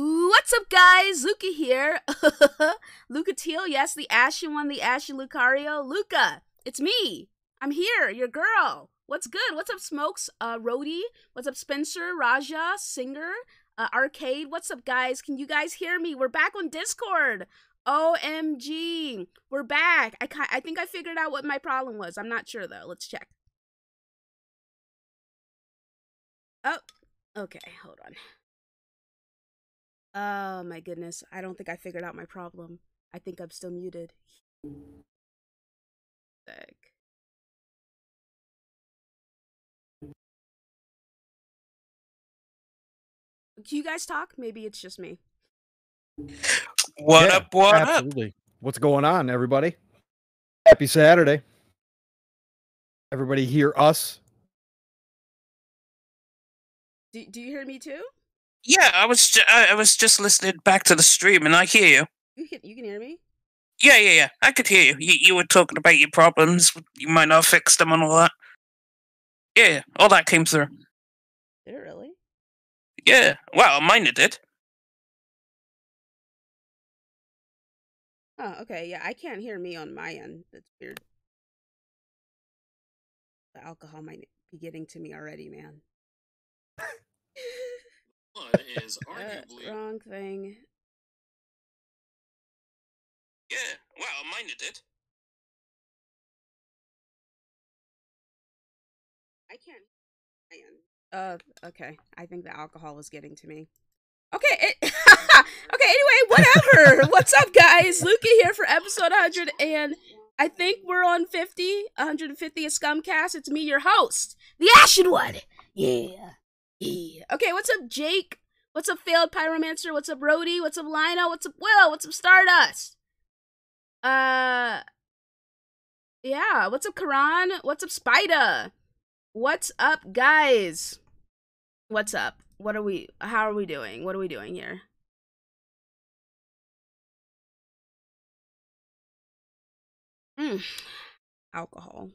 What's up, guys? Luca here. Luca Teal, yes, the ashy one, the ashy Lucario. Luca, it's me. I'm here, your girl. What's good? What's up, Smokes? Uh, Rody. What's up, Spencer? Raja, Singer, uh, Arcade. What's up, guys? Can you guys hear me? We're back on Discord. OMG, we're back. I I think I figured out what my problem was. I'm not sure though. Let's check. Oh, okay. Hold on. Oh my goodness. I don't think I figured out my problem. I think I'm still muted. Sick. Can you guys talk? Maybe it's just me. What yeah, up? What absolutely. up? What's going on, everybody? Happy Saturday. Everybody hear us? Do, do you hear me too? Yeah, I was ju- I was just listening back to the stream, and I hear you. You can you can hear me. Yeah, yeah, yeah. I could hear you. You, you were talking about your problems. You might not fix them and all that. Yeah, all that came through. Did it really? Yeah. Well, mine it did. Oh, okay. Yeah, I can't hear me on my end. That's weird. The alcohol might be getting to me already, man. Blood is Uh, wrong thing. Yeah. Well, mine did. I can't. my end. Uh, okay. I think the alcohol was getting to me. Okay. It, okay. Anyway, whatever. What's up, guys? Luca here for episode 100, and I think we're on 50, 150 of Scumcast. It's me, your host, the Ashen One. Yeah. Okay. What's up, Jake? What's up, failed pyromancer? What's up, Rody? What's up, Lino? What's up, Will? What's up, Stardust? Uh, yeah. What's up, Karan? What's up, Spider? What's up, guys? What's up? What are we? How are we doing? What are we doing here? Mm, alcohol.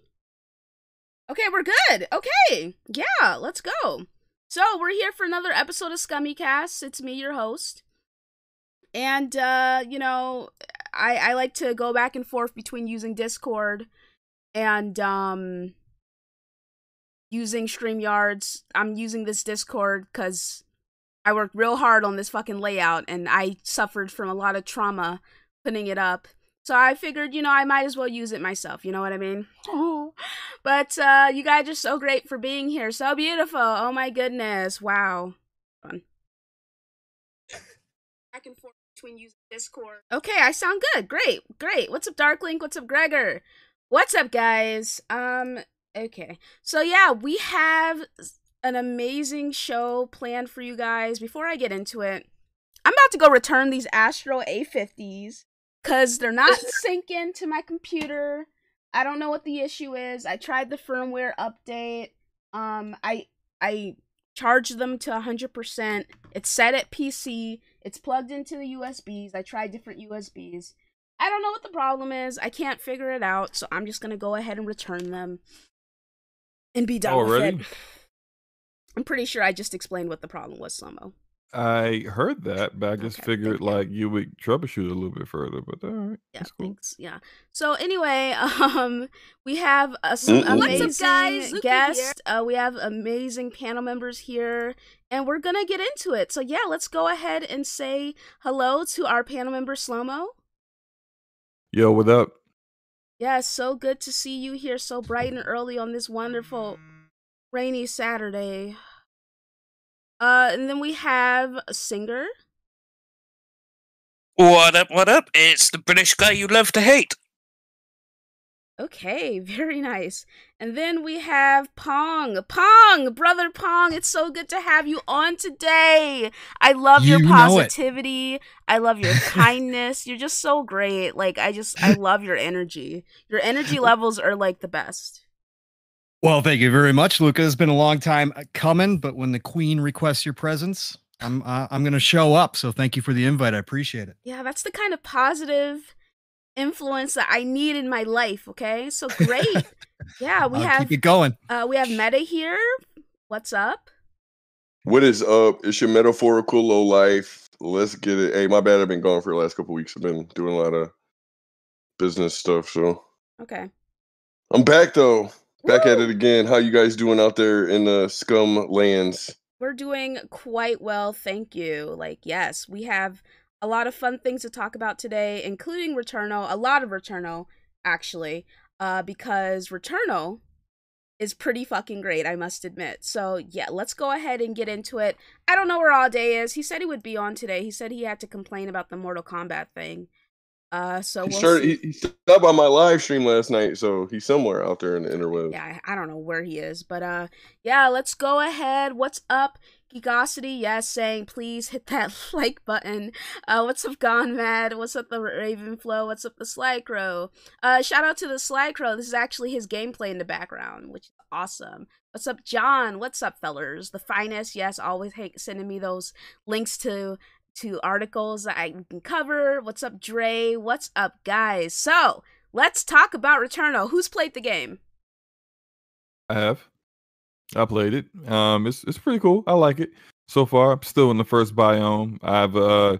Okay, we're good. Okay, yeah, let's go. So we're here for another episode of Scummy Cast. It's me, your host, and uh, you know, I I like to go back and forth between using Discord and um using StreamYards. I'm using this Discord because I worked real hard on this fucking layout and I suffered from a lot of trauma putting it up. So I figured, you know, I might as well use it myself. You know what I mean? Oh. But uh, you guys are so great for being here. So beautiful. Oh my goodness. Wow. Fun. Back and forth between using Discord. Okay, I sound good. Great. Great. What's up, Darklink? What's up, Gregor? What's up, guys? Um, okay. So yeah, we have an amazing show planned for you guys. Before I get into it, I'm about to go return these Astro A50s because they're not syncing to my computer. I don't know what the issue is. I tried the firmware update. Um, I I charged them to 100%. It's set at PC. It's plugged into the USBs. I tried different USBs. I don't know what the problem is. I can't figure it out, so I'm just gonna go ahead and return them and be done Already? with it. I'm pretty sure I just explained what the problem was, Slomo. I heard that, but I just Okay, figured thank you. like you would troubleshoot a little bit further. But all right, Yeah, that's cool. thanks. Yeah. So anyway, um, we have a, some Mm-mm. amazing What's guys, up, guys? Guests. Uh, we have amazing panel members here, and we're gonna get into it. So yeah, let's go ahead and say hello to our panel member Slomo. Yo, what up? Yeah, so good to see you here so bright and early on this wonderful rainy Saturday. Uh, and then we have a singer. What up? What up? It's the British guy you love to hate. Okay, very nice. And then we have Pong. Pong, brother Pong, it's so good to have you on today. I love your You know it. positivity. I love your kindness. You're just so great. Like I just I love your energy. Your energy levels are like the best. Well, thank you very much, Luca. It's been a long time uh, coming, but when the Queen requests your presence, I'm uh, I'm going to show up. So thank you for the invite. I appreciate it. Yeah, that's the kind of positive influence that I need in my life, okay? So great. yeah, we I'll have keep it going. uh we have Meta here. What's up? What is up? It's your metaphorical low life. let's get it. Hey, my bad. I've been gone for the last couple weeks. I've been doing a lot of business stuff, so Okay. I'm back though. Back at it again. How you guys doing out there in the scum lands? We're doing quite well, thank you. Like, yes, we have a lot of fun things to talk about today, including Returnal, a lot of Returnal, actually, uh, because Returnal is pretty fucking great, I must admit. So, yeah, let's go ahead and get into it. I don't know where All Day is. He said he would be on today. He said he had to complain about the Mortal Kombat thing. Uh, so He we'll started. see. He, he stopped on my live stream last night, so he's somewhere out there in the interwebs. yeah I, I don't know where he is but uh yeah let's go ahead. What's up geekosity? Yes saying please hit that like button. Uh what's up gone mad? What's up the raven flow what's up the sly crow uh shout out to the sly crow this is actually his gameplay in the background which is awesome. What's up john? What's up fellers? The finest. Yes always hate sending me those links to to articles that i can cover what's up dre what's up guys so let's talk about returnal who's played the game I have. I played it. Um, it's it's pretty cool. I like it so far. I'm still in the first biome. I've uh,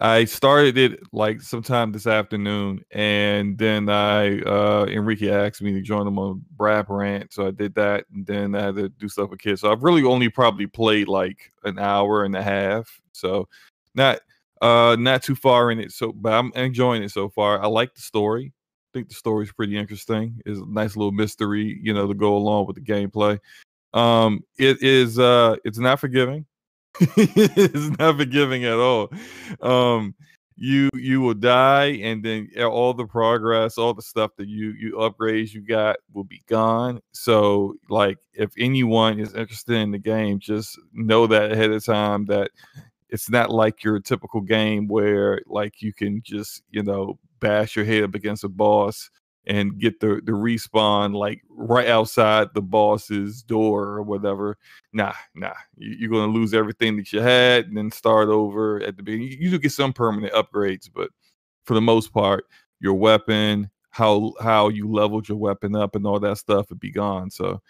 I started it like sometime this afternoon, and then I uh, Enrique asked me to join him on Brad Rant, so I did that, and then I had to do stuff with kids. So I've really only probably played like an hour and a half. So not uh not too far in it. So but I'm enjoying it so far. I like the story. I think the story's pretty interesting. It's a nice little mystery, you know, to go along with the gameplay. Um, it is uh it's not forgiving. it's not forgiving at all. Um you you will die and then all the progress, all the stuff that you you upgrades you got will be gone. So like if anyone is interested in the game, just know that ahead of time that it's not like your typical game where like you can just you know bash your head up against a boss and get the the respawn like right outside the boss's door or whatever. Nah, nah, you, you're gonna lose everything that you had and then start over at the beginning. You, you do get some permanent upgrades, but for the most part, your weapon, how how you leveled your weapon up, and all that stuff would be gone. So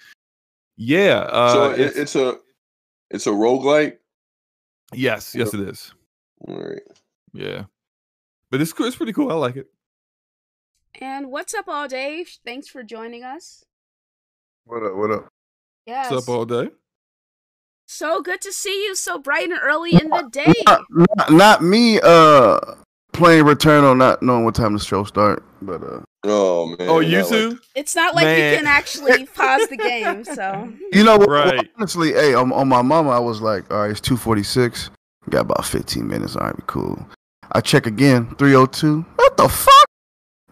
yeah, uh, so it, it's a it's a roguelike. Yes, yes, it is. All right. Yeah. But it's cool. It's pretty cool. I like it. And what's up, all day? Thanks for joining us. What up? What up? Yes. What's up all day? so good to see you so bright and early in the day. Not, not, not me. Uh, playing Returnal, not knowing what time the show start. But uh, Oh man. Oh, you not like- too? It's not like Man. you can actually pause the game, so you know, what? Right. honestly, hey, on, on my mama, I was like, all right, it's two forty six. Got about fifteen minutes. All right, we cool. I check again, three oh two. What the fuck?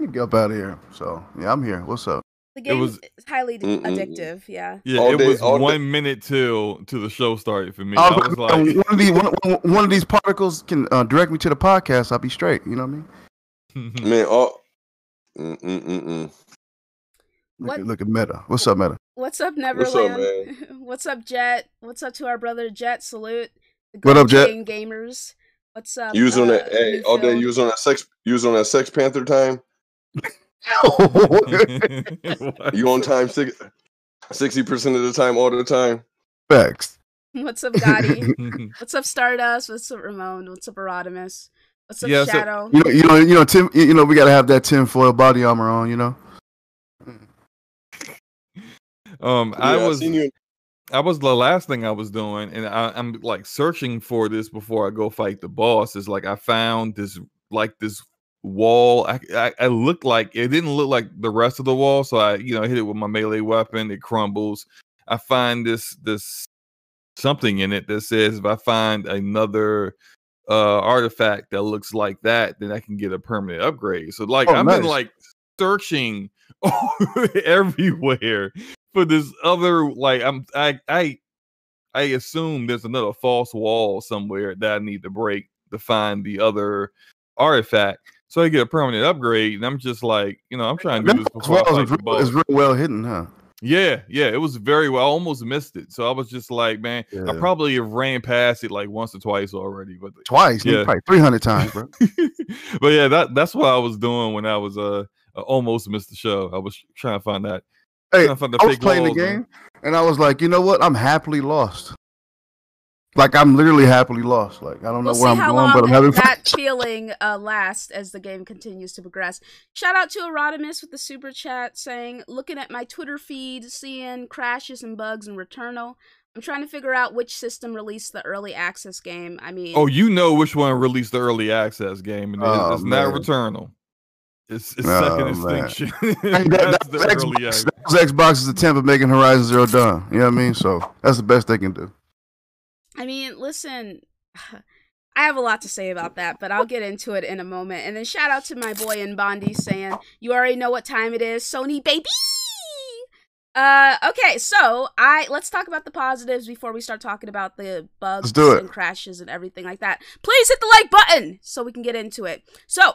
You get up out of here. So yeah, I'm here. What's up? the game was- is highly Mm-mm. addictive. Yeah. Yeah, All it day- was all day- one minute till till the show started for me. I I was was like, like, one of these one, one- one of these particles can uh, direct me to the podcast. I'll be straight. You know what I mean? Man, all. Mm, mm, mm, mm. Look, What- at, look at Meta. What's up, Meta? What's up, What's up, Neverland? What's up, Jet? What's up to our brother Jet? Salute. The What up, Jet? Game Gamers. What's up? You was on uh, that. Hey, all day. Newfield? You was on that sex. You was on that Sex Panther time. What? You on time sixty percent of the time, all the time. Facts. What's up, Gotti? What's up, Stardust? What's up, Ramon? What's up, Erodimus? What's up, Yeah, so- Shadow? You know, you know, you know, Tim. You know, we gotta have that tinfoil body armor on. You know. um, I was. I was the last thing I was doing, and I, I'm like searching for this before I go fight the boss. Is like I found this like this wall. I, I I looked like it didn't look like the rest of the wall, so I you know hit it with my melee weapon. It crumbles. I find this this something in it that says if I find another uh artifact that looks like that, then I can get a permanent upgrade. So like Oh, I've been like searching everywhere for this other like I'm I I I assume there's another false wall somewhere that I need to break to find the other artifact so I get a permanent upgrade. And I'm just like, you know, I'm trying to do this before I well fight it's real, it's real well hidden, huh? Yeah, yeah, it was very well. I almost missed it, so I was just like, man, I probably have ran past it like once or twice already, but Twice, Yeah. yeah. probably three hundred times, bro. but yeah, that that's what I was doing when I was uh almost missed the show. I was trying to find that. Hey, to find the I was playing the man. game, and I was like, you know what? I'm happily lost. Like I'm literally happily lost. Like I don't know We'll where I'm going, long but I'm having fun. that feeling uh, lasts as the game continues to progress. Shout out to Erotimus with the super chat saying, "Looking at my Twitter feed, seeing crashes and bugs in Returnal. I'm trying to figure out which system released the early access game. I mean, Oh, you know which one released the early access game, and it's, Oh, it's not man. Returnal. It's, it's Oh, Second. Extinction. That, That's that, the was early Xbox, access. that was Xbox's attempt at making Horizon Zero Dawn. You know what I mean? So that's the best they can do. I mean, listen, I have a lot to say about that, but I'll get into it in a moment. And then shout out to my boy in Bondi saying, "You already know what time it is, Sony baby." Uh, okay, so I let's talk about the positives before we start talking about the bugs and crashes and everything like that. Please hit the like button so we can get into it. So,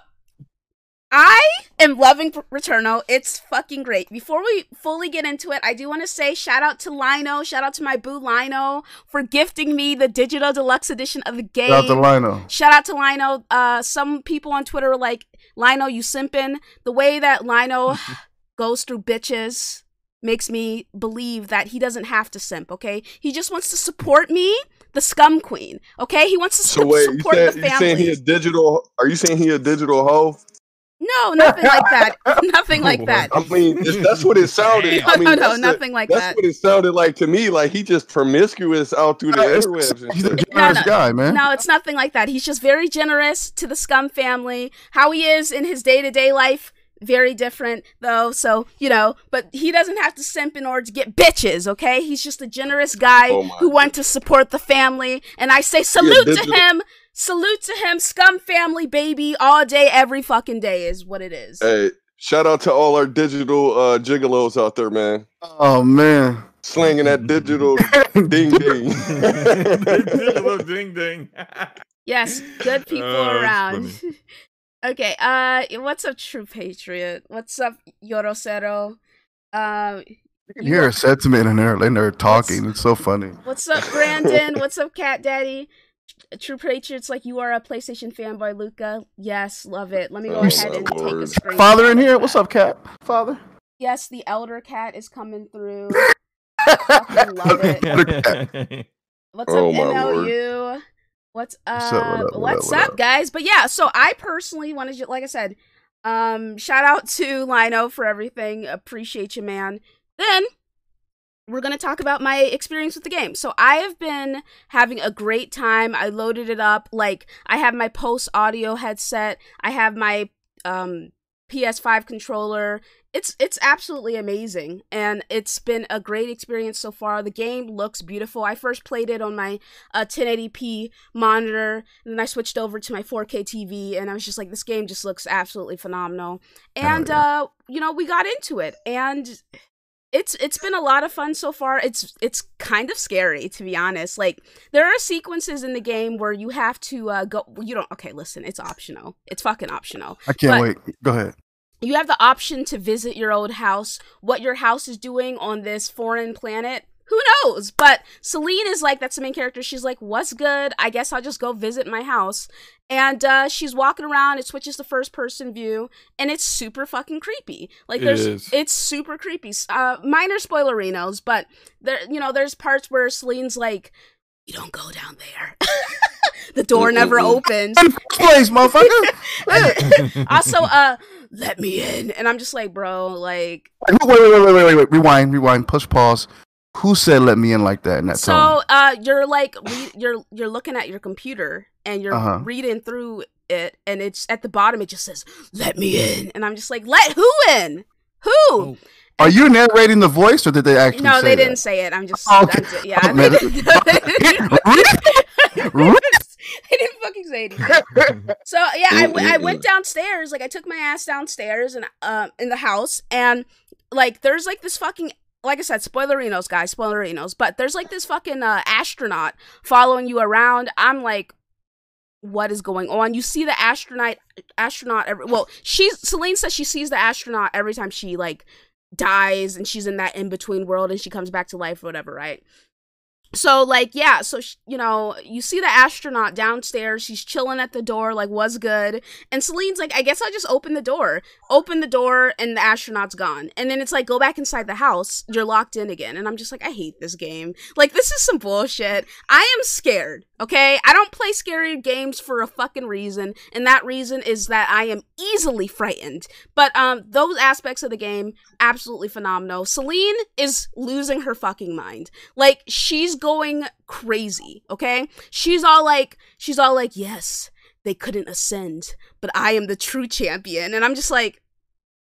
I am loving Returnal. It's fucking great. Before we fully get into it, I do want to say shout out to Lino, shout out to my boo Lino for gifting me the digital deluxe edition of the game. Shout out to Lino. Shout out to Lino. Uh, some people on Twitter were like, Lino, you simpin. The way that Lino goes through bitches makes me believe that he doesn't have to simp, okay? He just wants to support me, the scum queen, okay? He wants to So su- wait, you, support saying, the you saying he a digital? Are you saying he a digital hoe? No, nothing like that. nothing like that. I mean, that's what it sounded. No, I mean, no, no, that's the- nothing like That's that. That's what it sounded like to me. Like he just promiscuous out through the It's- interwebs and He's a generous no. guy, man. No, it's nothing like that. He's just very generous to the scum family. How he is in his day to day life, very different though. So, you know, but he doesn't have to simp in order to get bitches, okay? He's just a generous guy Oh my who wants to support the family. And I say salute to digital- him. Salute to him, scum family baby, all day, every fucking day is what it is. Hey, shout out to all our digital uh, gigolos out there, man. Oh man. Slinging that digital ding ding. Digital ding ding. Yes, good people Oh, around. okay, uh what's up, True Patriot? What's up, Yorosero? Uh You can hear a sentiment in there. They're there talking. It's so funny. What's up, Brandon? What's up, Cat Daddy? True Patriots, like you are a PlayStation fanboy, Luca. Yes, love it. Let me go Oh, ahead my and take a lord. screen. Father in here. What's up, cat? Father. Yes, the elder cat is coming through. Love it. What's Oh, up, my lord. What's up? What's up, what up, what What's up, up, up? guys? But yeah, so I personally wanted to, like I said, um, shout out to Lino for everything. Appreciate you, man. Then we're gonna talk about my experience with the game. So I have been having a great time. I loaded it up. Like I have my post audio headset. I have my um PS5 controller. It's it's absolutely amazing and it's been a great experience so far. The game looks beautiful. I first played it on my uh, 1080p monitor and then I switched over to my 4K TV and I was just like this game just looks absolutely phenomenal. And uh you know, we got into it and it's it's been a lot of fun so far. It's it's kind of scary to be honest. Like there are sequences in the game where you have to uh go you don't okay, listen, it's optional. It's fucking optional I can't But- wait. Go ahead. you have the option to visit your old house, what your house is doing on this foreign planet. Who knows? But Selene is like, that's the main character. She's like, what's good? I guess I'll just go visit my house. And uh, she's walking around. It switches to first person view, and it's super fucking creepy. Like, there's, is. it's super creepy. Uh, minor spoilerinos, but there, you know, there's parts where Selene's like, you don't go down there. the door never opens. Place, motherfucker. also, uh, let me in. And I'm just like, bro, like, wait, wait, wait, wait, wait, wait. Rewind, rewind. Push pause. Who said "let me in" like that in that so tone? uh you're like re- you're you're looking at your computer and you're Uh-huh. reading through it and it's at the bottom it just says let me in and i'm just like let who in who Oh, Are you narrating the voice, or did they actually? no say they that? didn't say it i'm just Oh, okay. that's it. yeah Oh, they man. didn't, they didn't fucking say anything so yeah I, w- I went downstairs like i took my ass downstairs and um in the house and like there's like this fucking like I said, spoilerinos, guys, spoilerinos. But there's like this fucking uh, astronaut following you around. I'm like, what is going on? You see the astronaut, astronaut. Every, well, she's Selene says she sees the astronaut every time she like dies, and she's in that in between world, and she comes back to life or whatever, right? So like yeah so you know you see the astronaut downstairs she's chilling at the door like was good. And selene's like i guess i'll just open the door. Open the door and the astronaut's gone. And then it's like go back inside the house you're locked in again. And i'm just like i hate this game. Like this is some bullshit. I am scared okay? I don't play scary games for a fucking reason. And that reason is that i am easily frightened. But um those aspects of the game absolutely phenomenal. Selene is losing her fucking mind. Like she's going crazy, okay? She's all like she's all like, "Yes, they couldn't ascend, but I am the true champion." And I'm just like,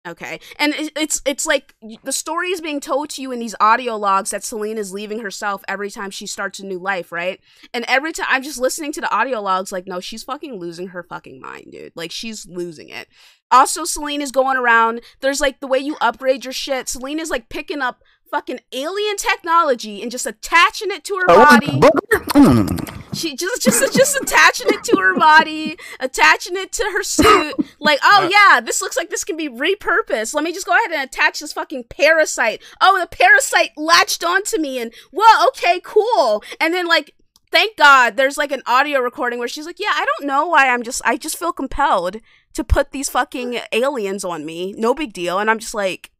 okay. And it's it's like the story is being told to you in these audio logs that Selene is leaving herself every time she starts a new life, right? And every time I'm just listening to the audio logs like, "No, she's fucking losing her fucking mind, dude. Like she's losing it." Also, Selene is going around. There's like the way you upgrade your shit. Selene is like picking up fucking alien technology and just attaching it to her Oh, body. booger? She just just just attaching it to her body, attaching it to her suit. Like, oh uh, yeah, this looks like this can be repurposed. Let me just go ahead and attach this fucking parasite. Oh, the parasite latched onto me, and well, okay, cool. And then like. Thank God there's like an audio recording where she's like, Yeah, I don't know why I'm just, I just feel compelled to put these fucking aliens on me. No big deal. And I'm just like,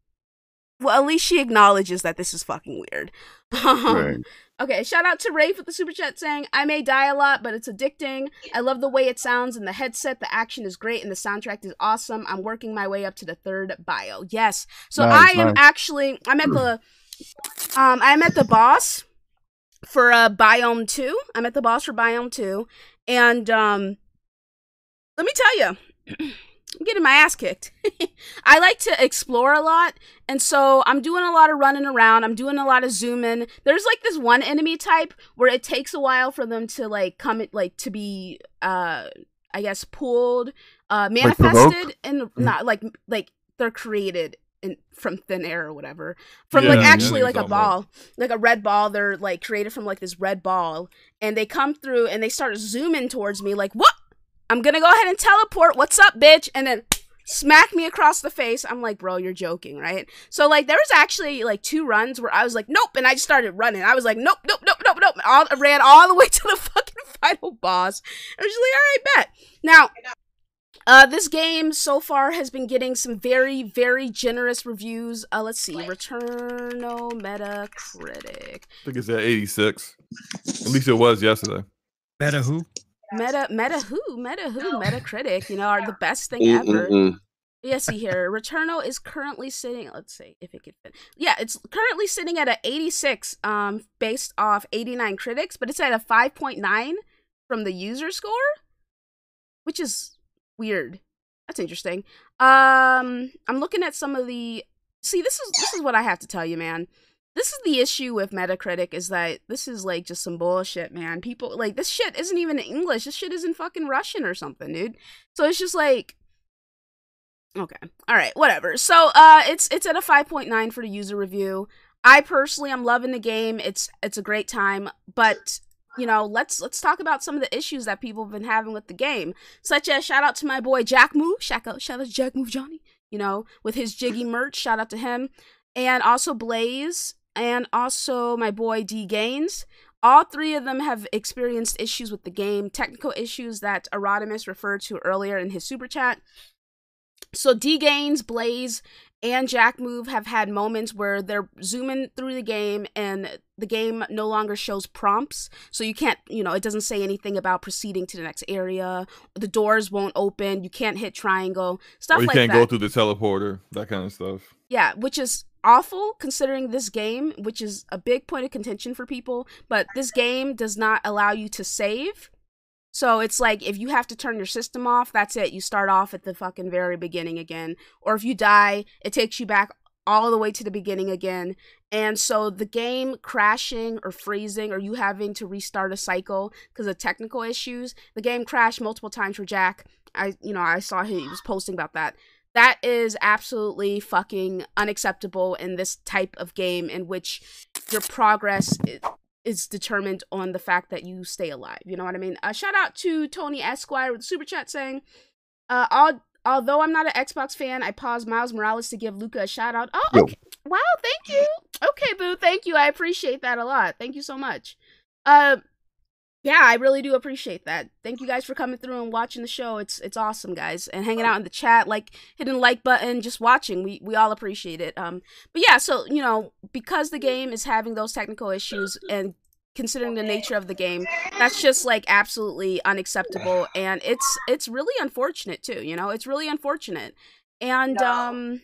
well, at least she acknowledges that this is fucking weird. Right. Okay, shout out to Rafe with the super chat saying, I may die a lot, but it's addicting. I love the way it sounds in the headset. The action is great and the soundtrack is awesome. I'm working my way up to the third bio. Yes. So Nice, I am nice. actually I'm at the um I'm at the boss for uh biome two. I'm at the boss for biome two. And um let me tell you, I'm getting my ass kicked. I like to explore a lot, and so I'm doing a lot of running around. I'm doing a lot of zooming. There's like this one enemy type where it takes a while for them to like come like to be uh I guess pulled, uh Like manifested and not like like they're created in from thin air or whatever. From Yeah, like actually like a all ball, like a red ball. They're like created from like this red ball, and they come through and they start zooming towards me like what? I'm gonna go ahead and teleport. What's up, bitch? And then smack me across the face. I'm like, bro, you're joking, right? So like, there was actually like two runs where I was like, nope, and I just started running. I was like, nope, nope, nope, nope, nope. All, I ran all the way to the fucking final boss. I was just like, all right, bet. Now. Uh, this game so far has been getting some very, very generous reviews. Uh, let's see, Returno Metacritic. I think it's at 86. At least it was yesterday. Meta who? Meta, Meta who, Meta who, Metacritic. You know, are the best thing Mm, ever. mm, mm. Yeah, see here. Returno is currently sitting. Let's see if it could fit. Yeah, it's currently sitting at a 86, um, based off 89 critics, but it's at a 5.9 from the user score, which is weird. That's interesting. Um, I'm looking at some of the. See, this is this is what I have to tell you, man. This is the issue with Metacritic is that this is like just some bullshit, man. People like this shit isn't even English. This shit is in fucking Russian or something, dude. So it's just like Okay. All right, whatever. So, uh it's it's at a 5.9 for the user review. I personally I'm loving the game. It's it's a great time, but you know, let's let's talk about some of the issues that people have been having with the game. Such as shout out to my boy Jack Move, shout out shout out to Jack Move Johnny, you know, with his Jiggy merch, shout out to him. And also Blaze and also my boy D Gaines. All three of them have experienced issues with the game, technical issues that Erodimus referred to earlier in his super chat. So D Gaines, Blaze, and Jack Move have had moments where they're zooming through the game and the game no longer shows prompts. So you can't, you know, it doesn't say anything about proceeding to the next area. The doors won't open. You can't hit triangle. Stuff or you like can't that. go through the teleporter, that kind of stuff. Yeah, which is awful considering this game, which is a big point of contention for people, but this game does not allow you to save. So it's like if you have to turn your system off, that's it. You start off at the fucking very beginning again. Or if you die, it takes you back all the way to the beginning again. And so the game crashing or freezing or you having to restart a cycle because of technical issues, the game crashed multiple times for Jack. I you know, I saw he was posting about that. That is absolutely fucking unacceptable in this type of game in which your progress is determined on the fact that you stay alive. You know what I mean? Uh, shout out to Tony Esquire with the super chat saying, uh, al- although I'm not an Xbox fan, I paused Miles Morales to give Luca a shout out. Oh, okay. wow, thank you. Okay, boo, thank you. I appreciate that a lot. Thank you so much. Uh, yeah, I really do appreciate that. Thank you guys for coming through and watching the show. It's it's awesome, guys, and hanging out in the chat, like hitting the like button, just watching. We we all appreciate it. Um, but yeah, so you know, because the game is having those technical issues and considering the nature of the game, that's just like absolutely unacceptable, and it's it's really unfortunate too. You know, it's really unfortunate, and um.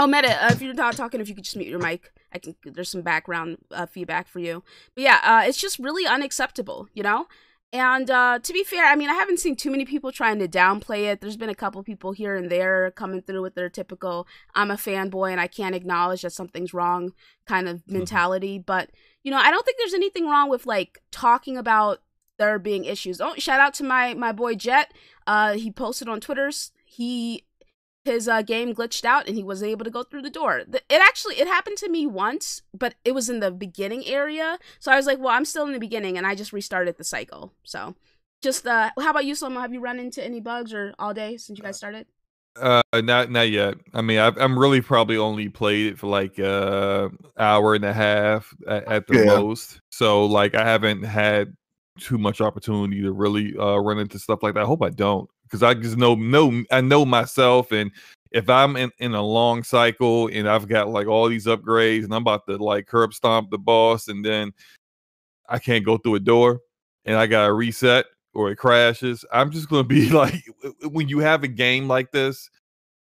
Oh, Meta, uh, if you're not talking, if you could just mute your mic. I can. There's some background uh, feedback for you, but yeah, uh, it's just really unacceptable, you know. And uh, to be fair, I mean, I haven't seen too many people trying to downplay it. There's been a couple people here and there coming through with their typical "I'm a fanboy and I can't acknowledge that something's wrong" kind of mentality. But you know, I don't think there's anything wrong with like talking about there being issues. Oh, shout out to my my boy Jet. Uh, he posted on Twitter's. He his uh, game glitched out and he wasn't able to go through the door. It actually it happened to me once, but it was in the beginning area. So I was like, well, I'm still in the beginning, and I just restarted the cycle. So just uh, how about you, Slomo? Have you run into any bugs or all day since you guys started? Uh, not not yet. I mean, I've, I'm really probably only played it for like uh hour and a half at, at the Yeah. most. So like, I haven't had too much opportunity to really uh run into stuff like that. I hope I don't, because I just know know I know myself, and if I'm in in a long cycle and I've got like all these upgrades and I'm about to like curb stomp the boss, and then I can't go through a door, and I gotta reset or it crashes, I'm just gonna be like, when you have a game like this,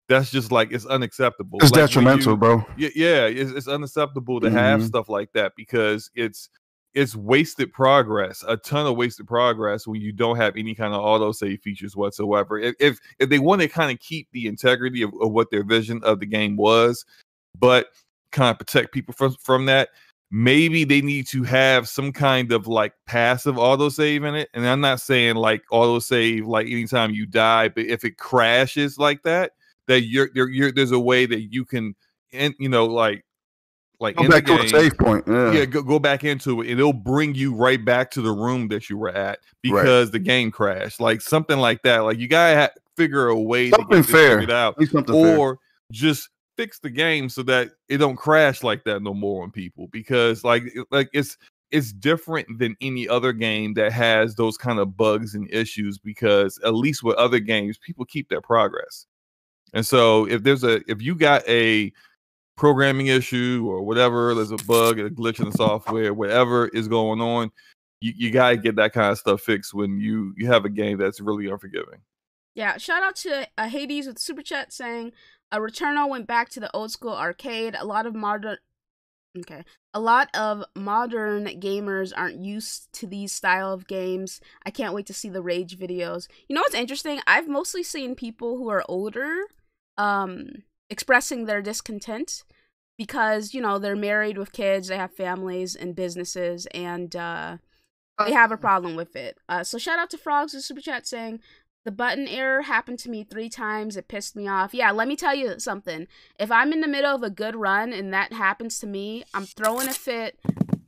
that's just like it's unacceptable. It's Like, detrimental, you- bro. Yeah, yeah, it's, it's unacceptable to have Mhm. stuff like that because it's it's wasted progress, a ton of wasted progress when you don't have any kind of auto save features whatsoever. If if, they want to kind of keep the integrity of, of what their vision of the game was, but kind of protect people from from that, maybe they need to have some kind of like passive autosave in it. And I'm not saying like autosave like anytime you die, but if it crashes like that, that you're, you're, you're there's a way that you can, and you know, like like Go back to a game- save point. Yeah. yeah, go, go back into it and it'll bring you right back to the room that you were at because the game crashed like something like that like you gotta ha- figure a way to Something get this fair. figured out something fair. or just fix the game so that it don't crash like that no more on people because like like it's it's different than any other game that has those kind of bugs and issues because at least with other games people keep their progress and so if there's a if you got a programming issue or whatever there's a bug a glitch in the software whatever is going on you, you got to get that kind of stuff fixed when you you have a game that's really unforgiving Yeah, shout out to uh, Hades with super chat saying a Returnal went back to the old school arcade. A lot of modern Okay. A lot of modern gamers aren't used to these style of games. I can't wait to see the rage videos. You know what's interesting? I've mostly seen people who are older um expressing their discontent because, you know, they're married with kids, they have families and businesses and uh they have a problem with it. Uh so shout out to Frogs in super chat saying the button error happened to me three times. It pissed me off. Yeah, let me tell you something. If I'm in the middle of a good run and that happens to me, I'm throwing a fit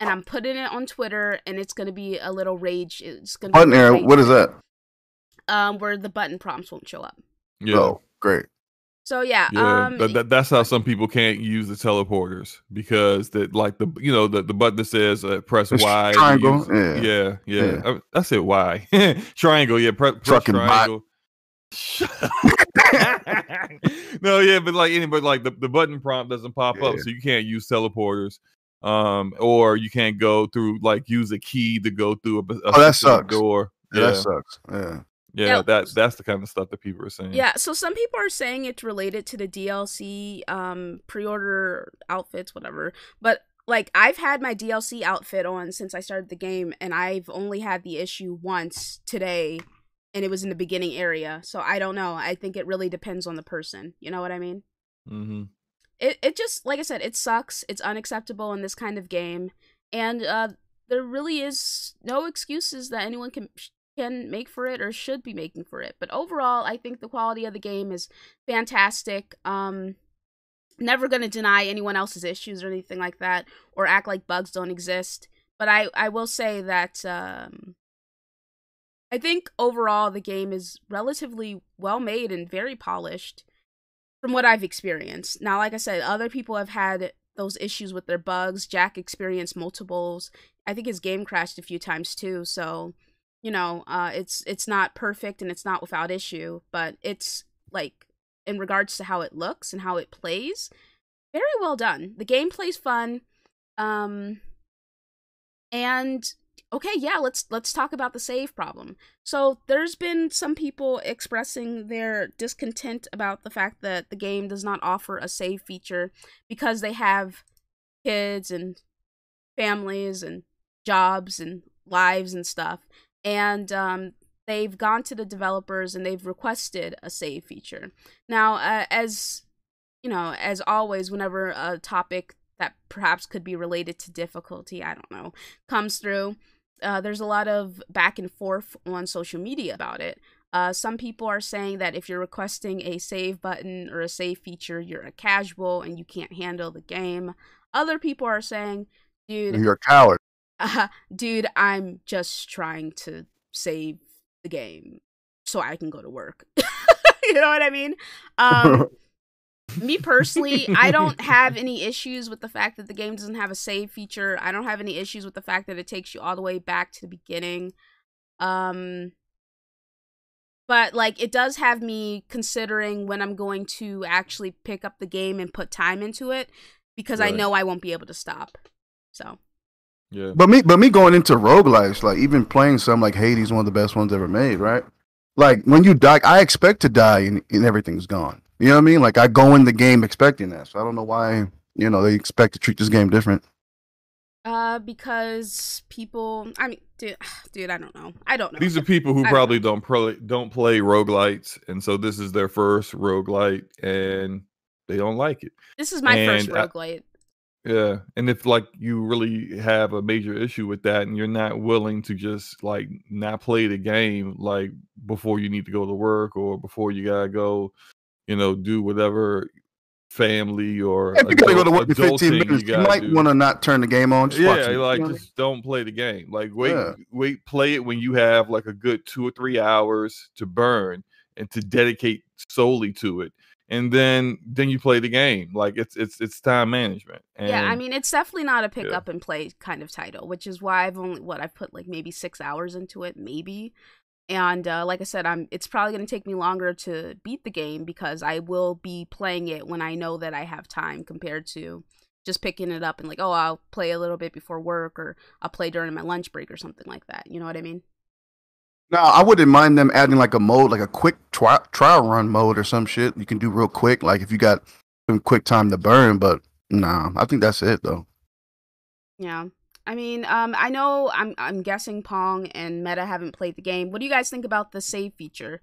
and I'm putting it on Twitter and it's gonna be a little rage. It's gonna Button be error. rage What is that? Um, where the button prompts won't show up. yeah Oh, great. So yeah, Yeah, um, that, that, that's how some people can't use the teleporters because that like the you know the, the button that says uh, press Y triangle, use- yeah. yeah yeah, Yeah. I, I said Y triangle yeah press, press Fucking triangle. no, yeah, but like anybody like the, the button prompt doesn't pop up, so you can't use teleporters. Um, or you can't go through like use a key to go through a, a Oh, that sucks. door. Yeah, Yeah, that sucks. Yeah. Yeah, Yeah. that that's the kind of stuff that people are saying. Yeah, so some people are saying it's related to the DLC um pre-order outfits whatever. But like I've had my DLC outfit on since I started the game and I've only had the issue once today and it was in the beginning area. So I don't know. I think it really depends on the person. You know what I mean? hmm It it just like I said, it sucks. It's unacceptable in this kind of game and uh there really is no excuses that anyone can can make for it or should be making for it. But overall, I think the quality of the game is fantastic. Um never going to deny anyone else's issues or anything like that or act like bugs don't exist. But I I will say that um I think overall the game is relatively well made and very polished from what I've experienced. Now, like I said, other people have had those issues with their bugs. Jack experienced multiples. I think his game crashed a few times too. So, you know, uh, it's it's not perfect and it's not without issue, but it's like in regards to how it looks and how it plays, very well done. The gameplay's fun. Um, and okay, yeah, let's let's talk about the save problem. So there's been some people expressing their discontent about the fact that the game does not offer a save feature because they have kids and families and jobs and lives and stuff. And um, they've gone to the developers and they've requested a save feature. Now, uh, as you know, as always, whenever a topic that perhaps could be related to difficulty, I don't know, comes through, uh, there's a lot of back and forth on social media about it. Uh, some people are saying that if you're requesting a save button or a save feature, you're a casual and you can't handle the game. Other people are saying, dude, You're a coward. Uh, dude, I'm just trying to save the game so I can go to work. you know what I mean? Um, me personally, I don't have any issues with the fact that the game doesn't have a save feature. I don't have any issues with the fact that it takes you all the way back to the beginning. Um but like it does have me considering when I'm going to actually pick up the game and put time into it because I know I won't be able to stop. So, Yeah. But me, but me going into roguelikes, like even playing something like Hades, one of the best ones ever made, right? Like when you die, I expect to die and, and everything's gone. You know what I mean? Like I go in the game expecting that, so I don't know why you know they expect to treat this game different. uh because people I mean dude, dude I don't know. I don't know. These are people who I don't probably don't play don't play roguelites, and so this is their first roguelite, and they don't like it. this is my first and I- roguelite. Yeah, and if like you really have a major issue with that, and you're not willing to just like not play the game like before you need to go to work or before you gotta go, you know, do whatever family or If you gotta go to work in 15 minutes, you, gotta might want to not turn the game on. Just yeah, like you know just don't play the game. Like wait, Yeah. wait, play it when you have like a good two or three hours to burn and to dedicate solely to it, and then then you play the game. Like it's it's it's time management. And yeah, I mean it's definitely not a pick yeah. up and play kind of title, which is why I've only what I've put like maybe 6 hours into it, maybe. And uh, like I said, I'm it's probably going to take me longer to beat the game because I will be playing it when I know that I have time compared to just picking it up and like, oh, I'll play a little bit before work or I'll play during my lunch break or something like that. You know what I mean? Now, I wouldn't mind them adding like a mode, like a quick tri- trial run mode or some shit you can do real quick, like if you got some quick time to burn. But nah, I think that's it though. Yeah. I mean, um, I know I'm I'm guessing Pong and Meta haven't played the game. What do you guys think about the save feature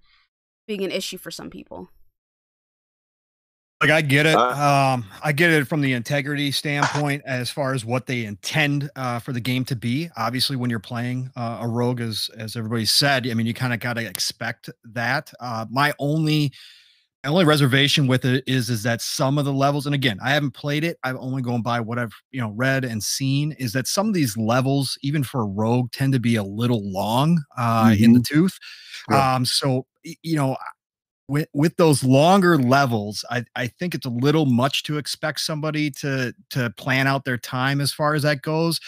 being an issue for some people? Like I get it. Uh, um, I get it from the integrity standpoint as far as what they intend uh, for the game to be. Obviously, when you're playing uh, a rogue, as as everybody said, I mean, you kind of got to expect that. Uh, my only my only reservation with it is is that some of the levels, and again, I haven't played it. I've only gone by what I've you know read and seen. Is that some of these levels, even for a rogue, tend to be a little long uh, in the tooth. Yeah. Um, so you know, with with those longer levels, I I think it's a little much to expect somebody to to plan out their time as far as that goes.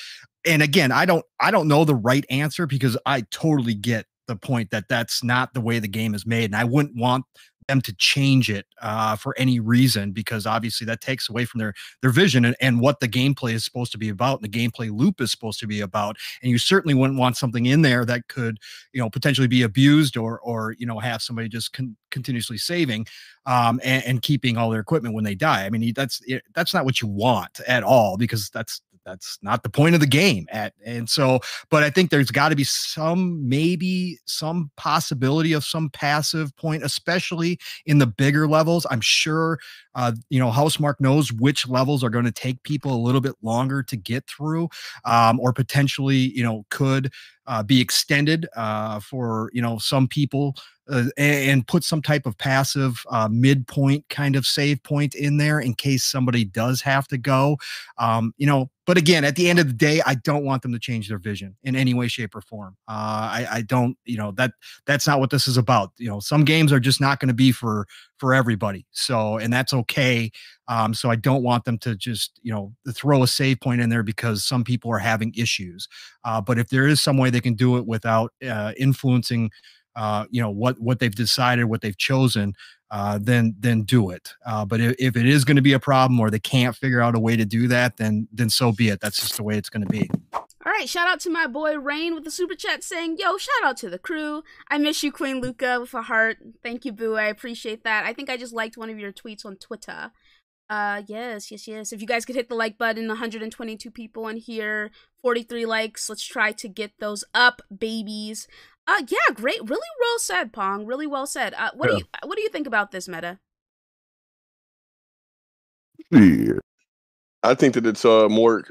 And again, I don't I don't know the right answer because I totally get the point that that's not the way the game is made, and I wouldn't want them to change it uh, for any reason because obviously that takes away from their their vision and, and what the gameplay is supposed to be about and the gameplay loop is supposed to be about and you certainly wouldn't want something in there that could you know potentially be abused or or you know have somebody just con- continuously saving um and, and keeping all their equipment when they die. I mean that's that's not what you want at all because that's that's not the point of the game at and so but i think there's got to be some maybe some possibility of some passive point especially in the bigger levels i'm sure uh you know Housemarque knows which levels are going to take people a little bit longer to get through um or potentially you know could uh, be extended uh, for you know some people uh, and, and put some type of passive uh, midpoint kind of save point in there in case somebody does have to go. Um, you know, but again, at the end of the day, I don't want them to change their vision in any way, shape, or form. Uh, I, I don't, you know, that that's not what this is about. You know, some games are just not going to be for for everybody. So, and that's okay. Um, so I don't want them to just, you know, throw a save point in there because some people are having issues. Uh, but if there is some way they can do it without uh, influencing uh, you know what what they've decided, what they've chosen, uh, then then do it. Uh, but if, if it is going to be a problem or they can't figure out a way to do that, then then so be it. That's just the way it's going to be. All right, shout out to my boy Rain with the super chat saying, "Yo, shout out to the crew. I miss you, Queen Luca, with a heart. Thank you, Boo. I appreciate that. I think I just liked one of your tweets on Twitter. Uh, yes, yes, yes. If you guys could hit the like button, 122 people in here, 43 likes. Let's try to get those up, babies. Uh, yeah, great. Really well said, Pong. Really well said. Uh, what Yeah. do you what do you think about this meta? Yeah. I think that it's uh more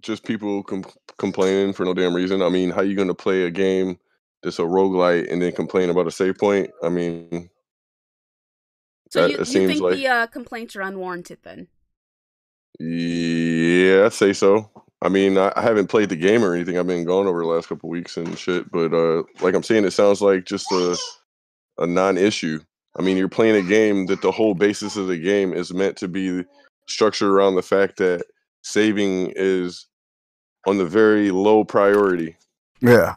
just people com- complaining for no damn reason. I mean, how are you going to play a game that's a roguelite and then complain about a save point? I mean, So you, you think like- the uh, complaints are unwarranted then? yeah, I'd say so. I mean, I, I haven't played the game or anything. I've been gone over the last couple weeks and shit. But uh, like I'm saying, it sounds like just a a non-issue. I mean, you're playing a game that the whole basis of the game is meant to be structured around the fact that saving is on the very low priority. Yeah.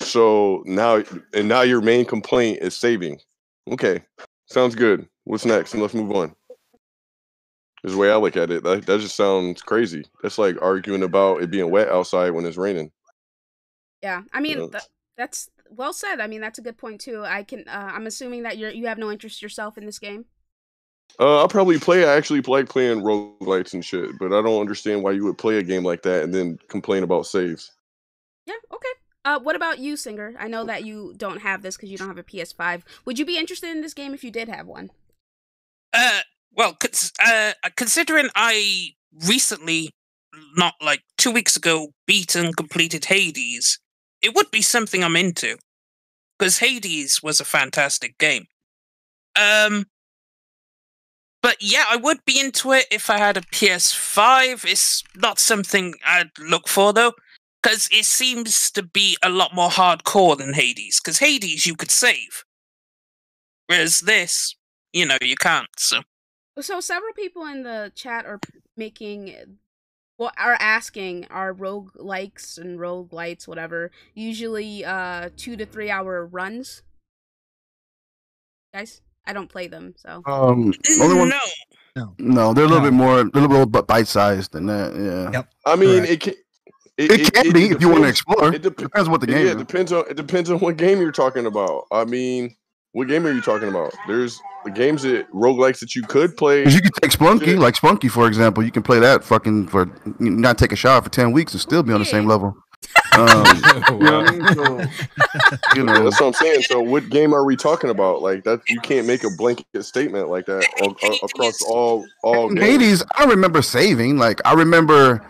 So now, and now your main complaint is saving. Okay, sounds good. What's next? And let's move on. Is the way I look at it. That, that just sounds crazy. That's like arguing about it being wet outside when it's raining. Yeah, I mean Yeah. th- that's well said. I mean that's a good point too. I can. Uh, I'm assuming that you're you have no interest yourself in this game. Uh, I'll probably play. I actually like playing roguelites and shit, but I don't understand why you would play a game like that and then complain about saves. Yeah. Okay. Uh, what about you, Singer? I know that you don't have this because you don't have a PS5. Would you be interested in this game if you did have one? Uh, well, uh, considering I recently, not like two weeks ago, beat and completed Hades, it would be something I'm into. Because Hades was a fantastic game. Um, but yeah, I would be into it if I had a PS5. It's not something I'd look for though, because it seems to be a lot more hardcore than Hades. Because Hades you could save, whereas this, you know, you can't. So. So several people in the chat are making well are asking are rogue likes and rogue lights whatever usually uh two to three hour runs guys i don't play them so Um, only one. No, No, they're a little No. bit more, a little bit bite sized than that. Yeah. Yep. I mean, Correct. it can. It, can be if you want to explore. it It dep- depends what the game yeah, it is. depends on it depends on what game you're talking about. I mean, what game are you talking about? There's the games that roguelikes that you could play. you can take Spelunky, Yeah. like Spunky, for example. You can play that fucking for not take a shower for ten weeks and still be on the same level. Um, you know I mean? So, you know, that's what I'm saying. So, what game are we talking about? Like that, you can't make a blanket statement like that a- a- across all all in games. Hades, I remember saving. Like I remember,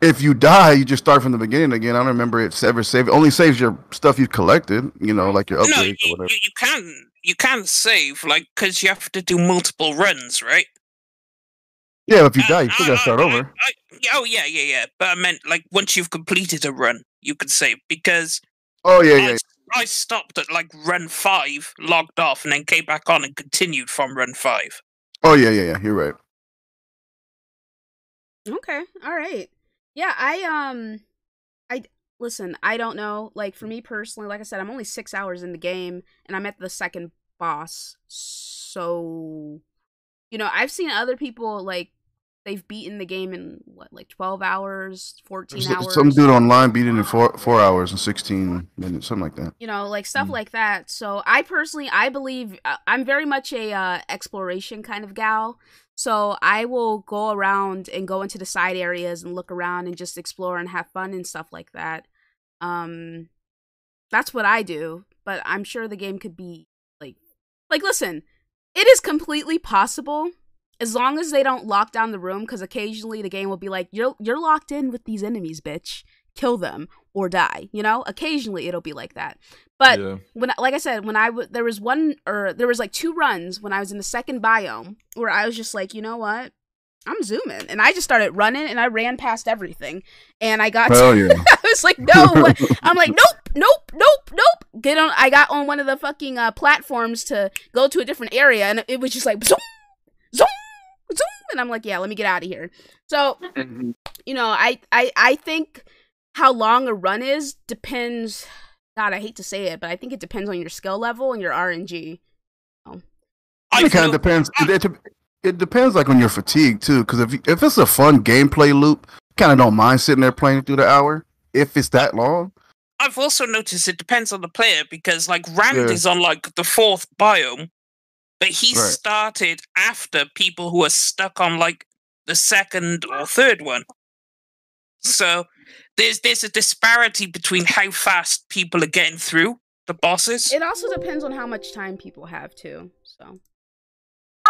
if you die, you just start from the beginning again. I don't remember it ever save. Only saves your stuff you've collected. You know, like your no, upgrades you, or you, whatever. you can you can save like because you have to do multiple runs, right? Yeah, if you Uh, die, you still I- gotta start I- over. I- yeah, oh yeah, yeah, yeah. But I meant like once you've completed a run, you can save because Oh yeah, I, yeah. I stopped at like run five, logged off, and then came back on and continued from run five. Oh yeah, yeah, yeah. You're right. okay all right yeah i um i listen i don't know like for me personally like i said i'm only six hours in the game and i'm at the second boss so you know i've seen other people like they've beaten the game in what like 12 hours 14 S- hours Some dude online beat it in four four hours and sixteen minutes, something like that. you know like stuff Mm. like that so i personally i believe uh, i'm very much a uh, exploration kind of gal so i will go around and go into the side areas and look around and just explore and have fun and stuff like that. Um that's what i do but i'm sure the game could be like like listen it is completely possible as long as they don't lock down the room because occasionally the game will be like you're you're locked in with these enemies bitch. Kill them or die you know occasionally it'll be like that but yeah. when like I said, when I w- there was one or there was like two runs when I was in the second biome where I was just like, you know what, I'm zooming, and I just started running, and I ran past everything, and I got. Hell yeah. I was like, no. I'm like, nope, nope, nope, nope. Get on. I got on one of the fucking uh, platforms to go to a different area, and it was just like zoom, zoom, zoom, and I'm like, yeah, let me get out of here. So, you know, I, I, I think how long a run is depends. God, I hate to say it, but I think it depends on your skill level and your RNG. I it kind of depends. It, it, it depends like on your fatigue too. Because if if it's a fun gameplay loop, kind of don't mind sitting there playing through the hour. If it's that long, I've also noticed it depends on the player because like Rand Yeah. is on like the fourth biome, but he Right. started after people who are stuck on like the second or third one. So there's there's a disparity between how fast people are getting through the bosses. It also depends on how much time people have too. So,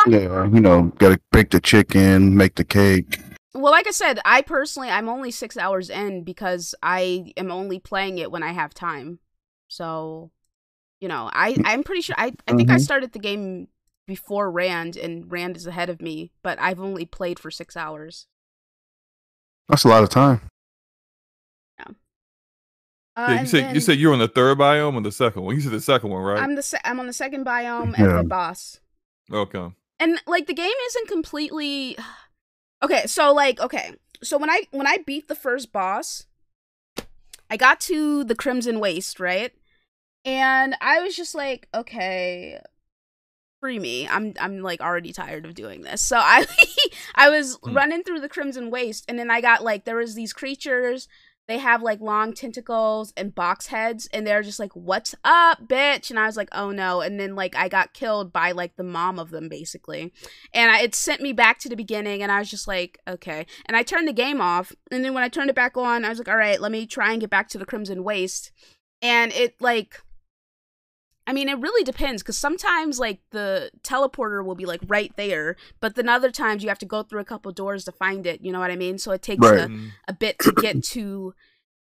yeah, you know, gotta bake the chicken, make the cake. well, like I said, I personally, I'm only six hours in because I am only playing it when I have time. So, you know, I I'm pretty sure I I think I Mhm. started the game before Rand, and Rand is ahead of me, but I've only played for six hours. That's a lot of time. Uh, Yeah, you said then you said you're on the third biome or the second one. You said the second one, right? I'm the se- I'm on the second biome and Yeah. the boss. okay. and like the game isn't completely okay so like okay so when i when i beat the first boss i got to the crimson waste right and i was just like okay free me. I'm i'm like already tired of doing this. So i i was Hmm. running through the crimson waste and then i got like there was these creatures. They have like long tentacles and box heads and they're just like what's up bitch? And i was like oh no. And then like i got killed by like the mom of them basically. And I, it sent me back to the beginning and i was just like okay. And i turned the game off and then when i turned it back on i was like all right let me try and get back to the crimson waste. And it like I mean, it really depends because sometimes like the teleporter will be like right there, but then other times you have to go through a couple doors to find it. You know what I mean? So it takes Right. a, a bit to get to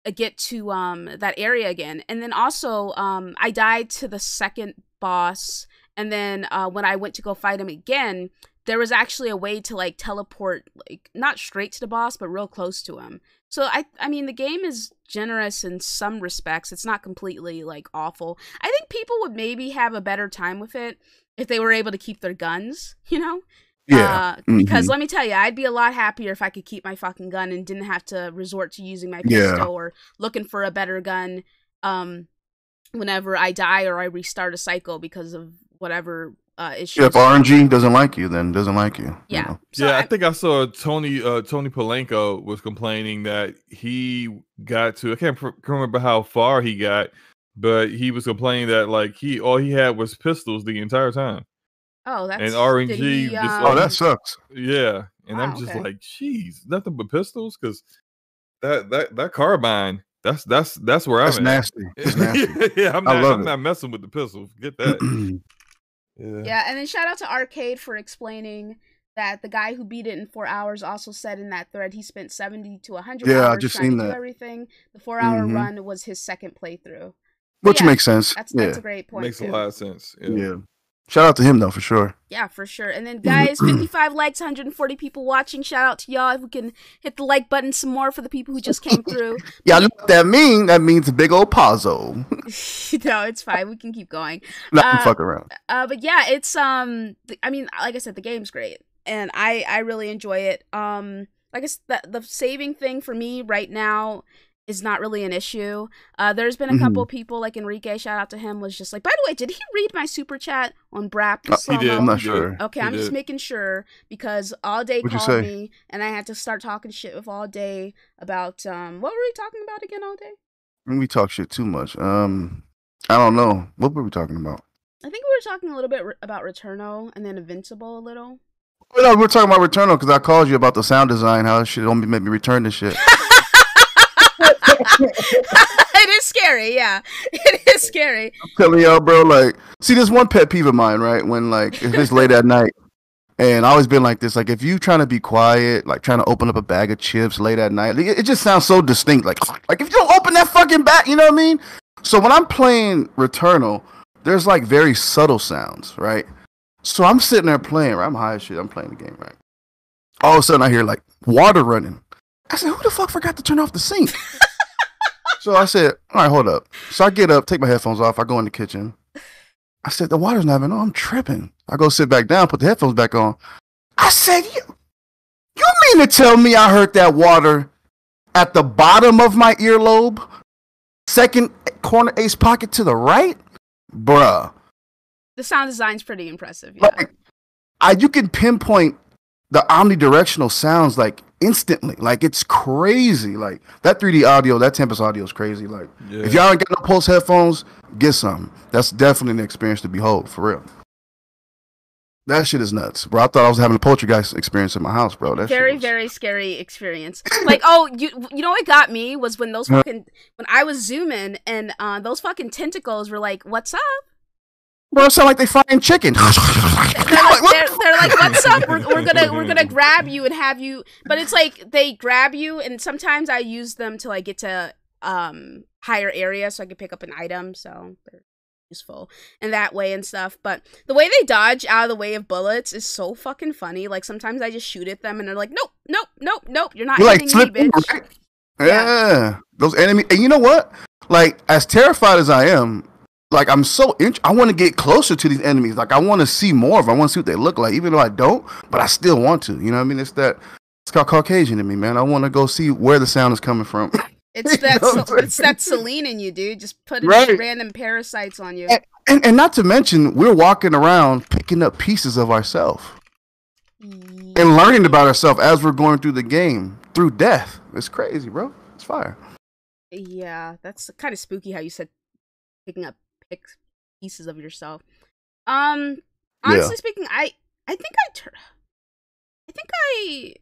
uh, get to um that area again and then also um i died to the second boss and then uh when i went to go fight him again there was actually a way to like teleport like not straight to the boss but real close to him so i i mean the game is generous in some respects it's not completely like awful i think people would maybe have a better time with it if they were able to keep their guns you know Yeah. uh, because mhm. let me tell you, I'd be a lot happier if I could keep my fucking gun and didn't have to resort to using my Yeah. pistol or looking for a better gun um whenever I die or I restart a cycle because of whatever uh issues. Yeah, if RNG doesn't like you, then doesn't like you. you Yeah. know. So yeah, I, I- think I saw Tony uh, Tony Polanco was complaining that he got to I can't, pr- remember how far he got, but he was complaining that like he all he had was pistols the entire time. oh, that's and RNG did he, just um, Oh, that sucks. Yeah, and I'm just okay. like, geez, nothing but pistols because that that that carbine. That's that's that's where That's I'm at. nasty. That's nasty. yeah, I'm I love I'm it. not messing with the pistol. Get that. yeah. Yeah, and then shout out to Arcade for explaining that the guy who beat it in four hours also said in that thread he spent seventy to hundred Yeah, I hours just trying seen to do that. everything. The four hour Mhm. run was his second playthrough. Which yeah, makes sense. That's yeah. that's a great point. Makes a lot of sense. Yeah. yeah. Shout out to him though, for sure. Yeah, for sure. And then guys, 55 likes, 140 people watching. Shout out to y'all. If we can hit the like button some more for the people who just came through. Yeah, know what that mean? That means a big old pazzo. no, it's fine. We can keep going. Not Uh, fuck around. Uh, but yeah, it's um. th- I mean, like I said, the game's great, and I I really enjoy it. Um, like I s- the the saving thing for me right now is not really an issue. Uh, there's been a Mm-hmm. couple people like Enrique. Shout out to him. Was just like, by the way, did he read my super chat on Brap? Uh, He did. I'm not sure. Okay, He I'm just making sure because all day What'd called me and I had to start talking shit with all day about um what were we talking about again all day? We talk shit too much. Um, I don't know. What were we talking about? I think we were talking a little bit re- about Returnal and then Invincible a little. Oh, no, we we're talking about Returnal because I called you about the sound design. How it should only make me return this shit. it is scary, yeah. It is scary. I'm telling y'all, bro. Like, see, there's one pet peeve of mine, right? When like if it's late at night, and I always been like this. Like, if you trying to be quiet, like trying to open up a bag of chips late at night, it, it just sounds so distinct. Like, like if you don't open that fucking bag, you know what I mean? So when I'm playing Returnal, there's like very subtle sounds, right? So I'm sitting there playing. Right? I'm high as shit. I'm playing the game, right? all of a sudden I hear like water running. I said, "Who the fuck forgot to turn off the sink?" so I said, "All right, hold up." So I get up, take my headphones off. I go in the kitchen. I said, "The water's not even on. I'm tripping." I go sit back down, put the headphones back on. I said, "You, you mean to tell me I heard that water at the bottom of my earlobe, second corner ace pocket to the right, bruh?" The sound design's pretty impressive. Yeah. Like, I you can pinpoint the omnidirectional sounds like instantly. Like it's crazy. Like that 3D audio, that Tempest audio is crazy. Like Yeah. if y'all ain't got no Pulse headphones, get some. That's definitely an experience to behold, for real. That shit is nuts, bro. I thought I was having a poltergeist experience in my house, bro. That very was- very scary experience like oh you you know what got me was when those fucking when i was zooming and uh those fucking tentacles were like what's up bro. Sound like they frying chicken. they're like, they're, they're like what's up we're, we're gonna we're gonna grab you and have you but it's like they grab you and sometimes i use them to like get to um higher areas so i can pick up an item so they're useful in that way and stuff but the way they dodge out of the way of bullets is so fucking funny like sometimes i just shoot at them and they're like nope nope nope nope you're not You like hitting me bitch right? Yeah. those enemy. And you know what? Like as terrified as I am, like I'm so int- I want to get closer to these enemies. Like I want to see more of. 'em. I want to see what they look like, even though I don't. But I still want to. You know what I mean? It's that. It's called Caucasian in me, man. I want to go see where the sound is coming from. It's You that know I'm Sel- it's that Selene in you, dude. Just putting Right. random parasites on you. and and not to mention, we're walking around picking up pieces of ourselves and learning about ourselves as we're going through the game through death. It's crazy, bro. It's fire. Yeah, that's kind of spooky how you said picking up pieces of yourself. Um, honestly speaking, I I think I tur- I think I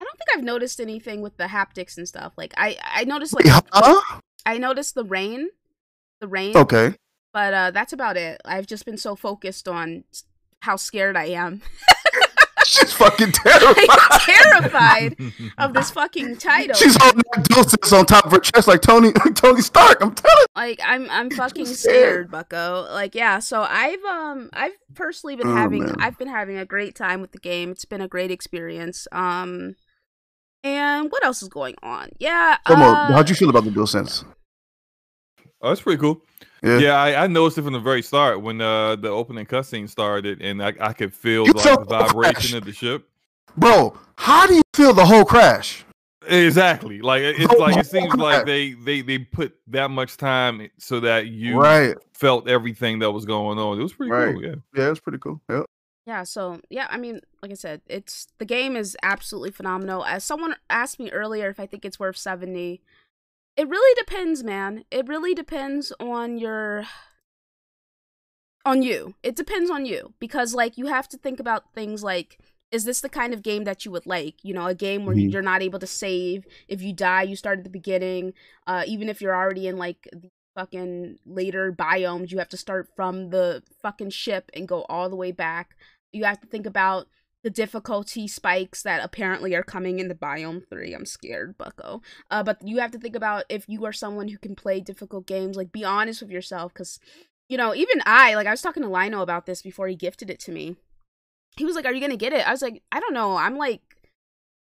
I don't think I've noticed anything with the haptics and stuff. Like I I noticed like huh? I noticed the rain, the rain. Okay. But uh that's about it. I've just been so focused on how scared I am. She's fucking terrified. Terrified of this fucking title. She's holding that DualSense on top of her chest like Tony Tony Stark. I'm telling like I'm I'm fucking scared. scared, Bucko. Like yeah, so I've um I've personally been Oh, having man. I've been having a great time with the game. It's been a great experience. Um and what else is going on? Yeah. Tomo, uh, how'd you feel about the DualSense? Oh, that's pretty cool. Yeah. Yeah, I, I noticed it from the very start when uh, the opening cutscene started, and I, I could feel You like the the vibration crash. of the ship. Bro, how do you feel the whole crash? Exactly. Like it- it's like it seems like they they they put that much time so that you Right. felt everything that was going on. It was pretty Right. cool. Yeah. Yeah, it's pretty cool. Yeah. Yeah, so yeah, I mean, like I said, it's the game is absolutely phenomenal. As someone asked me earlier if I think it's worth 70. It really depends, man. It really depends on your on you. It depends on you because like you have to think about things like is this the kind of game that you would like? You know, a game where Mhm. you're not able to save. If you die, you start at the beginning. Uh even if you're already in like the fucking later biomes, you have to start from the fucking ship and go all the way back. You have to think about the difficulty spikes that apparently are coming in the biome 3 i'm scared bucko. Uh, but you have to think about if you are someone who can play difficult games like be honest with yourself because you know even i like i was talking to lino about this before he gifted it to me. He was like are you gonna get it? I was like i don't know. I'm like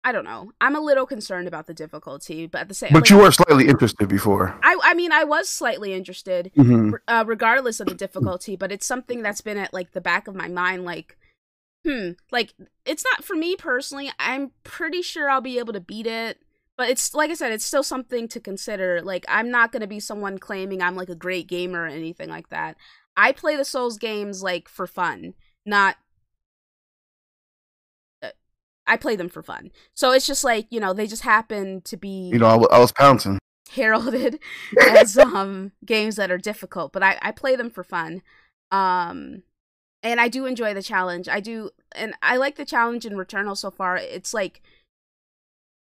i don't know. I'm a little concerned about the difficulty but at the same But like, you were slightly interested before. I, I mean i was slightly interested Mm-hmm. uh, regardless of the difficulty but it's something that's been at like the back of my mind like hmm like it's not for me personally i'm pretty sure i'll be able to beat it but it's like i said it's still something to consider like i'm not going to be someone claiming i'm like a great gamer or anything like that i play the souls games like for fun not uh, i play them for fun so it's just like you know they just happen to be You know, I I was pouncing. heralded as um games that are difficult, but I I play them for fun. Um and I do enjoy the challenge. I do and I like the challenge in Returnal so far. It's like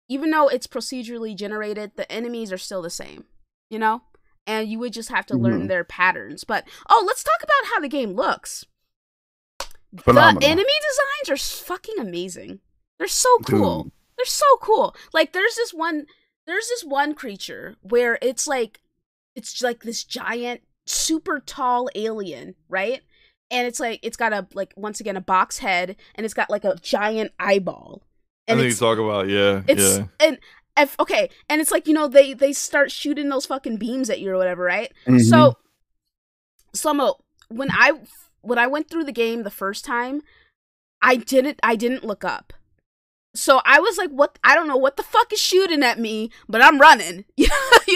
even though it's procedurally generated, the enemies are still the same, you know? And you would just have to learn Mhm. their patterns. But oh, let's talk about how the game looks. Phenomenal. The enemy designs are fucking amazing. They're so cool. Dude. They're so cool. Like there's this one there's this one creature where it's like it's like this giant super tall alien, right? And it's like it's got a like once again a box head, and it's got like a giant eyeball. I And think you talk about yeah, it's yeah. and if, okay, and it's like you know they they start shooting those fucking beams at you or whatever, right? Mhm. So, Slomo, when I when I went through the game the first time, I didn't I didn't look up. So I was like, "What? I don't know what the fuck is shooting at me, but I'm running." you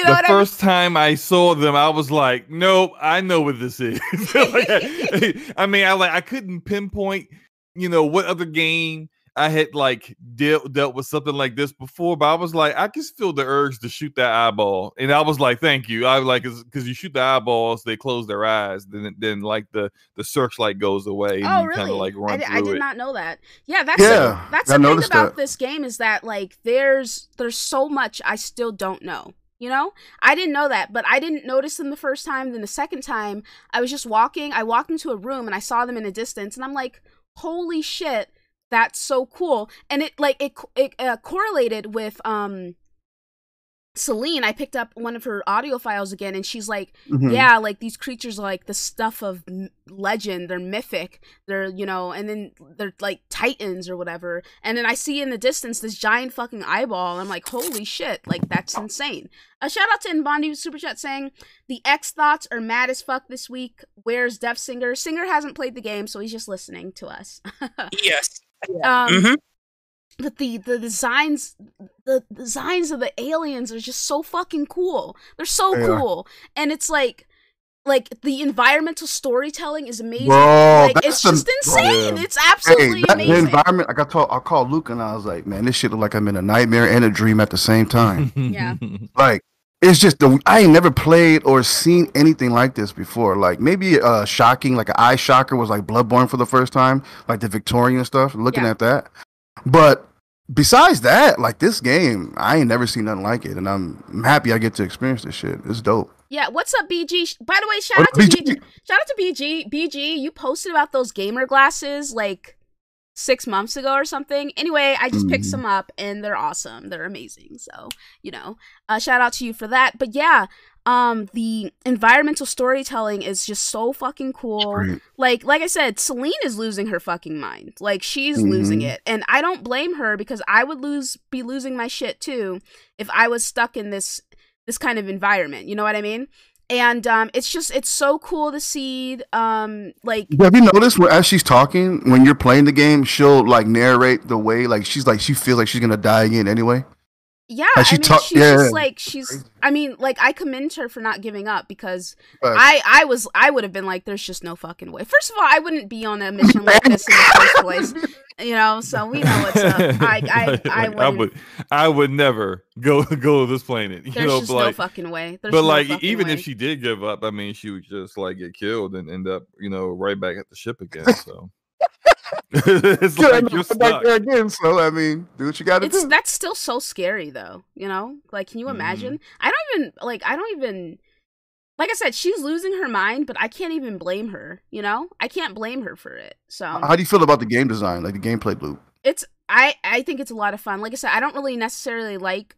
know the what I mean? first time I saw them, I was like, "Nope, I know what this is." Like, I, I mean, I like I couldn't pinpoint, you know, what other game I had like dealt dealt with something like this before, but I was like, I just feel the urge to shoot that eyeball, and I was like, "Thank you." I was like, because you shoot the eyeballs, they close their eyes, then then like the the searchlight goes away, and Oh, really? kind of like I, run di- through I did it. not know that. Yeah, that's Yeah, that's I the thing noticed about that. this game is that like there's there's so much I still don't know. You know, I didn't know that, but I didn't notice them the first time. Then the second time, I was just walking. I walked into a room and I saw them in a distance, and I'm like, "Holy shit, that's so cool!" And it like it it uh, correlated with um. Selene, I picked up one of her audio files again, and she's like, Mhm. yeah like these creatures are like the stuff of m- legend. They're mythic. They're you know and then they're like titans or whatever. And then i see in the distance this giant fucking eyeball. I'm like holy shit. Like that's insane. A shout out to Inbondi super chat saying the x thoughts are mad as fuck this week. Where's deaf singer? Singer hasn't played the game so he's just listening to us. Yes. Um hmm but the the designs the designs of the aliens are just so fucking cool they're so They are. cool and it's like like the environmental storytelling is amazing Bro, like it's the- just insane Yeah. it's Hey, absolutely that the environment. Like I told, I called Luke and I was like, "Man, this shit look like I'm in a nightmare and a dream at the same time." Yeah. like it's just the I ain't never played or seen anything like this before. Like maybe uh shocking, like an eye shocker was like Bloodborne for the first time, like the Victorian stuff. Looking Yeah. at that, but besides that, like this game, I ain't never seen nothing like it, and I'm, I'm happy I get to experience this shit. It's dope. yeah what's up bg by the way shout What out to BG? BG? shout out to bg bg you posted about those gamer glasses like six months ago or something. Anyway i just picked Mhm. some up and they're awesome. They're amazing. So you know uh shout out to you for that. But yeah um the environmental storytelling is just so fucking cool. Like like i said selene is losing her fucking mind. Like she's losing Mhm. it. And i don't blame her because i would lose be losing my shit too if i was stuck in this this kind of environment. You know what i mean and um it's just it's so cool to see um like Have you noticed when, as she's talking, when you're playing the game, she'll like narrate the way, like she's like she feels like she's gonna die again anyway. Yeah Like, she i mean she's yeah, just yeah. like she's i mean like i commend her for not giving up because But i i was i would have been like there's just no fucking way first of all i wouldn't be on a mission like this in the first place you know so we know what's up i i Like, i, like, I would never go go to this planet. You there's know, just but no like, fucking way there's but no like, even way. if she did give up, I mean, she would just like get killed and end up, you know, right back at the ship again. So it's Yeah, like you're I'm back stuck. there again. So I mean, do what you got to do. that's still so scary though you know like can you imagine i don't even like i don't even like i said she's losing her mind but i can't even blame her you know i can't blame her for it so How do you feel about the game design, like the gameplay loop? it's i i think it's a lot of fun like i said i don't really necessarily like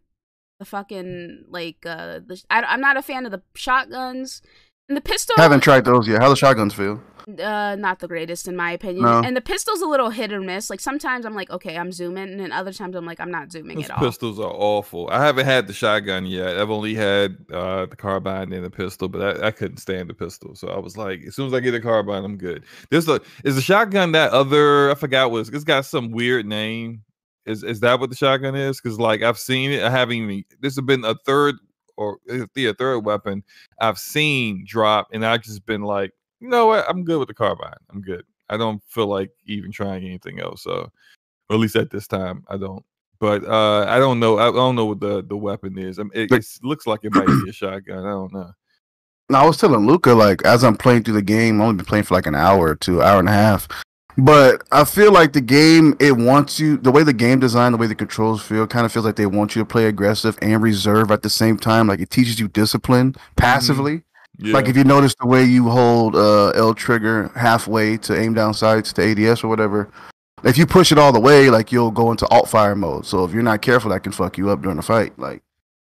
the fucking like uh the I, i'm not a fan of the shotguns and the pistol Haven't tried those yet. How the shotguns feel? Uh not the greatest in my opinion No. and the pistol's a little hit or miss like sometimes i'm like okay i'm zooming and then other times i'm like i'm not zooming Those at all pistols are awful. I haven't had the shotgun yet. I've only had uh, the carbine and the pistol, but I, I couldn't stand the pistol. So I was like, as soon as I get a carbine, I'm good. There's a is the shotgun that other I forgot was it's got some weird name. Is is that what the shotgun is? Because like I've seen it. I haven't even. This has been a third or it'd third weapon I've seen drop, and I've just been like, you know what? I'm good with the carbine. I'm good. I don't feel like even trying anything else. So, or at least at this time, I don't. But uh I don't know. I don't know what the the weapon is. I mean, it, looks like it might be a shotgun. I don't know. Now I was telling Luca, like as I'm playing through the game, I've only been playing for like an hour or two, hour and a half. But I feel like the game it wants you the way the game design, the way the controls feel, kind of feels like they want you to play aggressive and reserve at the same time. Like it teaches you discipline passively. Yeah. Like if you notice the way you hold uh, L trigger halfway to aim down sights to ADS or whatever, if you push it all the way, like you'll go into alt fire mode. So if you're not careful, that can fuck you up during a fight. Like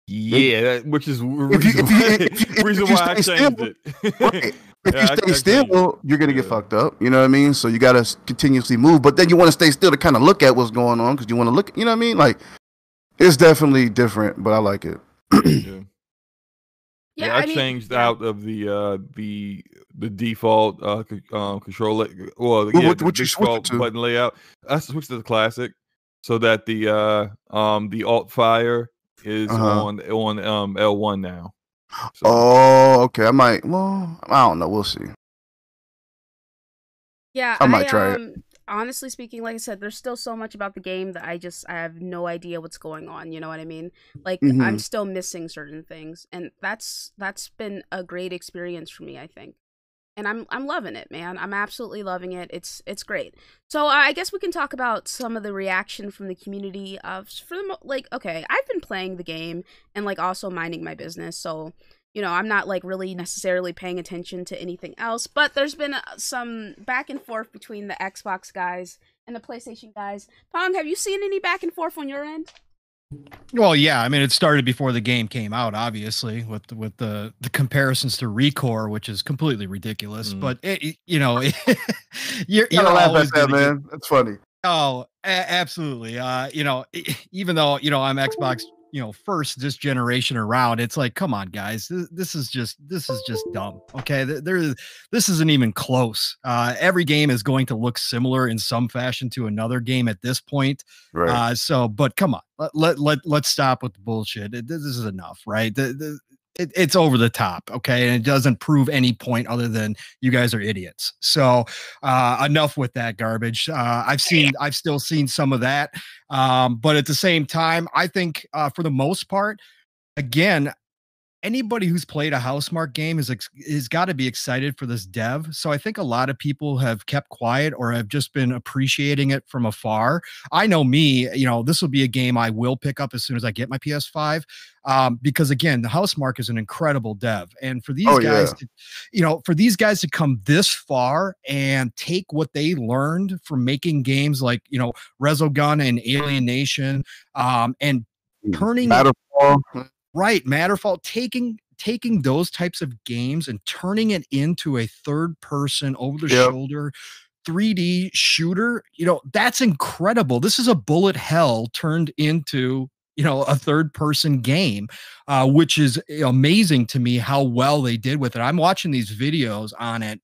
Yeah, that- which is w- If you- reason why, if you- if reason you why I changed still, it. Right. If Yeah, you stay I, I still, you're gonna get Yeah. fucked up. You know what I mean? So you gotta continuously move, but then you want to stay still to kind of look at what's going on because you want to look. You know what I mean? Like it's definitely different, but I like it. yeah. Yeah, I, I mean, changed yeah. out of the uh the the default uh c- um control well What- yeah, what- the what you default to? button layout. I switched to the classic so that the uh um the alt fire is Uh-huh. on on um L1 now. So, Oh, okay. I might. Well, I don't know. We'll see. Yeah, I might try it. Honestly speaking, like I said, there's still so much about the game that I just I have no idea what's going on. You know what I mean? Like I'm Mhm. still missing certain things, and that's that's been a great experience for me. I think, and I'm I'm loving it, man. I'm absolutely loving it. It's it's great. So uh, I guess we can talk about some of the reaction from the community of for the mo- like okay, I've been playing the game and like also minding my business, so you know, I'm not like really necessarily paying attention to anything else, but there's been uh, some back and forth between the Xbox guys and the PlayStation guys. Pong, have you seen any back and forth on your end? Well, yeah, I mean, it started before the game came out, obviously, with with the the comparisons to Recore, which is completely ridiculous. Mm. But it, it- you know, you're You you're gotta laugh always at that, gonna get- man. That's funny. Oh, a- absolutely. Uh, you know, even though you know I'm Xbox, you know, first this generation around, it's like, come on, guys, this, this is just this is just dumb. Okay, Th- there, this isn't even close. Uh, every game is going to look similar in some fashion to another game at this point. Right. Uh, so, but come on, let let let let's stop with the bullshit. This is enough, right? The, the, it, it's over the top, okay, and it doesn't prove any point other than you guys are idiots. So, uh, enough with that garbage. Uh, I've seen, I've still seen some of that, um, but at the same time, I think uh, for the most part, again. Anybody who's played a Housemarque game is is got to be excited for this dev. So I think a lot of people have kept quiet or have just been appreciating it from afar. I know me, you know, this will be a game I will pick up as soon as I get my PS5. Um, because again, the Housemarque is an incredible dev. And for these Oh, guys, yeah. to, you know, for these guys to come this far and take what they learned from making games like, you know, Resogun and Alienation, um, and turning Matterfall. Right matterfall taking taking those types of games and turning it into a third person over the Yep. shoulder 3d shooter you know that's incredible this is a bullet hell turned into you know a third person game uh, which is amazing to me how well they did with it i'm watching these videos on it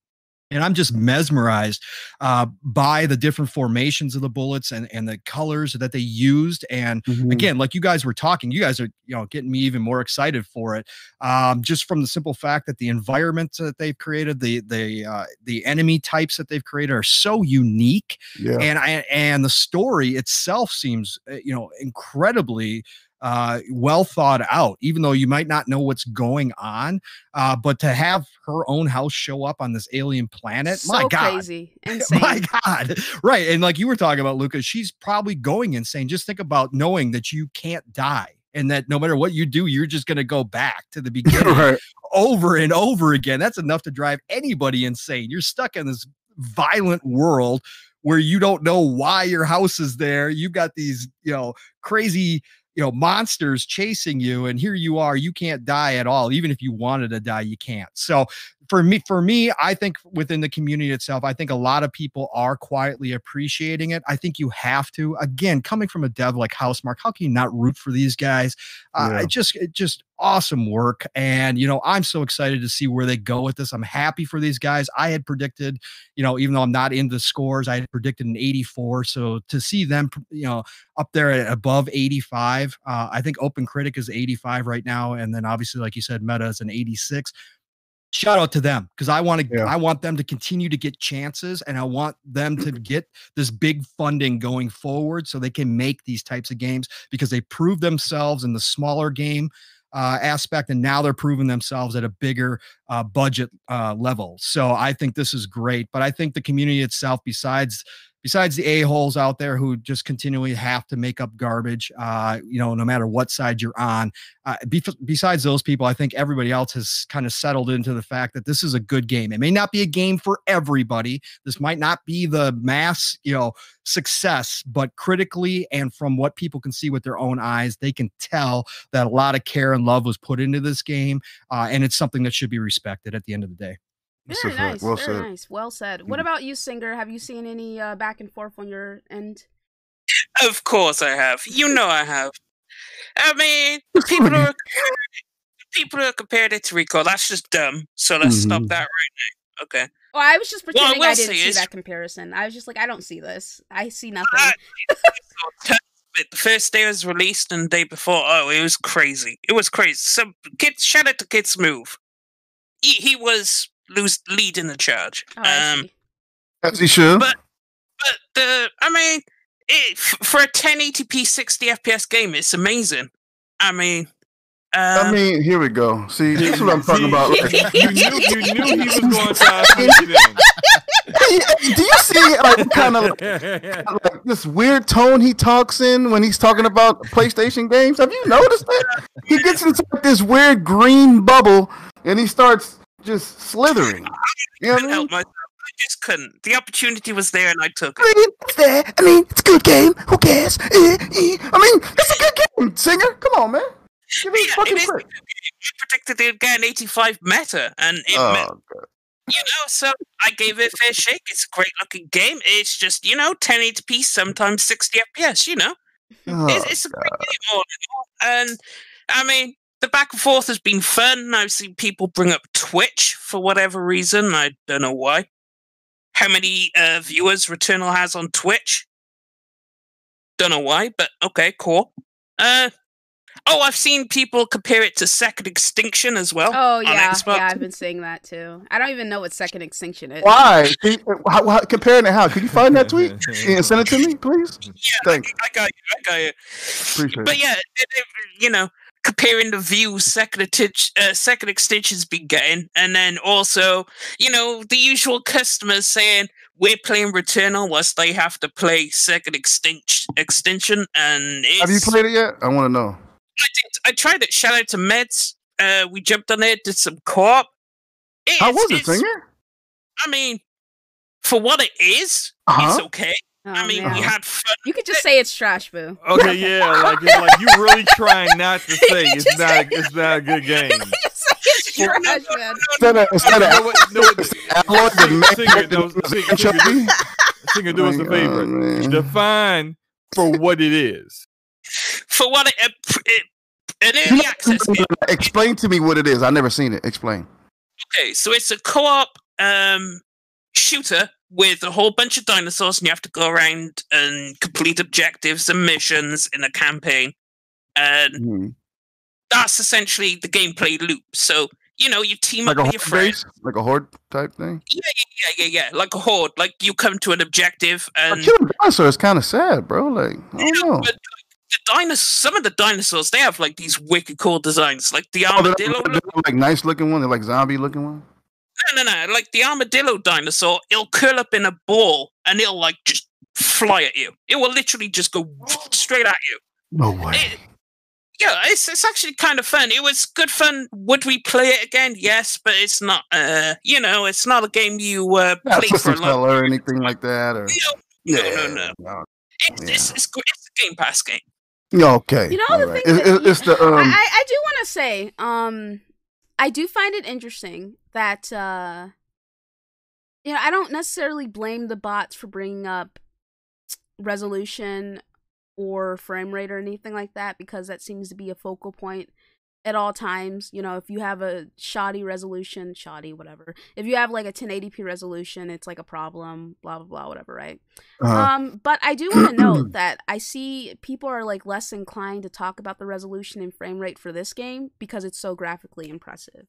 and i'm just mesmerized uh, by the different formations of the bullets and, and the colors that they used and Mhm. again like you guys were talking you guys are you know getting me even more excited for it um just from the simple fact that the environments that they've created the the uh the enemy types that they've created are so unique Yeah. and I, and the story itself seems uh, you know incredibly uh well thought out even though you might not know what's going on uh but to have her own house show up on this alien planet so my god crazy, insane. my God. Right. And like you were talking about, Lucas, she's probably going insane. Just think about knowing that you can't die and that no matter what you do, you're just going to go back to the beginning right. over and over again. That's enough to drive anybody insane. You're stuck in this violent world where you don't know why your house is there. You've got these, you know, crazy, you know, monsters chasing you, and here you are. You can't die at all. Even if you wanted to die, you can't. So for me, for me, I think within the community itself, I think a lot of people are quietly appreciating it. I think you have to. Again, coming from a dev like Housemarque, how can you not root for these guys? Uh, Yeah. it just, it just awesome work. And you know, I'm so excited to see where they go with this. I'm happy for these guys. I had predicted, you know, even though I'm not in the scores, I had predicted an 84. So to see them, you know, up there at above 85, uh, I think Open Critic is 85 right now, and then obviously, like you said, Meta is an 86 shout out to them because I want to Yeah. I want them to continue to get chances and I want them to get this big funding going forward so they can make these types of games because they proved themselves in the smaller game uh, aspect and now they're proving themselves at a bigger uh, budget uh, level. So I think this is great, but I think the community itself, besides besides the a holes out there who just continually have to make up garbage, uh, you know, no matter what side you're on. Uh, be- besides those people, I think everybody else has kind of settled into the fact that this is a good game. It may not be a game for everybody. This might not be the mass, you know, success, but critically and from what people can see with their own eyes, they can tell that a lot of care and love was put into this game, uh, and it's something that should be respected at the end of the day. That's Very a fact. nice. Well very said. nice. Well said. What Mhm. about you, Singer? Have you seen any uh, back and forth on your end? Of course I have. You know I have. I mean, people are comparing it, people are comparing it to Recore. That's just dumb. So let's stop Mhm. that right now. Okay. Well, I was just Well, I pretending I didn't say see that comparison. I was just like, I don't see this. I see nothing. I- So, tons of it. the first day it was released and the day before, oh, it was crazy. It was crazy. So, kid, shout out to Kids Move. He, he was lose, lead in the charge. Oh, um, see. As he should. But- but the, I mean, it, for a 1080p 60 FPS game, it's amazing. I mean, um, I mean, here we go. See, Yeah, that's what I'm talking about. Like, you knew you knew he was going to try to sneak do you see like kind of like, like this weird tone he talks in when he's talking about PlayStation games? Have you noticed that? He gets into like, this weird green bubble and he starts just slithering. You know what I mean? myself. I just couldn't. The opportunity was there and I took it. I mean, it's there. I mean, it's a good game. Who cares? Eh, eh. I mean, it's a good game, singer. Come on, man. Give me Yeah, fucking it credit. I predicted they'd get an 85 meta, and it, Oh, met- you know, so I gave it a fair shake. It's a great looking game. It's just, you know, 1080p, sometimes 60 FPS, you know. Oh, It's, it's a great game all all. And I mean, the back and forth has been fun. I've seen people bring up Twitch for whatever reason. I don't know why. How many uh, viewers Returnal has on Twitch? Don't know why, but okay, cool. Uh, oh, I've seen people compare it to Second Extinction as well. Oh on yeah, Xbox. yeah. I've been seeing that too. I don't even know what Second Extinction is. Why? You- how, how, comparing it how? Can you find that tweet and send it to me, please? Yeah, Thank you. I got you. I got you. Appreciate but it. yeah, it, it- you know, comparing the views second Atti- uh, second extension's been getting, and then also, you know, the usual customers saying we're playing Returnal whilst they have to play second extinction extension, and it's, Have you played it yet? I want to know. I did. I tried it. Shout out to Meds. Uh, we jumped on it, did some co-op. How was it, singer? I mean, for what it is, it's Uh-huh. okay. Oh, I mean, man. we had fun. You could just say it's trash, boo. Okay, yeah, like it's like you really trying not to say it's not say- it's not a good game. You could just say it's No, no, trash, man. Instead of, instead of what- no, what- Alloy, the Singer, no, man- singer, singer, do- us a Oh, favor. man. Define for what it is. For what it, pr- it an access. Explain to me what it is. I never seen it. Explain. Okay, so it's a co-op um, shooter with a whole bunch of dinosaurs, and you have to go around and complete objectives and missions in a campaign. And Mhm. that's essentially the gameplay loop. So you know, you team Like up with your friends. base, like a horde type thing. Yeah, yeah, yeah, yeah, yeah. Like a horde. Like you come to an objective, But and killing dinosaurs is kind of sad, bro. Like I don't know, but the dinosaurs, some of the dinosaurs, they have like these wicked cool designs, like the Oh, they're, armadillo. they're like nice looking one. They're like zombie looking one. No, no, no. Like the armadillo dinosaur, it'll curl up in a ball and it'll like just fly at you. It will literally just go straight at you. No way. It- yeah, it's it's actually kind of fun. It was good fun. Would we play it again? Yes, but it's not. Uh, you know, it's not a game you uh Not play for a long. or anything like that. Or No, no, no, no. no. It's, Yeah. it's, it's, gr- it's a Game Pass game. Okay. You know, all the right. thing It- that- it- it's the I, um. I, I do want to say, um, I do find it interesting that, uh, you know, I don't necessarily blame the bots for bringing up resolution or frame rate or anything like that because that seems to be a focal point at all times. You know, if you have a shoddy resolution, shoddy, whatever. If you have like a 1080p resolution, it's like a problem, blah, blah, blah, whatever, right? uh, Um, but I do want to note that I see people are like less inclined to talk about the resolution and frame rate for this game because it's so graphically impressive,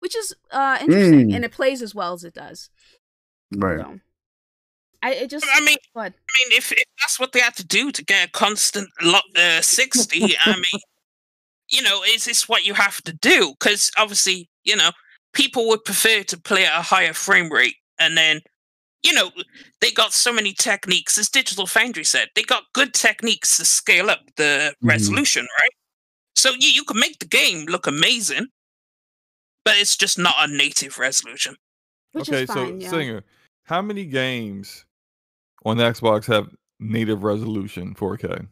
which is uh interesting, Mm. and it plays as well as it does. right. So, I it just I mean, what I mean, if, if that's what they had to do to get a constant lo- uh, 60, I mean, you know, is this what you have to do? Because obviously, you know, people would prefer to play at a higher frame rate and then you know, they got so many techniques, as Digital Foundry said, they got good techniques to scale up the Mhm. resolution, right? So you, you can make the game look amazing, but it's just not a native resolution. Which okay, fine, so yeah. singer, how many games on Xbox have native resolution 4K?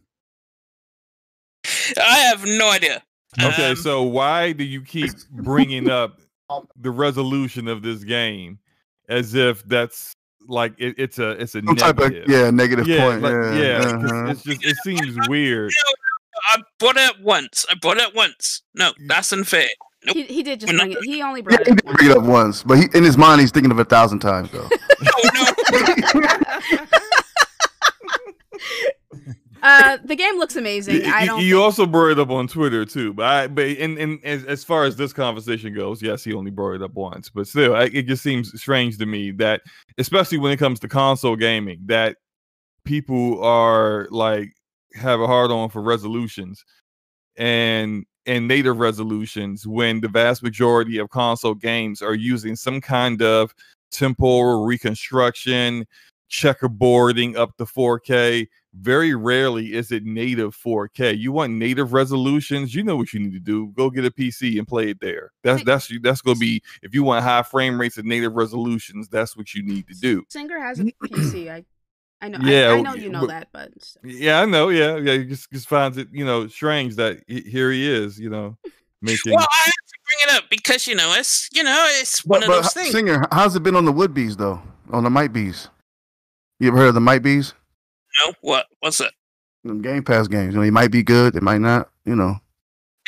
I have no idea. Okay, Um, so why do you keep bringing up the resolution of this game as if that's like it, it's a it's a Some type of negative? yeah negative yeah, point. like- yeah, yeah, 'cause uh-huh. it's just it seems weird. I bought it once. I bought it once. No, that's unfair. Nope. He, he did just bring it. He only Yeah, brought he it. did bring it up once, but he, in his mind he's thinking of it a thousand times though. No, no. uh, the game looks amazing. Y- I don't. you think- also brought it up on Twitter too, but I, but in, in as, as far as this conversation goes, yes, he only brought it up once, but still, I, it just seems strange to me that, especially when it comes to console gaming, that people are like have a hard on for resolutions and and native resolutions when the vast majority of console games are using some kind of temporal reconstruction, checkerboarding up to 4K. Very rarely is it native 4K. You want native resolutions, you know what you need to do. Go get a PC and play it there. That's Hey. that's that's gonna be if you want high frame rates and native resolutions, that's what you need to do. Singer has a PC. I, I know. Yeah, I know you know but- that, but still. Yeah, I know. Yeah, yeah. He just just finds it, you know, strange that he- here he is, you know, making. Well, I have to bring it up because you know it's you know it's one But, of but those things. singer, how's it been on the wood bees though? On the might bees? You ever heard of the might bees? No, what? What's it? Them Game Pass games. You know, they might be good, they might not. You know.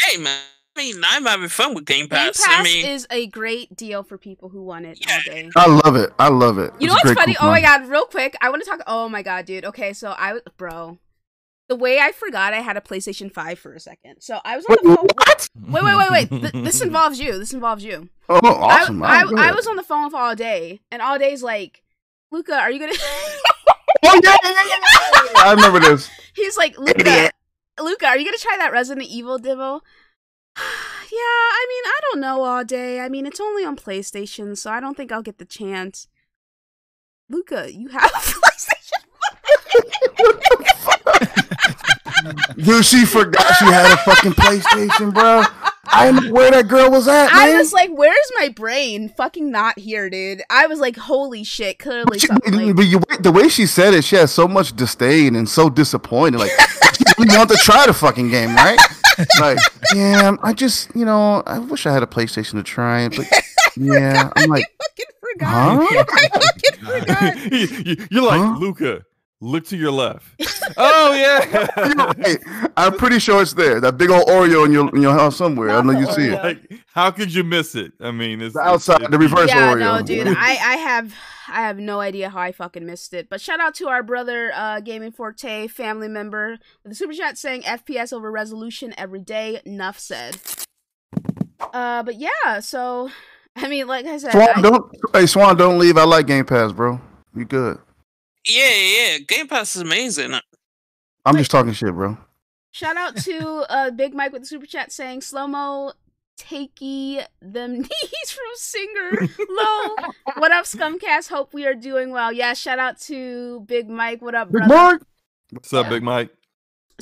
Hey man, I mean I'm having fun with Game Pass. Game Pass. Pass I mean, is a great deal for people who want it all day. I love it. I love it. You It's know what's funny? coupon. Oh my god, real quick, I want to talk. Oh my god, dude. Okay, so I was, bro, the way I forgot I had a PlayStation Five for a second. So I was on Wait, the phone. what? Wait, wait, wait, wait. Th- this involves you. This involves you. Oh, awesome. I, I, I was on the phone for all day, and all day's like, Luca, are you gonna? Oh, Oh, yeah, yeah, yeah, yeah, yeah, yeah. I remember this. He's like, Luca, Idiot. Luca, are you gonna try that Resident Evil demo? yeah, I mean, I don't know all day. I mean, it's only on PlayStation, so I don't think I'll get the chance. Luca, you have a PlayStation. Dude, she forgot she had a fucking PlayStation, bro. I didn't know where that girl was at, I man. was like, "Where's my brain? Fucking not here, dude." I was like, "Holy shit!" Clearly, But, she, something like, but you, the way she said it, she had so much disdain and so disappointed. Like, she didn't want to try the fucking game, right? Like, yeah, I just, you know, I wish I had a PlayStation to try it, but yeah, I'm like, I fucking forgot. huh? I fucking forgot. You- You're like Huh? Luca. Look to your left. oh yeah. Hey, I'm pretty sure it's there. That big old Oreo in your in your house somewhere. I know you see it. Like, how could you miss it? I mean, it's The outside, it's- the reverse yeah, Oreo. no, dude, I, I have I have no idea how I fucking missed it. But shout out to our brother, uh, Gaming Forte, family member, with a super chat saying FPS over resolution every day. Enough said. Uh, but yeah, so I mean, like I said, Swan, I- don't hey Swan, don't leave. I like Game Pass, bro. You good? Yeah, yeah, Game Pass is amazing. I'm just talking shit, bro. shout out to uh Big Mike with the super chat saying slow mo. Takey them knees from Singer. Low. What up, Scumcast? Hope we are doing well. Yeah, shout out to Big Mike. What up, Big brother? Mark. What's up, Yeah. Big Mike?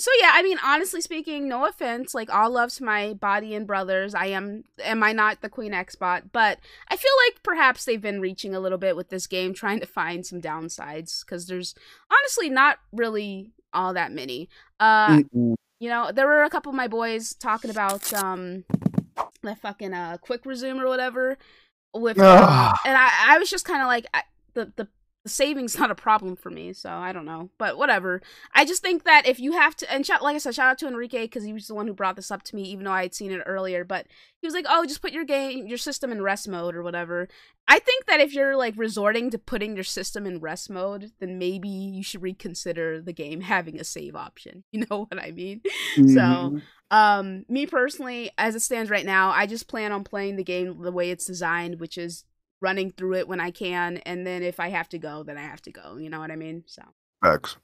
So yeah, I mean, honestly speaking, no offense, like all love to my body and brothers. I am, am I not the Queen Xbot? But I feel like perhaps they've been reaching a little bit with this game, trying to find some downsides because there's honestly not really all that many. Uh, Mm-mm. you know, there were a couple of my boys talking about um that fucking uh quick resume or whatever with, and I I was just kind of like I, the the the savings not a problem for me, so I don't know, but whatever. I just think that if you have to, and shout, like I said, shout out to Enrique because he was the one who brought this up to me, even though I had seen it earlier. But he was like, "Oh, just put your game, your system in rest mode or whatever." I think that if you're like resorting to putting your system in rest mode, then maybe you should reconsider the game having a save option. You know what I mean? So, Mhm. um, me personally, as it stands right now, I just plan on playing the game the way it's designed, which is running through it when I can, and then if I have to go, then I have to go. You know what I mean? So, Facts.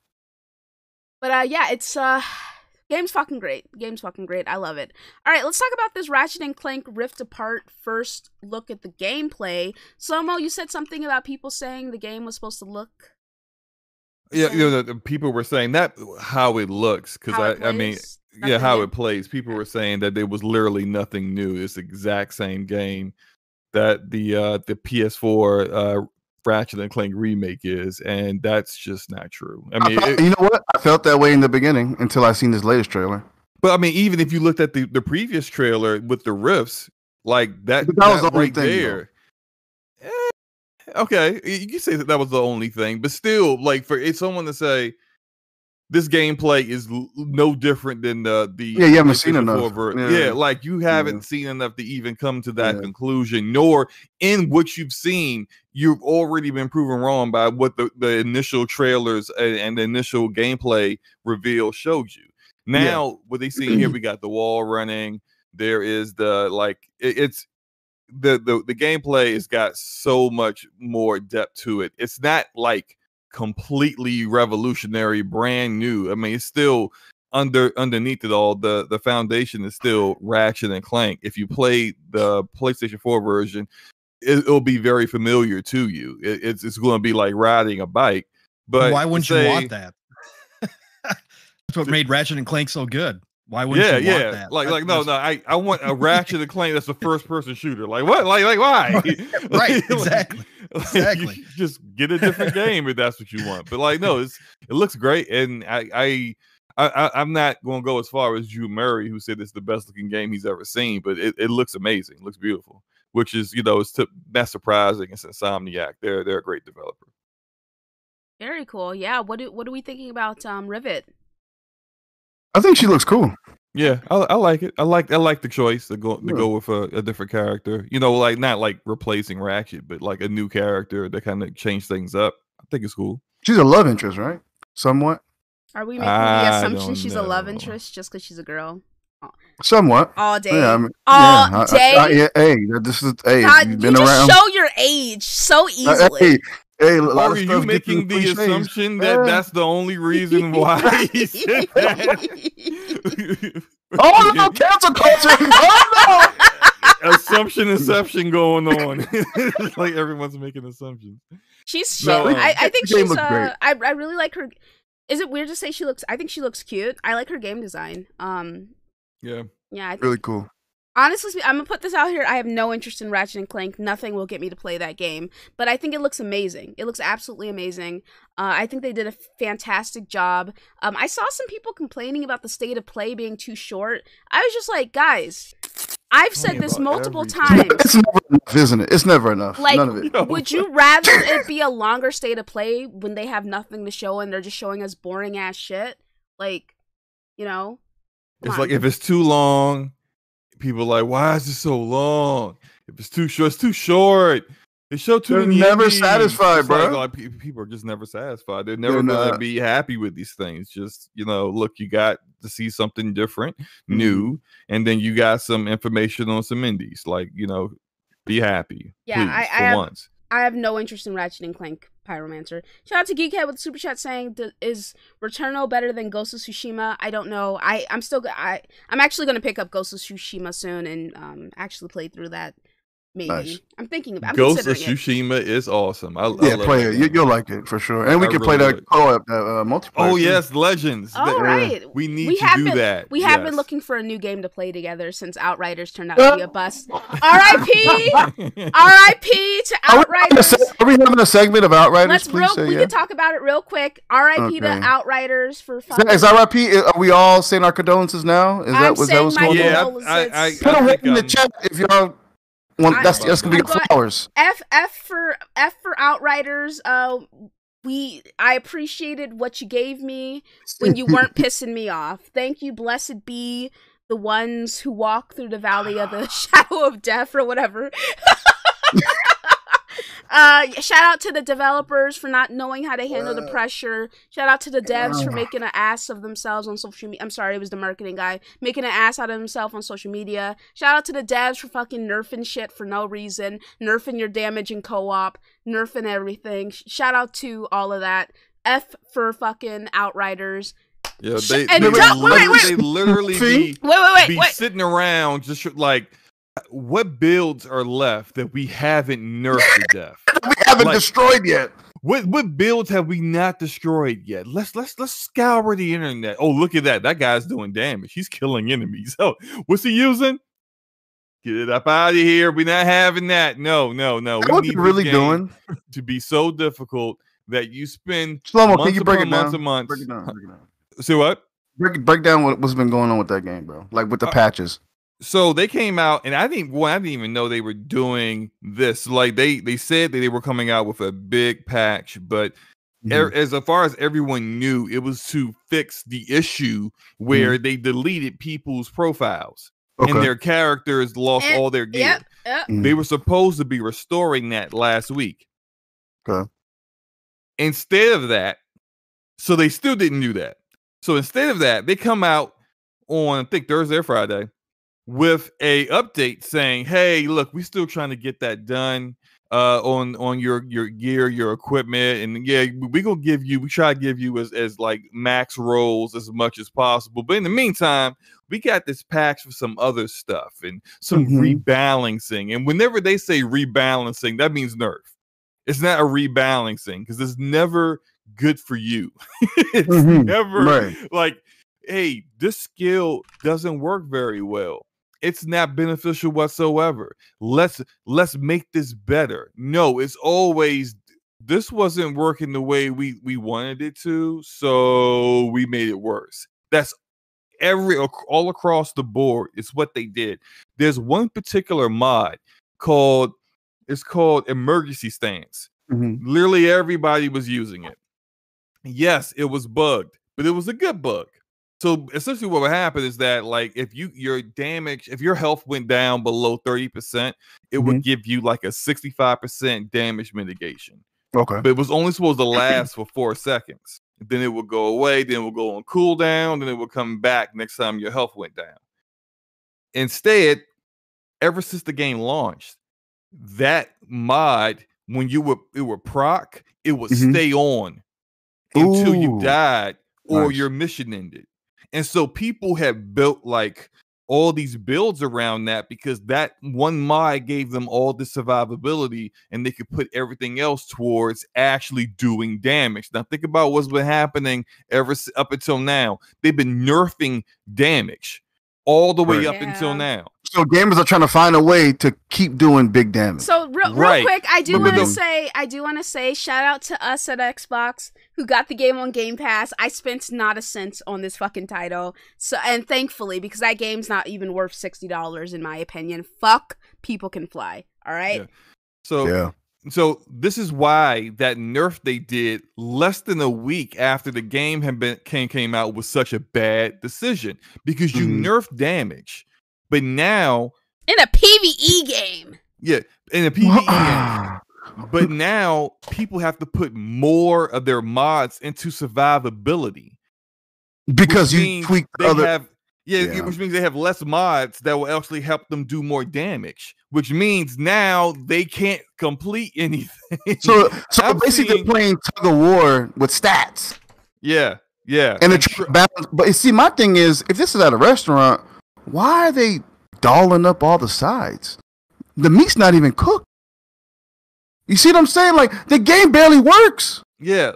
but uh, yeah, it's uh, Game's fucking great. Game's fucking great. I love it. All right, let's talk about this Ratchet and Clank Rift Apart first look at the gameplay. Slomo, you said something about people saying the game was supposed to look Yeah, you know, the, the people were saying that how it looks because I, I mean, yeah, how new. it plays. People were saying that there was literally nothing new. It's the exact same game that the uh the PS4 uh Ratchet and Clank remake is, and that's just not true. I I mean, felt- it- you know what? I felt that way in the beginning until I seen this latest trailer. but I mean, even if you looked at the the previous trailer with the riffs, like that, But that was that the only right thing, there. eh, okay, you can say that that was the only thing, but still, like for it's someone to say this gameplay is l- no different than the the Yeah, you haven't seen enough. Yeah. yeah, like you haven't seen enough to even come to that Yeah. conclusion, nor in what you've seen, you've already been proven wrong by what the, the initial trailers and, and the initial gameplay reveal showed you. Yeah. Now, what they see here, we got the wall running. There is the like it- it's the the the gameplay has got so much more depth to it. It's not like completely revolutionary, brand new. I mean, it's still under underneath it all. The the foundation is still Ratchet and Clank. If you play the PlayStation 4 version, it, it'll be very familiar to you. It, it's it's going to be like riding a bike. But why wouldn't you want that? That's what made Ratchet and Clank so good. Why wouldn't yeah, you want yeah. that? Like, like, no, no. I, I want a Ratchet and Clank that's a first person shooter. Like, what? Like, like, why? Right, Like, exactly, like, exactly. just get a different game if that's what you want. But like, no, it's it looks great, and I, I, I, I- I'm not going to go as far as Drew Murray, who said it's the best looking game he's ever seen, but it, it looks amazing, looks beautiful. Which is, you know, it's t- not surprising. It's Insomniac. They're they're a great developer. Very cool. Yeah. What do what are we thinking about um Rivet? I think she looks cool. Yeah, I, I like it. I like I like the choice to go to Yeah. go with a, a different character. You know, like not like replacing Ratchet, but like a new character that kind of change things up. I think it's cool. She's a love interest, right? Somewhat. Are we making the assumption don't she's a love interest just because she's a girl? Somewhat. All day. Yeah, I mean, All yeah, I- I- day. I- yeah, hey, this is hey. God, you've you just around. show your age so Uh, easily. Hey, hey, a lot Or of are you making the cliches. assumption that Yeah. that's the only reason why he said that? Oh no, cancel culture! Oh no! Assumption inception going on. It's like everyone's making assumptions. She's she, No, I, I think the she's looks uh, great. I I really like her. Is it weird to say she looks? I think she looks cute. I like her game design. Um, Yeah. yeah, I think, really cool. Honestly, spe- I'm gonna put this out here. I have no interest in Ratchet and Clank. Nothing will get me to play that game, but I think it looks amazing. It looks absolutely amazing. Uh, I think they did a fantastic job. Um, I saw some people complaining about the state of play being too short. I was just like, guys, I've said this multiple everything. times. It's never enough, isn't it? It's never enough. Like, None of it. Yo. Would you rather it be a longer state of play when they have nothing to show and they're just showing us boring ass shit? Like, you know? It's on. like if it's too long, people are like, why is it so long? If it's too short, it's too short. They show too They're many. never endings." satisfied, It's like, like, people are just never satisfied. They're never They're gonna not. be happy with these things. Just you know, look, you got to see something different, Mm-hmm. new, and then you got some information on some indies. Like you know, be happy. Yeah, please, I- I for have- once. I have no interest in Ratchet and Clank Pyromancer. Shout out to Geekhead with super chat saying, "Is Returnal better than Ghost of Tsushima?" I don't know. I I'm still I I'm actually gonna pick up Ghost of Tsushima soon and um actually play through that. Maybe Nice. I'm thinking about. I'm Ghost of considering it. Tsushima is awesome. I, I Yeah, love play it. You, you'll like it for sure. And we I can play that co-op, that uh, multiplayer. Oh yes, Legends. Oh, That- right. We need We to have do been- that. We have been looking for a new game to play together since Outriders turned out to be a bust. R.I.P. R.I.P. to Are we, Outriders. se- are we having a segment of Outriders? Let's please real. say We yeah. can talk about it real quick. R.I.P. to Outriders for fun. Is fucking. that, is RIP? Are we all saying our condolences now? Is I'm that was that what's my going on? I, I, I, I Put a think, in the chat if y'all want. I- That's that's gonna be flowers. F F for F for Outriders. Uh, we I appreciated what you gave me when you weren't pissing me off. Thank you, blessed be the ones who walk through the valley of the shadow of death or whatever. Uh, shout out to the developers for not knowing how to handle the pressure. Shout out to the devs for making an ass of themselves on social media. I'm sorry, it was the marketing guy making an ass out of himself on social media. Shout out to the devs for fucking nerfing shit for no reason, nerfing your damage in co-op, nerfing everything. Shout out to all of that. F for fucking Outriders. Yeah, Sh- they, and they, would don't- wait, literally, wait. they literally be, Wait, wait, wait, be wait. sitting around just like, what builds are left that we haven't nerfed to death? We haven't Like- destroyed yet. What what builds have we not destroyed yet? Let's let's let's scour the internet. Oh, look at that! That guy's doing damage. He's killing enemies. Oh, what's he using? Get it up out of here. We're not having that. No, no, no. We What's need it really doing? to be so difficult that you spend Slow mo, can you break it months down? and months. Break it down. Break it down. See what? Break, break down what, what's been going on with that game, bro. Like with the Uh, patches. So they came out and i didn't well, i didn't even know they were doing this like they they said that they were coming out with a big patch but Mm-hmm. er- as far as everyone knew it was to fix the issue where they deleted people's profiles Okay. and their characters lost Eh, all their gear Yep, yep. Mhm. they were supposed to be restoring that last week Okay. instead of that so they still didn't do that so instead of that they come out on i think thursday or friday with a update saying hey look we're still trying to get that done uh on on your your gear your equipment and yeah we gonna give you we try to give you as as like max rolls as much as possible but in the meantime we got this patch for some other stuff and some Mhm. rebalancing and whenever they say rebalancing that means nerf it's not a rebalancing because it's never good for you it's Mhm. never Right. like hey this skill doesn't work very well it's not beneficial whatsoever let's let's make this better no it's always this wasn't working the way we we wanted it to so we made it worse that's every all across the board it's what they did there's one particular mod called it's called emergency stance Mhm. literally everybody was using it. Yes, it was bugged, but it was a good bug. So essentially, what would happen is that, like, if you your damage, if your health went down below thirty percent, it would give you like a sixty-five percent damage mitigation. Okay. But it was only supposed to last for four seconds. Then it would go away. Then it would go on cooldown. Then it would come back next time your health went down. Instead, ever since the game launched, that mod, when you were it were proc, it would Mhm. stay on until you died or nice. your mission ended. And so people have built like all these builds around that because that one mod gave them all the survivability and they could put everything else towards actually doing damage. Now think about what's been happening ever up until now. They've been nerfing damage all the way Right. up until now. So gamers are trying to find a way to keep doing big damage. So real, real Right. quick, I do want to say, I do want to say, shout out to us at Xbox who got the game on Game Pass. I spent not a cent on this fucking title, so and thankfully because that game's not even worth sixty dollars in my opinion. Fuck, people can fly. All right. Yeah. So yeah. So this is why that nerf they did less than a week after the game had been came came out was such a bad decision because you Mhm. nerf damage, but now In a PVE game. yeah in a PvE game, but now people have to put more of their mods into survivability because you tweak they other. have yeah, Yeah. which means they have less mods that will actually help them do more damage, which means now they can't complete anything. so so I'm basically playing tug of war with stats yeah, yeah, and and the tr- balance. But you see, my thing is, if this is at a restaurant, why are they dolling up all the sides? The meat's not even cooked. You see what I'm saying? Like the game barely works. Yeah.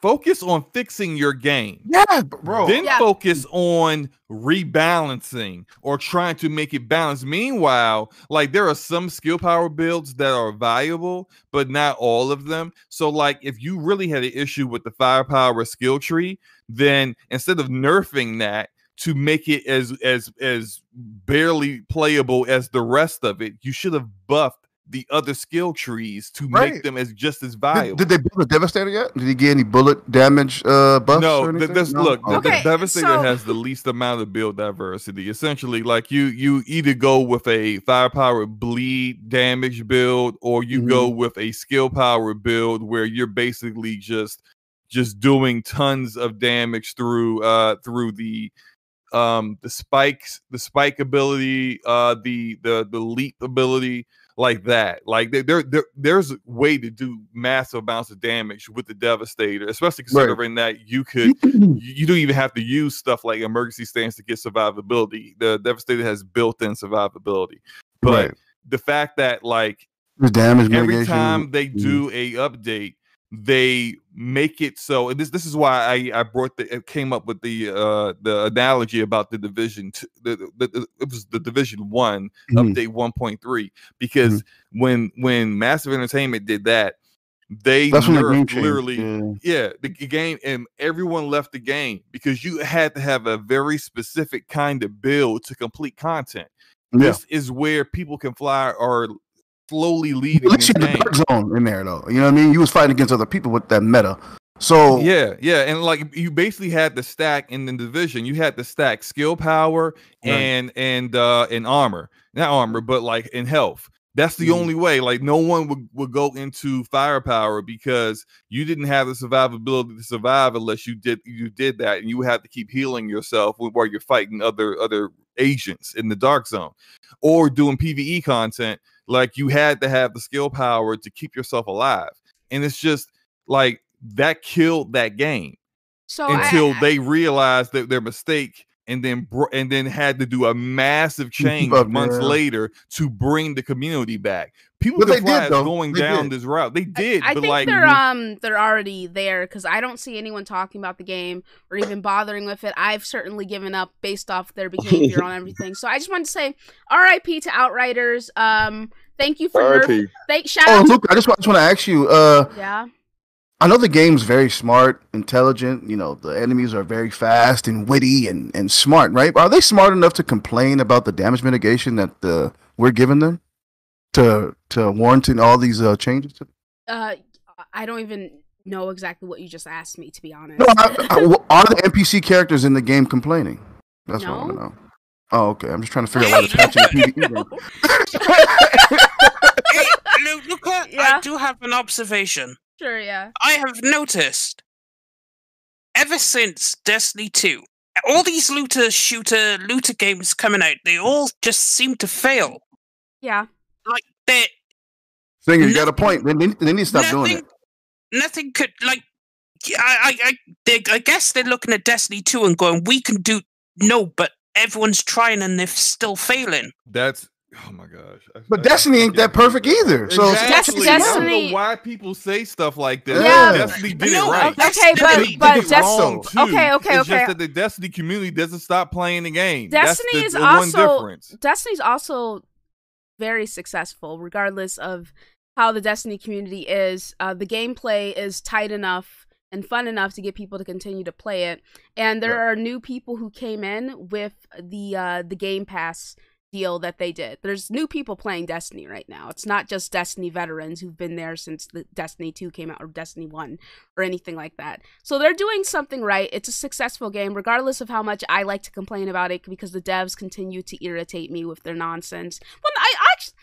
Focus on fixing your game. Yeah, bro. Then Yeah. focus on rebalancing or trying to make it balance. Meanwhile, like there are some skill power builds that are valuable, but not all of them. So, like, if you really had an issue with the firepower skill tree, then instead of nerfing that to make it as as as barely playable as the rest of it, you should have buffed the other skill trees to Right. make them as just as Did, did they build a devastator yet? Did he get any bullet damage uh buffs? no, or th- anything? this No? look, the- Okay, the Devastator so- has the least amount of build diversity. Essentially, like you, you either go with a firepower bleed damage build, or you Mm-hmm. go with a skill power build where you're basically just just doing tons of damage through uh through the um the spikes the spike ability uh the the the leap ability like that. Like there, there, there there's a way to do massive amounts of damage with the Devastator, especially considering that you could you, don't even have to use stuff like emergency stance to get survivability. The Devastator has built-in survivability, but Right. the fact that like The damage every mitigation. time they do a update they make it so and this this is why i i brought the it came up with the uh the analogy about the division two, the, the, the it was the division one Mhm. update 1.3 because when when massive entertainment did that they That's the game nerfed changed. literally yeah. yeah, the game and everyone left the game because you had to have a very specific kind of build to complete content. Yeah. This is where people can fly or slowly At leaving least you had the dark zone in there though. You know what I mean? You was fighting against other people with that meta. So Yeah, yeah, and like you basically had the stack in the division. You had the stack skill power Right. and and uh and armor, not armor, but like in health. That's the Mhm. only way. Like no one would, would go into firepower because you didn't have the survivability to survive unless you did you did that, and you had to keep healing yourself while you're fighting other other agents in the dark zone, or doing PVE content. Like you had to have the skill power to keep yourself alive, and it's just like that killed that game So I- until I- they realized that their mistake and then bro- and then had to do a massive change up, months yeah. later to bring the community back. People But they did, though. going They down did. this route. They did, I but think like they're um they're already there because I don't see anyone talking about the game or even bothering with it. I've certainly given up based off their behavior on everything. So I just wanted to say R.I.P. to Outriders. Um, thank you for nerf- R.I.P. thank shout Oh, out. Luke, I just, wa- just want to ask you. Uh, yeah, I know the game's very smart, intelligent. You know, the enemies are very fast and witty and, and smart, right? Are they smart enough to complain about the damage mitigation that uh, we're giving them to to warranting all these uh, changes? To- uh, I don't even know exactly what you just asked me to be honest. no, I, I, w- are the NPC characters in the game complaining? That's what I want to know. Oh, okay. I'm just trying to figure out why they're patching the PvE game. Luca, Yeah. I do have an observation. Sure, yeah. I have noticed ever since Destiny 2, all these looter shooter looter games coming out, they all just seem to fail. Yeah. Like they Singer, you got a point. They, need- they need to stop nothing, doing it. Nothing could like I I I, they, I guess they're looking at Destiny 2 and going, we can do no, but everyone's trying and they're still failing. that's oh my gosh. I- But I- Destiny ain't that perfect that. either. So- exactly. I don't know why people say stuff like this. Yeah. Destiny did No, it right. okay, Okay, but Destiny They but did it Des- wrong, too. okay, okay, It's okay. just that the Destiny community doesn't stop playing the game. Destiny That's is the, the also- difference. Destiny's also very successful, regardless of how the Destiny community is. Uh, the gameplay is tight enough and fun enough to get people to continue to play it. And there Yeah. are new people who came in with the uh, the Game Pass deal that they did. There's new people playing Destiny right now. It's not just Destiny veterans who've been there since the Destiny 2 came out or Destiny 1 or anything like that. So they're doing something right. It's a successful game regardless of how much I like to complain about it because the devs continue to irritate me with their nonsense. Well, I, I actually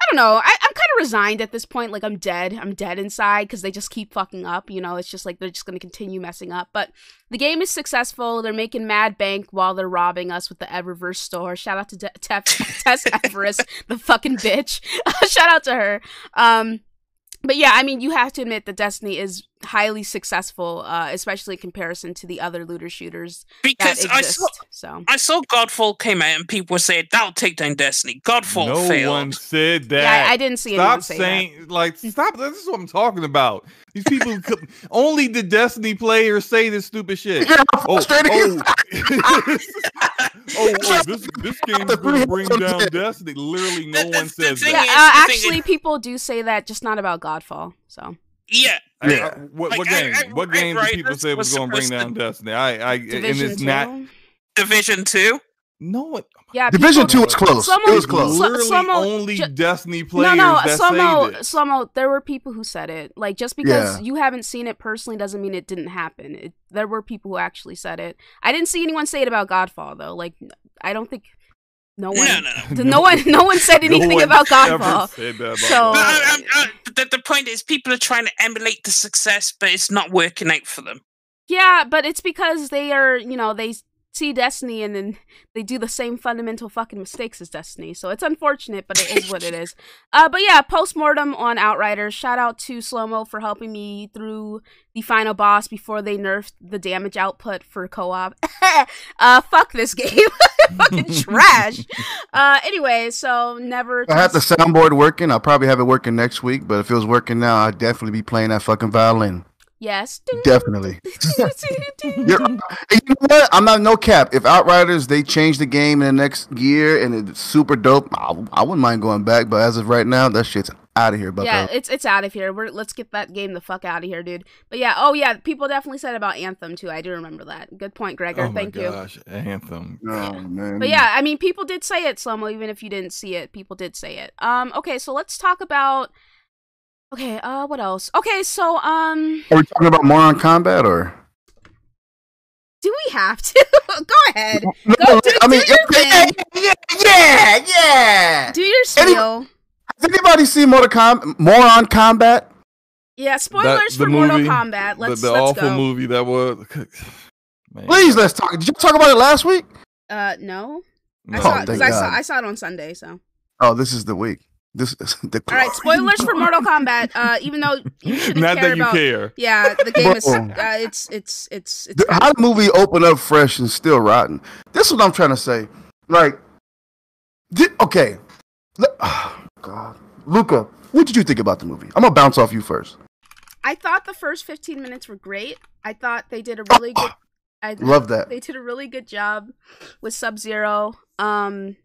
I don't know. I, I'm kind of resigned at this point. Like I'm dead. I'm dead inside because they just keep fucking up. You know, it's just like they're just gonna continue messing up. But the game is successful. They're making mad bank while they're robbing us with the Eververse store. Shout out to De- Tef- Tess Everis, the fucking bitch. Shout out to her. Um, but yeah, I mean, you have to admit that Destiny is highly successful, uh, especially in comparison to the other looter shooters that Because I saw So I saw Godfall came out and people said that'll take down Destiny. Godfall no failed. one said that. yeah, I, I didn't see anyone Stop say saying like stop. This is what I'm talking about. These people who could- only the Destiny players say this stupid shit. Look Oh, oh, oh, oh, this this game's The gonna bring down. Destiny. Literally, no The- the- one says that. that. Yeah, uh, actually, people do say that, just not about Godfall. So Yeah, Yeah. Uh, I- what, Like, what game? I- what I- game right, people this say was was going to bring down Destiny? I, I, and Division it's Two. not. Division 2. No one. yeah, Division people- two was close. Someone- it was close. Sl- Literally, Slow-mo only ju- Destiny No, players no, that Slomo, say this. Slomo. There were people who said it. Like just because Yeah. you haven't seen it personally doesn't mean it didn't happen. It, there were people who actually said it. I didn't see anyone say it about Godfall though. Like I don't think no No, one, no, no. th- no one, no one said No anything one about ever Godfall. about So- But Godfall. I, I'm- uh, the, the point is, people are trying to emulate the success, but it's not working out for them. Yeah, but it's because they are, you know, they see Destiny and then they do the same fundamental fucking mistakes as Destiny. So it's unfortunate, but it is what it is. Uh, but yeah, postmortem on Outriders. Shout out to Slomo for helping me through the final boss before they nerfed the damage output for co-op. uh, fuck this game, fucking trash. Uh, anyway, so never. I have the soundboard working. I'll probably have it working next week, but if it was working now, I'd definitely be playing that fucking violin. Yes. Definitely. You're, you know what? I'm not no cap. If Outriders they change the game in the next year and it's super dope, I, I wouldn't mind going back. But as of right now, that shit's out of here. Bucko. Yeah, it's it's out of here. We're let's get that game the fuck out of here, dude. But yeah, oh yeah, people definitely said about Anthem too. I do remember that. Good point, Gregor. Oh my Thank you. Anthem. Oh man. But yeah, I mean, people did say it, Slomo. Even if you didn't see it, people did say it. Um, okay, so let's talk about. Okay, uh, what else? Okay, so um, Are we talking about Moron Combat or? do we have to? Go ahead, No, Go do- I mean, do your yeah, thing. yeah, yeah, yeah. do your Any- spiel. Has anybody seen Mortal Com- Moron Combat? Yeah, That- spoilers the for Mortal movie- Kombat. Let's the let's awful go. movie that was. Man, Please, let's talk. Did you talk about it last week? Uh, no, I saw Oh, it 'cause thank I saw I saw it on Sunday. So Oh, this is the week. This is the. all right, spoilers for Mortal Kombat. Uh, even though you shouldn't Not care that you about. care. Yeah, the game is. Uh, it's it's it's it's. The- how the movie open up fresh and still rotten? This is what I'm trying to say. Like, di- okay, Le- oh, God, Luca, what did you think about the movie? I'm gonna bounce off you first. I thought the first 15 minutes were great. I thought they did a really good. I Love that. They did a really good job with Sub Zero. Um,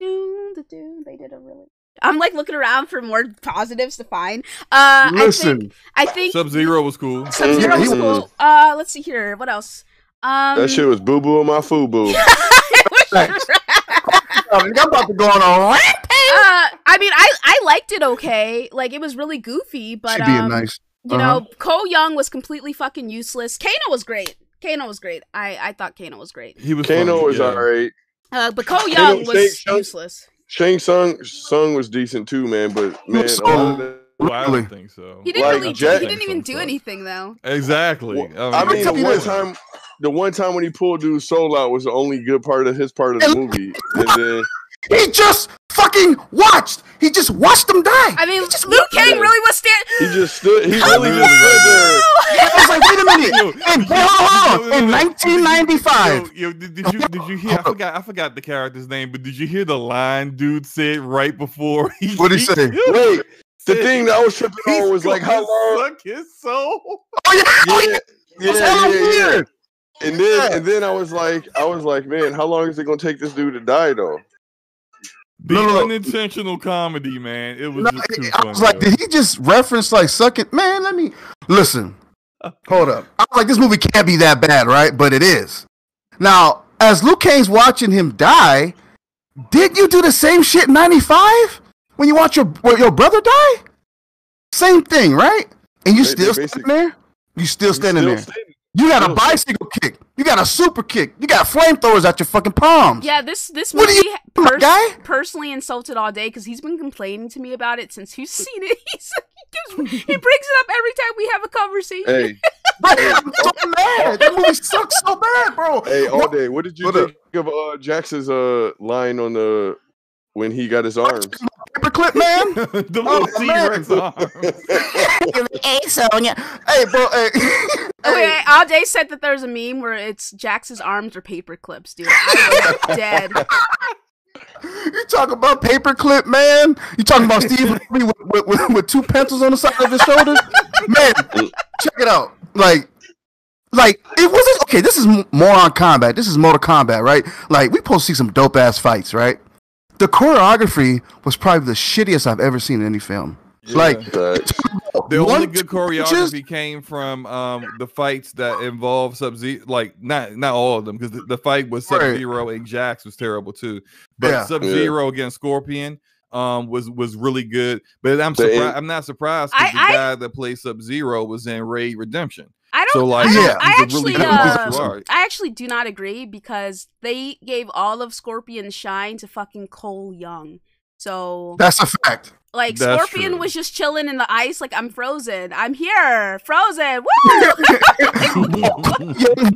they did a really. I'm like looking around for more positives to find. Uh, Listen, I think think Sub Zero was cool. Sub Zero was cool. Uh, let's see here. What else? Um, That shit was boo boo on my foo boo. I'm about to go on a rant. Uh, I mean, I I liked it okay. Like it was really goofy, but She being um, nice. you Uh-huh. know, Cole Young was completely fucking useless. Kano was great. Kano was great. I I thought Kano was great. He was. Kano funny, was yeah. alright. Uh, but Cole Young Kano- was Shang- useless. Shang Tsung Sung was decent too, man. But man, a So- lot Well, I Really? don't think so. He didn't Like, really. Jack- he didn't even do suck. anything though. Exactly. Well, I I mean, mean, the one time, the one time when he pulled dude's soul out was the only good part of his part of the movie, and then He just fucking watched. He just watched them die. I mean, just Liu Kang Yeah. really was stand. he just stood. He How really did just stood there. I was like, wait a minute. Yo, In, hold on, in 1995. Yo, yo, did, did you did you hear? I forgot I forgot the character's name, but did you hear the line dude said right before he? What'd he say? Wait, the thing that I was tripping he's on was like how long. Suck his soul. Oh yeah, oh, yeah. Yeah, yeah, yeah, yeah. And then Yeah. and then I was like, I was like, man, how long is it gonna take this dude to die though? The No, no, no. unintentional comedy, man. It was No, just too I funny. was like, though. did he just reference like sucking? Man, let me listen. Hold up. I was like, this movie can't be that bad, right? But it is. Now, as Liu Kang's watching him die, did you do the same shit in '95 when you watch your your brother die? Same thing, right? And you They- still they standing there? You still standing still there? standing. You got a bicycle kick. You got a super kick. You got flamethrowers at your fucking palms. Yeah, this this What movie you pers- guy? personally insulted all day because he's been complaining to me about it since he's seen it. He's, he, gives, he brings it up every time we have a conversation. Hey, But I'm so mad. That movie sucks so bad, bro. hey, all What- day. What did you What up? think of uh, Jax's uh line on the when he got his arms? Paperclip man. the Oh, little man. T-Rex arm. hey, Sonya. Hey, bro. Hey. Wait, day said that there's a meme where it's Jax's arms are paper clips, dude. I was dead. You talk about paperclip, man. You talking about Steve with, with, with, with two pencils on the side of his shoulders, man. Check it out. Like, like it wasn't okay. This is more on combat. This is Mortal Kombat, right? Like, we supposed to see some dope ass fights, right? The choreography was probably the shittiest I've ever seen in any film. Like, The only good choreography punches- came from um, the fights that involve Sub Zero, like not not all of them, because the, the fight with Sub Zero and Jax was terrible too. But Yeah. Sub Zero against Scorpion um, was was really good. But I'm surprised. I'm not surprised because the I- I- guy that plays Sub Zero was in Raid Redemption. I don't. So like, I, don't- Yeah. I actually, really uh. I actually do not agree because they gave all of Scorpion's shine to fucking Cole Young. So That's a fact. Like That's Scorpion true. was just chilling in the ice, like I'm frozen. I'm here, frozen. Woo!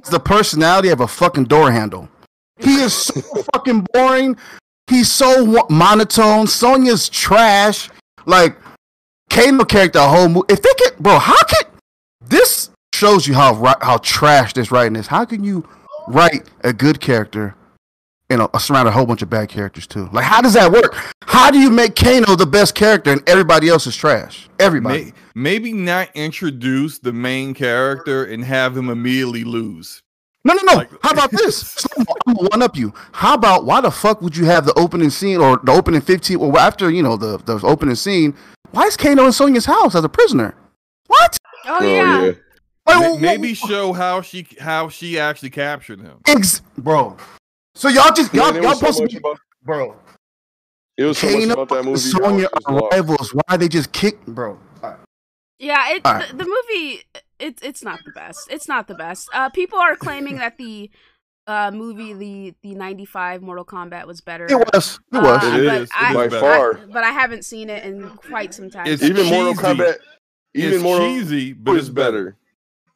The personality of a fucking door handle. He is so fucking boring. He's so monotone. Sonya's trash. Like Kano character, a whole movie. If they get, bro, how can this shows you how how trash this writing is? How can you write a good character and a, surround a whole bunch of bad characters too? Like, how does that work? How do you make Kano the best character and everybody else is trash? Everybody. May, maybe not introduce the main character and have him immediately lose. No, no, no. Like- How about this? I'm gonna one up you. How about why the fuck would you have the opening scene or the opening 15 or after you know the the opening scene? Why is Kano in Sonya's house as a prisoner? What? oh Oh yeah. yeah. Wait, Maybe show how she how she actually captured him. ex- bro. So y'all just y'all Man, y'all was so supposed to be, about bro. it was so much Kano about that and movie. Sonya I was just are rivals. Why they just kick, bro? Yeah, it, Alright. the, the movie it, it's not the best. It's not the best. Uh, people are claiming that the uh, movie the the '95 Mortal Kombat was better. It was. It Uh, was. It but is. I, is by I- far. but I haven't seen it in quite some time. It's Even Mortal cheesy. Kombat. Even it's Mortal cheesy, but it's is better.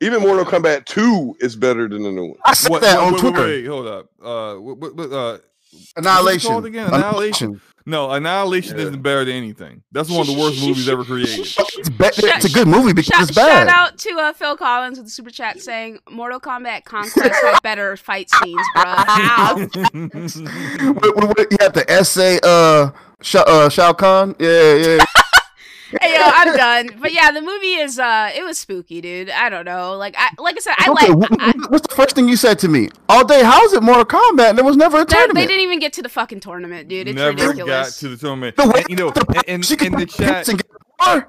Even Mortal Kombat 2 is better than the new one. I said What, that wait, on wait, Twitter. Wait, wait, hold up. Uh, what, what, what, uh, Annihilation. called again? Annihilation? no, Annihilation Yeah. isn't better than anything. That's one of the worst movies ever created. It's, be- it's a good movie because Shout, it's bad. shout out to uh, Phil Collins with the super chat saying Mortal Kombat Conquest had better fight scenes, bro. Ow. Wait, wait, wait, you have the essay, uh, Sha- uh, Shao Kahn. Yeah, yeah. Hey yo, I'm done. But yeah, the movie is uh, it was spooky, dude. I don't know. Like I, like I said, I okay, like. wh- I, what's the first thing you said to me? All day, how's it Mortal Kombat? And there was never a tournament. they didn't even get to the fucking tournament, dude. It's Never got ridiculous. to the tournament. No, wait, And, you know, the- in, in, in the chat, and get more.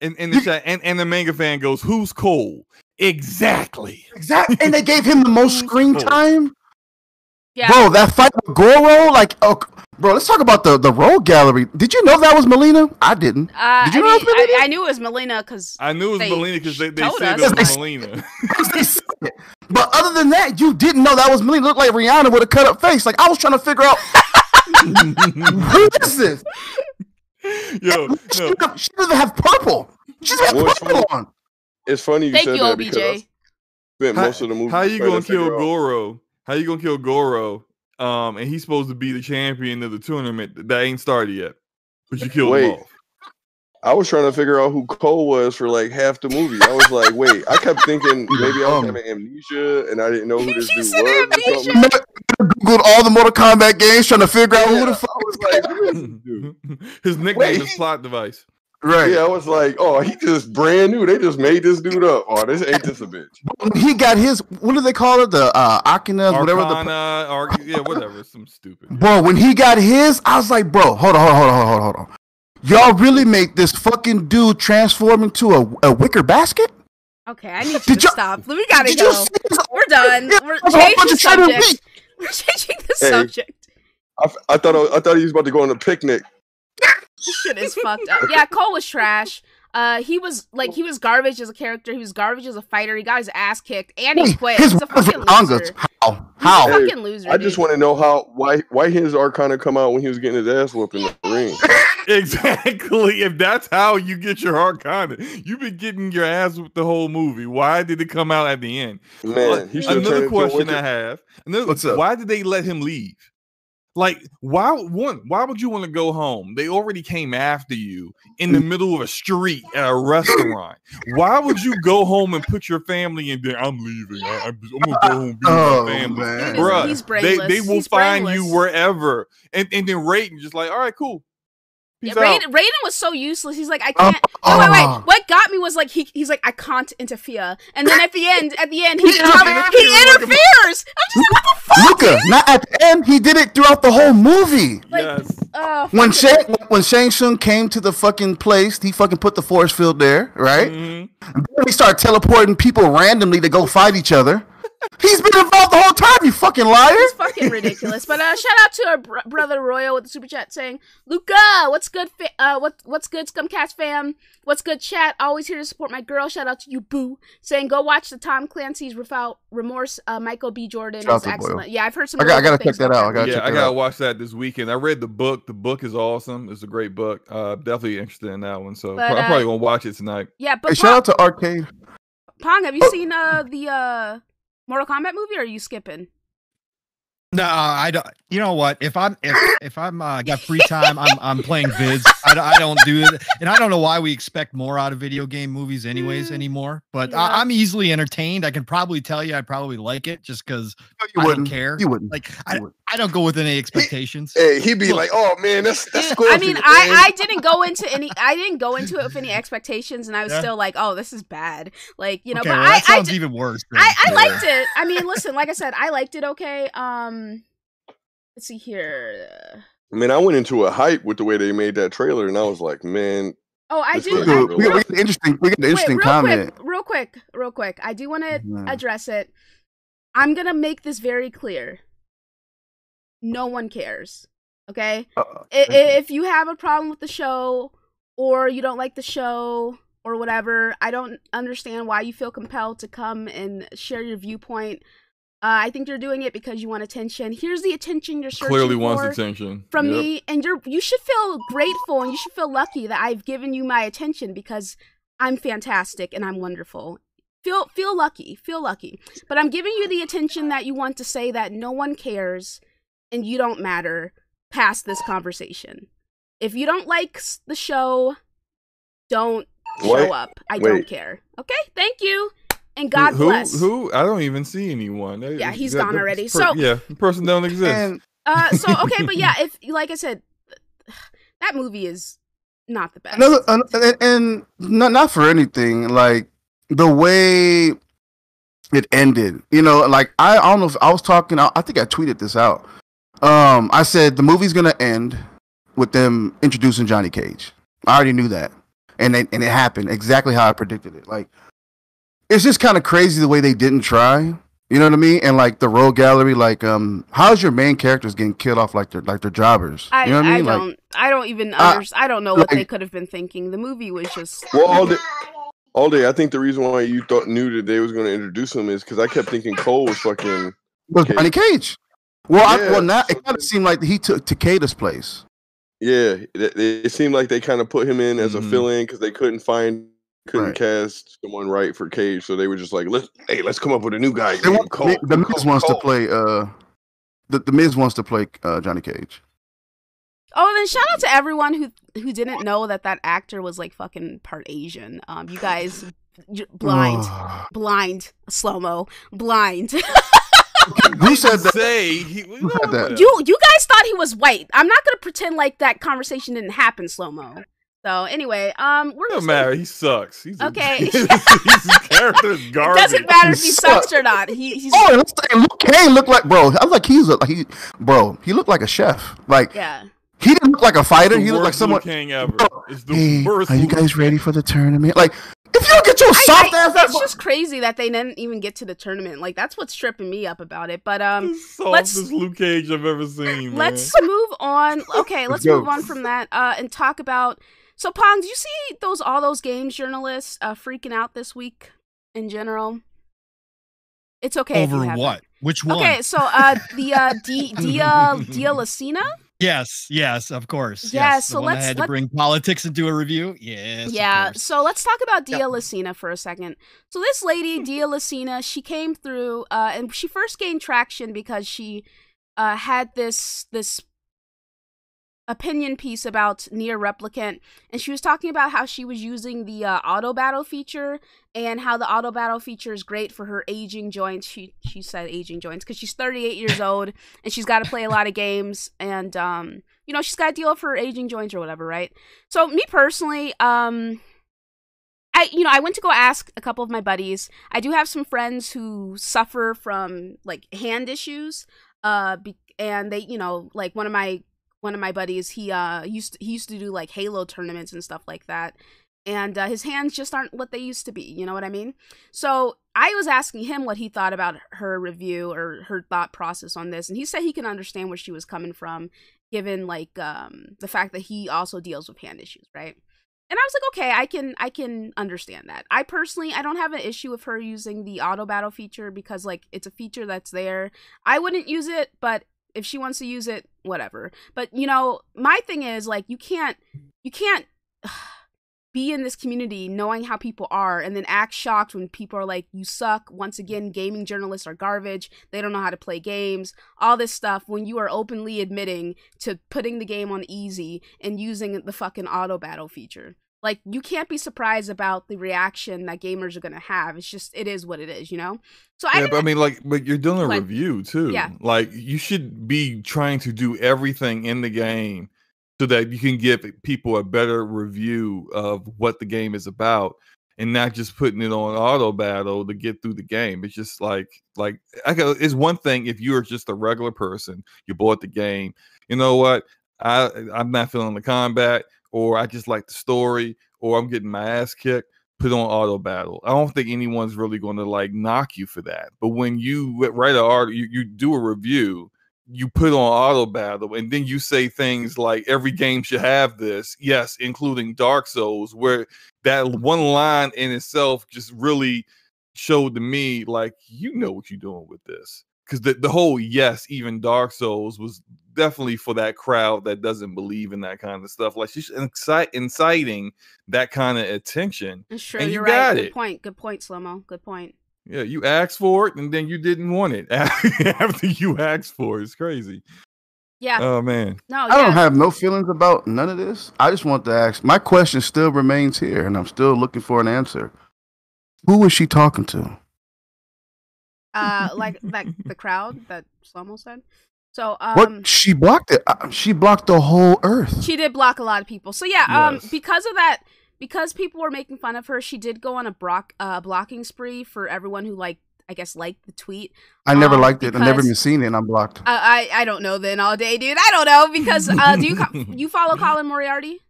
in, in the chat, and, and the manga fan goes, "Who's Cole?" Exactly. Exactly. And they gave him the most screen time. yeah, Bro, that fight with Goro, like, oh, bro, let's talk about the the road gallery. Did you know that was Mileena? I didn't. uh, did you I, know mean, it was Mileena? I, I knew it was Mileena because I knew it was Mileena because they, they said us. it was Mileena. They said it. but other than that, you didn't know that was Mileena. Looked like Rihanna with a cut up face. Like I was trying to figure out who is this. Yo, She, no, doesn't- she doesn't have purple. She doesn't have Well, it's purple funny. on. It's funny you thank said you, that because I OBJ. spent how, most of the movie. how you gonna to figure kill out- Goro? How you gonna kill Goro? Um, and he's supposed to be the champion of the tournament that ain't started yet, but you killed him Wait. off. I was trying to figure out who Cole was for like half the movie. I was like, wait, I kept thinking maybe I was Um, having amnesia and I didn't know who this dude was. or amnesia? Googled all the Mortal Kombat games trying to figure out who the fuck was like, this dude? His nickname Wait, is plot device. Right. Yeah, I was like, oh, he just brand new. They just made this dude up. Oh, this ain't this a bitch. He got his, what do they call it? The uh, Akinas, whatever the. Arcana, Ar- yeah, whatever, some stupid. Bro, when he got his, I was like, bro, hold on, hold on, hold on, hold on, hold on. Y'all really make this fucking dude transform into a, a wicker basket? Okay, I need you Did to you- stop. We gotta Did go. you see his- We're done. Yeah, We're there's a whole changing the subject. We're changing the Hey. subject. I, f- I thought I, I thought he was about to go on a picnic. This shit is fucked up. Yeah, Cole was trash. Uh, he was like he was garbage as a character. He was garbage as a fighter. He got his ass kicked and he quit. his He's a fucking loser. How? He's How? a Hey, fucking loser. I just dude. want to know how why why his Arcana come out when he was getting his ass whooped in the ring. Exactly. If that's how you get your Arcana, you've been getting your ass with the whole movie. Why did it come out at the end? Man, he should have turned another question I have. Another, What's up? Why did they let him leave? Like, why one? Why would you want to go home? They already came after you in the middle of a street at a restaurant. Why would you go home and put your family in there? I'm leaving. I, I'm, I'm gonna go home and be with Oh, my family. man. Bruh, he's they, they will He's find brainless. you wherever. And and then Raiden just like, all right, cool. Yeah, Peace out. Raiden, Raiden was so useless. He's like, I can't. wait, wait, uh, wait. What got me was like he he's like, I can't interfere. And then at the end, at the end, he He interfered. he interferes. I'm just like, what the fuck? Luca, not at the end. He did it throughout the whole movie. Like, yes. Oh, When. Shang when Shang Tsung came to the fucking place, he fucking put the force field there, right? Mhm. Then he started teleporting people randomly to go fight each other. He's been involved the whole time. You fucking liar. It's fucking ridiculous. But uh, shout out to our br- brother Royal with the super chat saying, "Luca, what's good? Fa- uh, what what's good, Scumcast fam? What's good, chat? Always here to support my girl. Shout out to you, boo. Saying go watch the Tom Clancy's Without Remorse. Uh, Michael B. Jordan Shout out is to Royal. excellent. Yeah, I've heard some. I got, I gotta check that out. I gotta yeah, check I gotta out. watch that this weekend. I read the book. The book is awesome. It's a great book. Uh, definitely interested in that one. So But, I'm uh, probably gonna watch it tonight. Yeah, but Hey, Pong, shout out to Arcade. Pong, have you Oh. seen uh the uh Mortal Kombat movie? or Are you skipping? No, I don't. You know what? If I'm if if I'm uh, got free time, I'm I'm playing vids. I, don't- I don't do it, and I don't know why we expect more out of video game movies, anyways, Mm, anymore. But yeah. I, I'm easily entertained. I can probably tell you, I probably like it just because You I don't wouldn't care. You wouldn't. Like You I, wouldn't. I don't go with any expectations. Hey, he'd be Look. like, "Oh man, that's that's I mean. I I didn't go into any. I didn't go into it with any expectations, and I was Yeah. still like, "Oh, this is bad." Like you know, okay, but well, I that I, sounds did- even worse. I I liked it. I mean, listen, like I said, I liked it. Okay. Um, let's see here. I mean, I went into a hype with the way they made that trailer, and I was like, "Man, Oh, I do. was I, we, got, we got an interesting. We got an wait, real comment. quick, real quick, real quick. I do want to Mhm. address it. I'm gonna make this very clear. No one cares. Okay. Uh, I- i- if you have a problem with the show or you don't like the show or whatever i don't understand why you feel compelled to come and share your viewpoint uh, i think you're doing it because you want attention. Here's the attention you're searching Clearly for wants attention. from Yep. me and you're you should feel grateful and you should feel lucky that i've given you my attention because i'm fantastic and i'm wonderful. Feel feel lucky feel lucky. But i'm giving you the attention that you want to say that no one cares and you don't matter past this conversation. If you don't like the show don't show up. I don't care. Okay? Thank you and god who, bless Who? I don't even see anyone. Yeah, he's that- gone already. per- So- yeah, the person don't exist. and uh so okay but yeah if like i said that movie is not the best another an- and, and not not for anything like the way it ended you know like i, I don't know if i was talking I, I think i tweeted this out um i said the movie's gonna end with them introducing johnny cage i already knew that and it, and it happened exactly how i predicted it like it's just kind of crazy the way they didn't try you know what i mean and like the rogue gallery like um how's your main characters getting killed off like they're like they're jobbers I, you know what i I mean like don't I don't even under, I don't know what they could have been thinking. The movie was just well, all day, all day." I think the reason why you thought knew that they was going to introduce him is because I kept thinking Cole was fucking. was Cage. Johnny Cage. Well, I, well, now so it kind of seemed like he took Takeda's place. Yeah, it, it seemed like they kind of put him in as Mhm. a fill-in because they couldn't find, couldn't Right. cast someone right for Cage, so they were just like, "Let's, hey, let's come up with a new guy." They want, Cole. the Miz Cole, wants to play. Uh, the the Miz wants to play uh, Johnny Cage. Oh, then shout out to everyone who who didn't know that that actor was like fucking part Asian. Um, you guys, blind, blind, slow mo, blind. Who said that? Say he, we Who know said that? that. you you guys thought he was white. I'm not gonna pretend like that conversation didn't happen, slow mo. So anyway, um, we're It gonna don't matter. He sucks. He's a- Okay. his character is It doesn't matter if he He sucks or not. He, he's Oh, and let's say Liu Kang looked like bro. I was like, he's a, he, bro. He looked like a chef. Like yeah. he didn't look like a fighter. He looked like worst someone. Liu Kang ever. Bro, It's the Hey, worst. are you guys Kang. ready for the tournament? Like, if you don't get your I- soft I- ass, that it's just crazy that they didn't even get to the tournament. Like that's what's tripping me up about it. But um, The let's- softest Luke Cage I've ever seen. man. let's move on. Okay, let's go. move on from that uh, and talk about. So, Pong, do you see those all those games journalists uh, freaking out this week in general? It's okay. if you Over what? Which one? Okay, so uh, the uh, D- Dia Dia Lacina. Yes, yes, of course. Yeah, yes. so the one that let's- had let- to bring politics into a review. Yes. yeah, so let's talk about Dia. Lacina for a second. So this lady, Dia Lacina, she came through, uh, and she first gained traction because she uh, had this this opinion piece about NieR Replicant and she was talking about how she was using the uh, auto battle feature and how the auto battle feature is great for her aging joints she she said aging joints because she's 38 years old and she's got to play a lot of games and um you know she's got to deal with her aging joints or whatever right so me personally um I you know I went to go ask a couple of my buddies. I do have some friends who suffer from like hand issues uh be- and they you know like one of my one of my buddies he uh used to, he used to do like Halo tournaments and stuff like that. and uh, his hands just aren't what they used to be. You know what I mean? So I was asking him what he thought about her review or her thought process on this, and he said he can understand where she was coming from, given like um, the fact that he also deals with hand issues, right? And I was like, okay, I can I can understand that. I personally I don't have an issue with her using the auto battle feature because like it's a feature that's there. I wouldn't use it, but if she wants to use it, whatever. But you know, my thing is like you can't you can't be in this community knowing how people are and then act shocked when people are like you suck. Once again gaming journalists are garbage. They don't know how to play games. All this stuff when you are openly admitting to putting the game on easy and using the fucking auto battle feature like you can't be surprised about the reaction that gamers are gonna have it's just it is what it is you know so i yeah, but I mean, like, but you're doing a Like- review too. Yeah. Like, you should be trying to do everything in the game so that you can give people a better review of what the game is about, and not just putting it on auto battle to get through the game. It's just like, like, I. It's one thing if you're just a regular person, you bought the game. You know what? I I'm not feeling the combat, or I just like the story, or I'm getting my ass kicked put on auto battle. I don't think anyone's really going to like knock you for that. But when you write an art, you, you do a review, you put on auto battle, and then you say things like every game should have this, yes, including Dark Souls, where that one line in itself just really showed to me like you know what you're doing with this. Because the, the whole yes, even Dark Souls was definitely for that crowd that doesn't believe in that kind of stuff. Like she's incite, inciting that kind of attention. it's true and you you're got right good it. point good point slomo good point Yeah, you asked for it and then you didn't want it after you asked for it. It's crazy. yeah Oh man. no I yeah. don't have no feelings about none of this. I just want to ask. My question still remains here, and I'm still looking for an answer. Who was she talking to? Uh like like the crowd that slomo said so um what she blocked it. Uh, She blocked the whole earth. she did block a lot of people. So yeah, um, because of that, because people were making fun of her, she did go on a brock, uh, blocking spree for everyone who like, I guess, liked the tweet. I never um, liked it. I've never even seen it. and I'm blocked. I, I I don't know then all day, dude. I don't know because uh, do you co- you follow Colin Moriarty?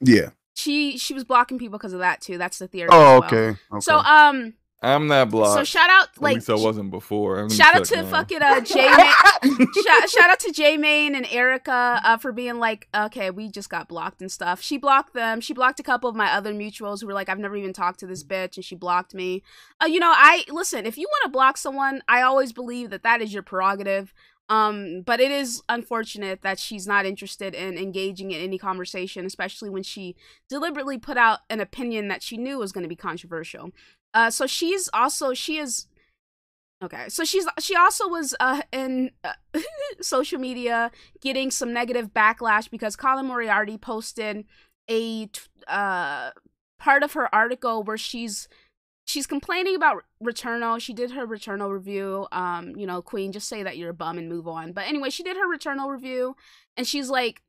yeah. She she was blocking people because of that too. That's the theory. Oh, well. okay. okay. So um, I'm not blocked. so shout out At like least I wasn't before. Let me shout out to now. fucking uh J Ma- shout, shout out to J Main and Erica uh, for being like, okay, we just got blocked and stuff. She blocked them. She blocked a couple of my other mutuals who were like, I've never even talked to this bitch, and she blocked me. Uh, you know, I listen. If you want to block someone, I always believe that that is your prerogative. Um, but it is unfortunate that she's not interested in engaging in any conversation, especially when she deliberately put out an opinion that she knew was going to be controversial. Uh, so she's also she is okay. So she's she also was uh in uh, social media getting some negative backlash because Colin Moriarty posted a uh part of her article where she's she's complaining about Returnal. She did her Returnal review. Um, you know, Queen, just say that you're a bum and move on. But anyway, she did her Returnal review, and she's like,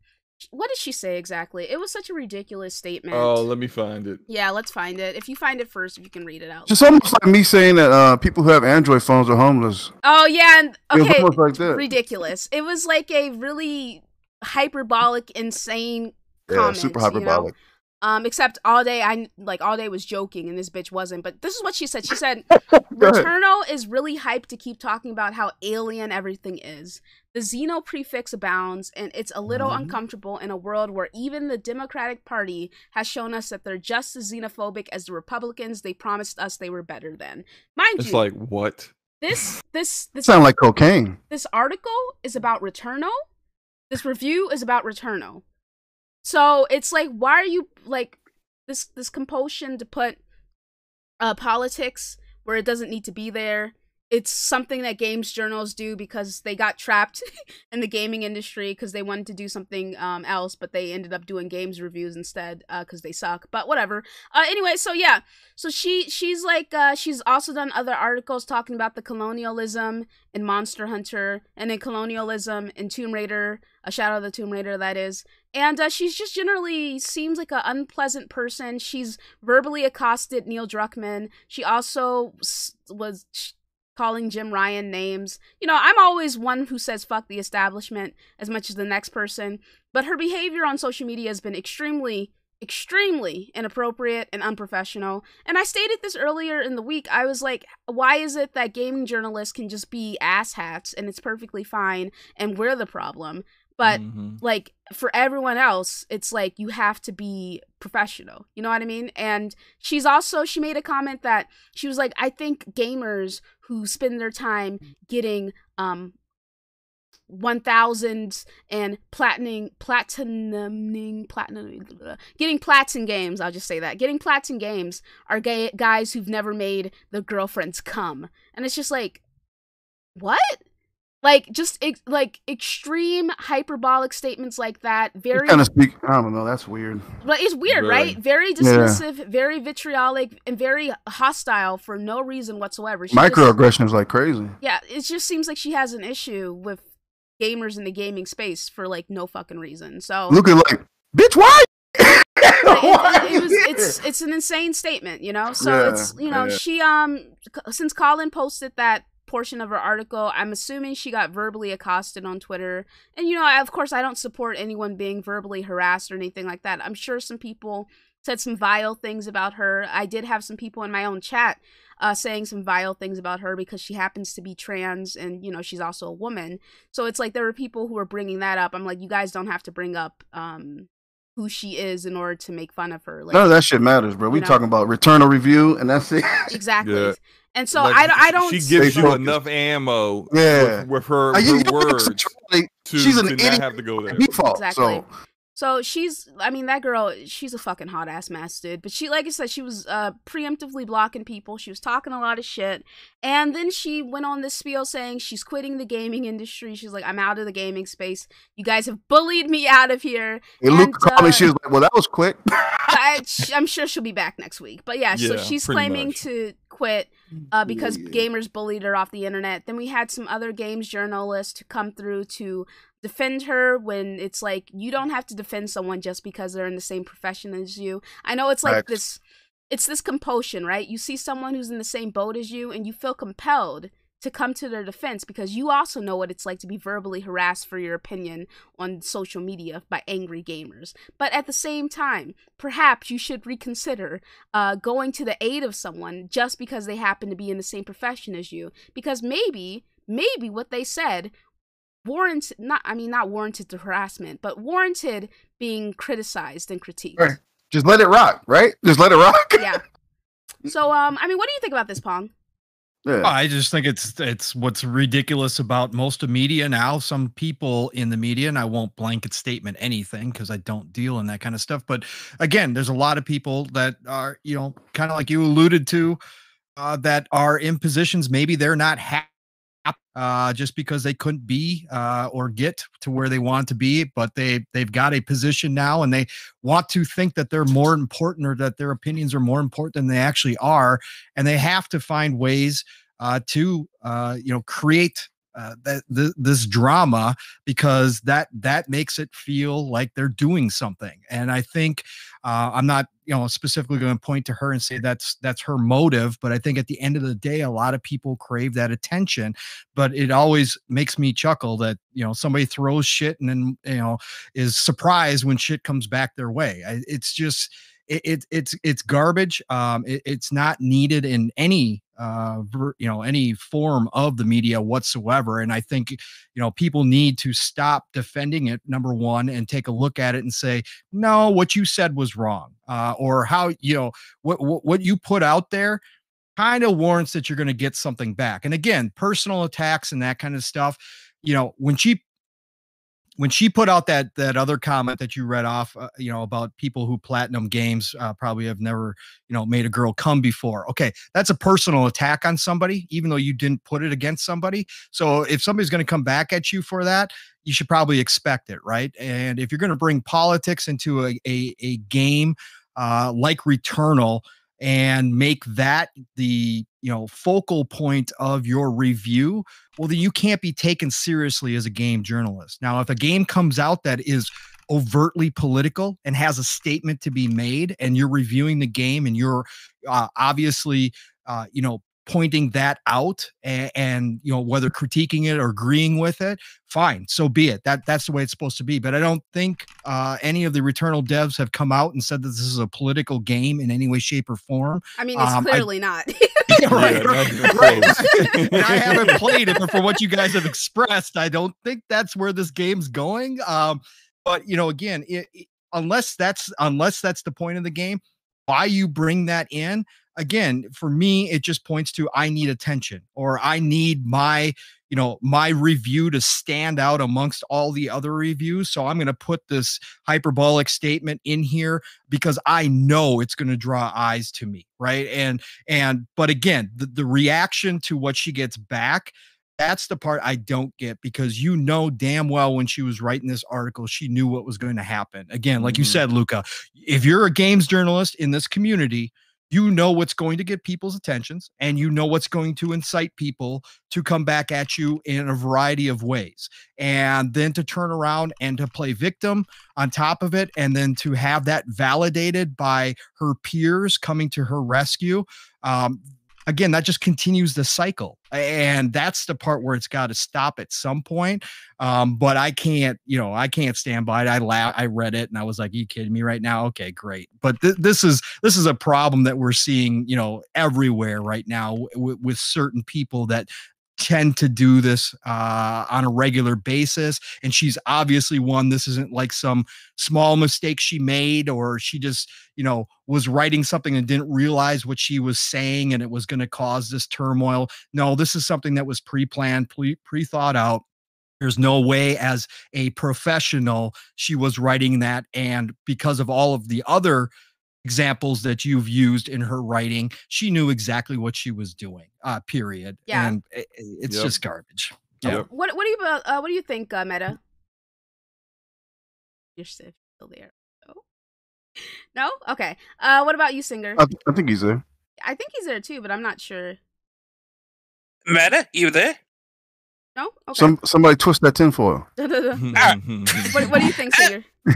what did she say exactly? It was such a ridiculous statement. Oh, let me find it. yeah, let's find it. If you find it first, if you can read it out. It's almost like me saying that uh, people who have Android phones are homeless. Oh yeah, and okay, It was okay, almost like that. ridiculous. It was like a really hyperbolic, insane Yeah, comment. super you know? Um, except all day I like all day was joking and this bitch wasn't. But this is what she said. She said. Returnal is really hyped to keep talking about how alien everything is. The Xeno prefix abounds, and it's a little Mhm. uncomfortable in a world where even the Democratic Party has shown us that they're just as xenophobic as the Republicans they promised us they were better than. Mind It's you, like what? this this this Sound like cocaine. this article is about Returnal. This review is about Returnal. So it's like, why are you like this this compulsion to put uh politics where it doesn't need to be there? It's something that games journals do because they got trapped in the gaming industry because they wanted to do something um, else, but they ended up doing games reviews instead because they suck. But whatever. Uh, anyway, so yeah, so she she's like uh, she's also done other articles talking about the colonialism in Monster Hunter and in colonialism in Tomb Raider, a Shadow of the Tomb Raider that is. And uh, she's just generally seems like an unpleasant person. She's verbally accosted Neil Druckmann. She also was calling Jim Ryan names. You know, I'm always one who says fuck the establishment as much as the next person, but her behavior on social media has been extremely extremely inappropriate and unprofessional. And I stated this earlier in the week. I was like, why is it that gaming journalists can just be asshats and it's perfectly fine and we're the problem? But Mhm. like for everyone else, it's like you have to be professional. You know what I mean? And she's also she made a comment that she was like, I think gamers who spend their time getting um one thousands and platinum platinuming platinum getting plats in games i'll just say that getting plats in games are gay, guys who've never made their girlfriends come and it's just like what like just ex- like extreme hyperbolic statements like that very kind of speak. I don't know. That's weird. but it's weird, Very. right? Very Yeah. dismissive, very vitriolic, and very hostile for no reason whatsoever. She just- Microaggressions like crazy. yeah, it just seems like she has an issue with gamers in the gaming space for like no fucking reason. So look at like, bitch, why? it, it, it was it's it's an insane statement, you know. So Yeah, it's you know yeah. she um since Colin posted that portion of her article, I'm assuming she got verbally accosted on Twitter. And you know, I, of course, I don't support anyone being verbally harassed or anything like that. I'm sure some people said some vile things about her. I did have some people in my own chat uh, saying some vile things about her because she happens to be trans and you know she's also a woman. So it's like there were people who were bringing that up. I'm like, you guys don't have to bring up um who she is in order to make fun of her. Like None of that shit matters, bro. We You know? talking about Returnal review, and that's it. exactly. Yeah. And so Like, I, don't- I don't. She gives you focused. enough ammo. Yeah. With, with her, Uh, you- you words control- to, she's an to not idiot. have to go there. default. Exactly. So So she's, I mean, that girl, she's a fucking hot ass mess, dude. But she, like I said, she was uh, preemptively blocking people. She was talking a lot of shit. And then she went on this spiel saying she's quitting the gaming industry. She's like, I'm out of the gaming space. You guys have bullied me out of here. and Luke And, called uh, me. She was like, "Well, that was quick." I, I'm sure she'll be back next week. But yeah, so she's claiming much. to quit uh, because Yeah. gamers bullied her off the internet. Then we had some other games journalists come through to defend her when it's like you don't have to defend someone just because they're in the same profession as you. I know it's like Facts. this it's this compulsion, right? You see someone who's in the same boat as you and you feel compelled to come to their defense because you also know what it's like to be verbally harassed for your opinion on social media by angry gamers. But at the same time, perhaps you should reconsider uh, going to the aid of someone just because they happen to be in the same profession as you. Because maybe, maybe what they said warranted not I mean not warranted the harassment, but warranted being criticized and critiqued. Right. Just let it rock, right? Just let it rock. Yeah. So um I mean what do you think about this Pong? Yeah. I just think it's it's what's ridiculous about most of media now. Some people in the media, and I won't blanket statement anything because I don't deal in that kind of stuff. But again, there's a lot of people that are, you know, kind of like you alluded to, uh, that are in positions maybe they're not happy uh, just because they couldn't be uh, or get to where they want to be, but they they've got a position now, and they want to think that they're more important or that their opinions are more important than they actually are, and they have to find ways uh, to uh, you know create uh, that th- this drama because that that makes it feel like they're doing something. And I think uh, I'm not you know specifically going to point to her and say that's that's her motive, but I think at the end of the day, a lot of people crave that attention. But it always makes me chuckle that you know somebody throws shit and then you know is surprised when shit comes back their way. I, it's just it, it it's it's garbage. Um, it, it's not needed in any uh ver, you know any form of the media whatsoever. And I think you know people need to stop defending it. Number one, and take a look at it and say, no, what you said was wrong, uh, or how you know what what, what you put out there kind of warrants that you're going to get something back. And again, personal attacks and that kind of stuff. You know, when she when she put out that that other comment that you read off, uh, you know, about people who platinum games uh, probably have never, you know, made a girl come before. Okay, that's a personal attack on somebody, even though you didn't put it against somebody. So if somebody's going to come back at you for that, you should probably expect it, right? And if you're going to bring politics into a a, a game uh, like Returnal and make that the you know focal point of your review well then you can't be taken seriously as a game journalist. Now if a game comes out that is overtly political and has a statement to be made and you're reviewing the game and you're uh, obviously uh, you know pointing that out and, and you know whether critiquing it or agreeing with it fine so be it that that's the way it's supposed to be but i don't think uh, any of the returnal devs have come out and said that this is a political game in any way shape or form I mean, it's Um, I- clearly not. Yeah, right, Yeah, right, right. and I haven't played it, but from what you guys have expressed, I don't think that's where this game's going. Um, but you know, again, it, it- unless that's unless that's the point of the game, why you bring that in? Again, for me, it just points to I need attention or I need my you know my review to stand out amongst all the other reviews. So I'm going to put this hyperbolic statement in here because I know it's going to draw eyes to me, right? And and but again, the, the reaction to what she gets back, that's the part I don't get because you know damn well when she was writing this article, she knew what was going to happen. Again, like you Mhm. said, Luca, if you're a games journalist in this community, you know what's going to get people's attentions and you know what's going to incite people to come back at you in a variety of ways. And then to turn around and to play victim on top of it, and then to have that validated by her peers coming to her rescue. Um, again, that just continues the cycle. And that's the part where it's got to stop at some point. Um, but I can't, you know, I can't stand by it. I la- I read it and I was like, you kidding me right now? Okay, great. But th- this is this is a problem that we're seeing, you know, everywhere right now w- with certain people that tend to do this uh, on a regular basis. And she's obviously one. This isn't like some small mistake she made, or she just, you know, was writing something and didn't realize what she was saying and it was going to cause this turmoil. No, this is something that was pre planned, pre thought out. There's no way, as a professional, she was writing that. And because of all of the other examples that you've used in her writing, she knew exactly what she was doing. Uh, period. Yeah. And i- i- it's Yep. just garbage. Yep. Yeah. what What do you uh, What do you think, uh, Meta? You're still still there. No. No. Okay. Uh, what about you, Singer? I, I think he's there. I think he's there too, but I'm not sure. Meta, you there? No. Okay. Some somebody twist that tinfoil. what, what do you think, Singer?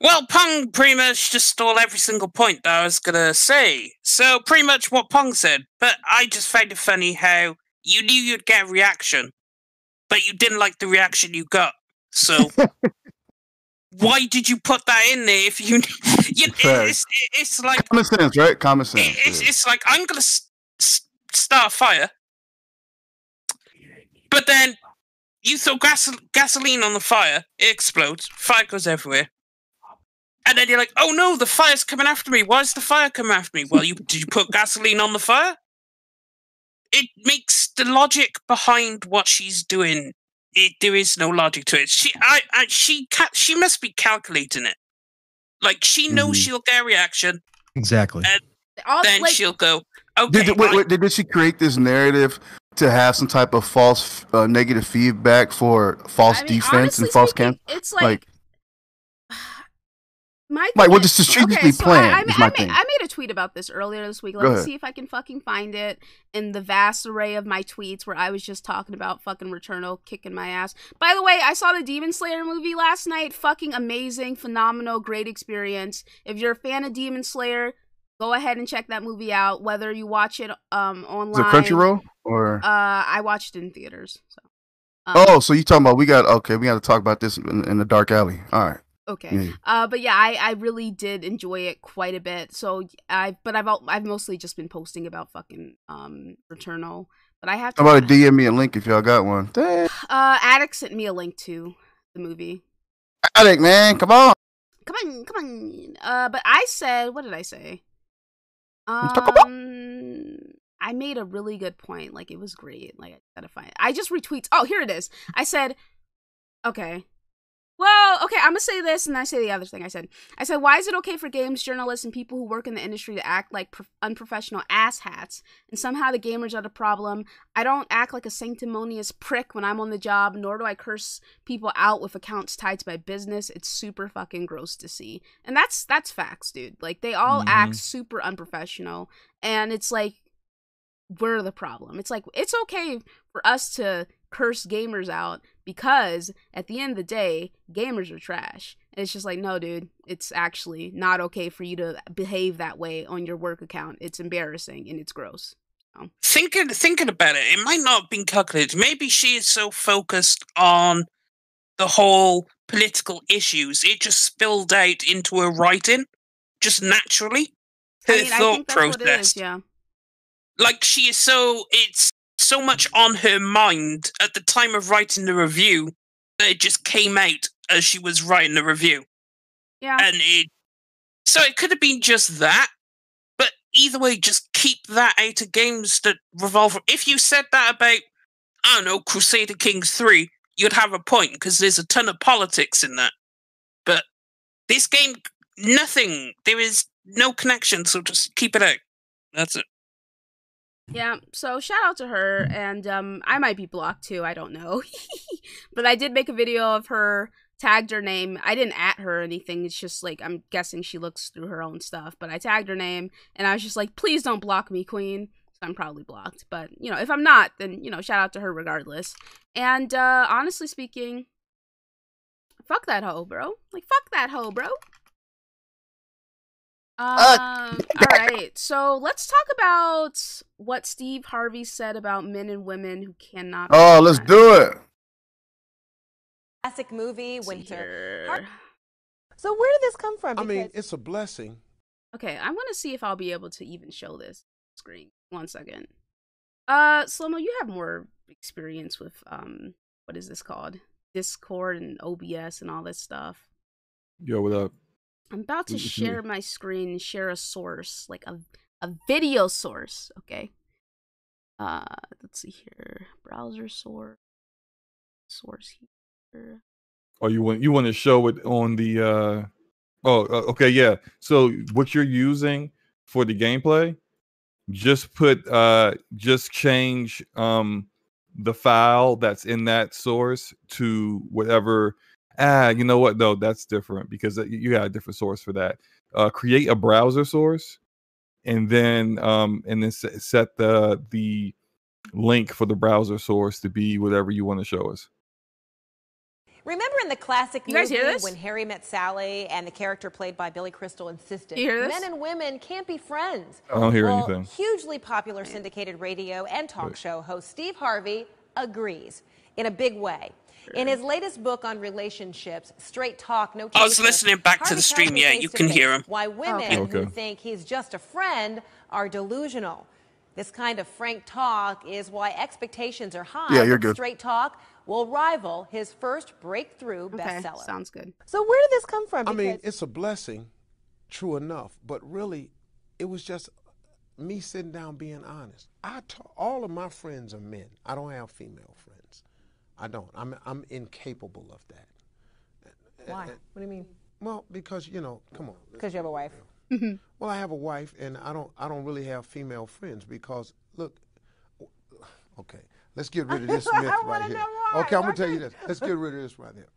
Well, Pong pretty much just stole every single point that I was gonna say. So pretty much what Pong said, but I just found it funny how you knew you'd get a reaction, but you didn't like the reaction you got. So why did you put that in there if you? you it's, it's like Common sense, right? Common sense. it's, yeah. it's like I'm gonna s- s- start a fire, but then you throw gas- gasoline on the fire, it explodes, fire goes everywhere, and then you're like, "Oh no, the fire's coming after me! Why is the fire coming after me?" Well, you did you put gasoline on the fire? It makes the logic behind what she's doing. It, there is no logic to it. She, I, I she, ca- she must be calculating it. Like she knows Mhm. she'll get a reaction, Exactly. All, then like, she'll go, okay. Did, wait, I- wait, did, did she create this narrative to have some type of false uh, negative feedback for false I mean, defense honestly and false camp? It's like, like- my Like, is- the strategically okay, so I, I, is my I, made, thing. I made a tweet about this earlier this week. Let Go me ahead. see if I can fucking find it in the vast array of my tweets where I was just talking about fucking Returnal kicking my ass. By the way, I saw the Demon Slayer movie last night. Fucking amazing, phenomenal, great experience. If you're a fan of Demon Slayer, go ahead and check that movie out. Whether you watch it um Is online, it Crunchyroll or? Uh, I watched it in theaters. So. Um, oh, so you talking about we got okay? We got to talk about this in, in the dark alley. All right. Okay. Yeah. Uh, but yeah, I, I really did enjoy it quite a bit. So I, but I've I've mostly just been posting about fucking um Returnal. But I have to. How about a DM me a link if y'all got one? Dang. Uh, Attic sent me a link to the movie. Addict, man, come on. Come on, come on. Uh, but I said, what did I say? Um, I made a really good point. Like it was great. Like I gotta find. I just retweets. Oh, here it is. I said, okay. Well, okay, I'm gonna say this and then I say the other thing I said. I said, why is it okay for games journalists and people who work in the industry to act like pro- unprofessional asshats and somehow the gamers are the problem? I don't act like a sanctimonious prick when I'm on the job, nor do I curse people out with accounts tied to my business. It's super fucking gross to see. And that's that's facts, dude. Like they all Mhm. act super unprofessional and it's like we're the problem. It's like it's okay for us to curse gamers out because at the end of the day, gamers are trash. And it's just like, no, dude, it's actually not okay for you to behave that way on your work account. It's embarrassing and it's gross. thinking thinking about it, it might not have been calculated. Maybe she is so focused on the whole political issues, it just spilled out into her writing, just naturally. Her I mean, thought think that's what it process, is. Yeah. like she is so it's so much on her mind at the time of writing the review that it just came out as she was writing the review, Yeah. and it. So it could have been just that, but either way, just keep that out of games that revolve. If you said that about, I don't know, Crusader Kings three, you'd have a point because there's a ton of politics in that. But this game, nothing. There is no connection, so just keep it out. That's it. Yeah, so shout out to her, and um, I might be blocked too. I don't know, but I did make a video of her, tagged her name. I didn't at her or anything. It's just like I'm guessing she looks through her own stuff, but I tagged her name, and I was just like, please don't block me, Queen. So I'm probably blocked, but you know, if I'm not, then you know, shout out to her regardless. And uh, honestly speaking, fuck that hoe, bro. Like fuck that hoe, bro. Um, all right, so let's talk about what Steve Harvey said about men and women who cannot. Oh, let's friends. do it. classic movie Let's Winter. So where did this come from? I mean, it's a blessing. Okay, I'm gonna see if I'll be able to even show this screen. One second. Uh, Slomo, you have more experience with um, what is this called? Discord and OBS and all this stuff. Yo, what up? I'm about to share my screen share a source, like a a video source. Okay. Uh, let's see here. Browser source. Source here. Oh, you want you want to show it on the uh Oh, uh, okay, yeah. So what you're using for the gameplay, just put uh just change um the file that's in that source to whatever ah, you know what though, that's different because uh, you got a different source for that. Uh create a browser source and then um and then set the the link for the browser source to be whatever you want to show us. Remember in the classic You guys movie hear this? when Harry met Sally and the character played by Billy Crystal insisted You hear this? men and women can't be friends? I don't hear well, anything. Hugely popular syndicated radio and talk Wait. show host Steve Harvey agrees in a big way. In his latest book on relationships, Straight Talk, No I was listening back to the stream, yeah, you can hear him. Why oh, women Okay. who think he's just a friend are delusional. This kind of frank talk is why expectations are high. Yeah, you're good. Straight Talk will rival his first breakthrough Okay, bestseller. sounds good. So where did this come from? I mean, it's a blessing, true enough. But really, it was just me sitting down being honest. I ta- all of my friends are men. I don't have female friends. I don't. I'm I'm incapable of that. why? Eh, eh, what do you mean? Well, because you know, come on. Because you have a wife. Mm-hmm. Well, I have a wife, and I don't. I don't really have female friends because look. Okay, let's get rid of this myth right here. know why. Okay, I'm gonna tell you this. Let's get rid of this right here.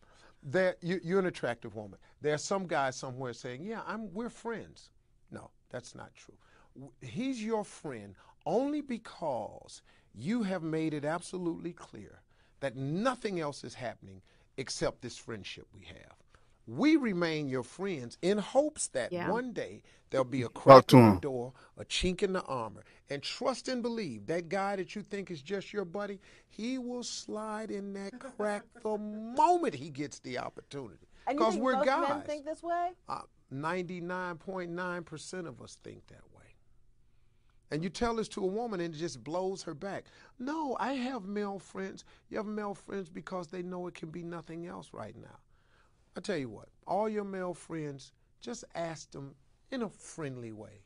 There, you, you're an attractive woman. There's some guy somewhere saying, "Yeah, I'm. We're friends." No, that's not true. He's your friend only because you have made it absolutely clear that nothing else is happening except this friendship we have. We remain your friends in hopes that Yeah. one day there'll be a crack to in the door, a chink in the armor, and trust and believe that guy that you think is just your buddy, he will slide in that crack the moment he gets the opportunity. Because we're most guys. men think this way? Uh, 99.9% of us think that way. And you tell this to a woman and it just blows her back. No, I have male friends. You have male friends because they know it can be nothing else right now. I tell you what, all your male friends, just ask them in a friendly way.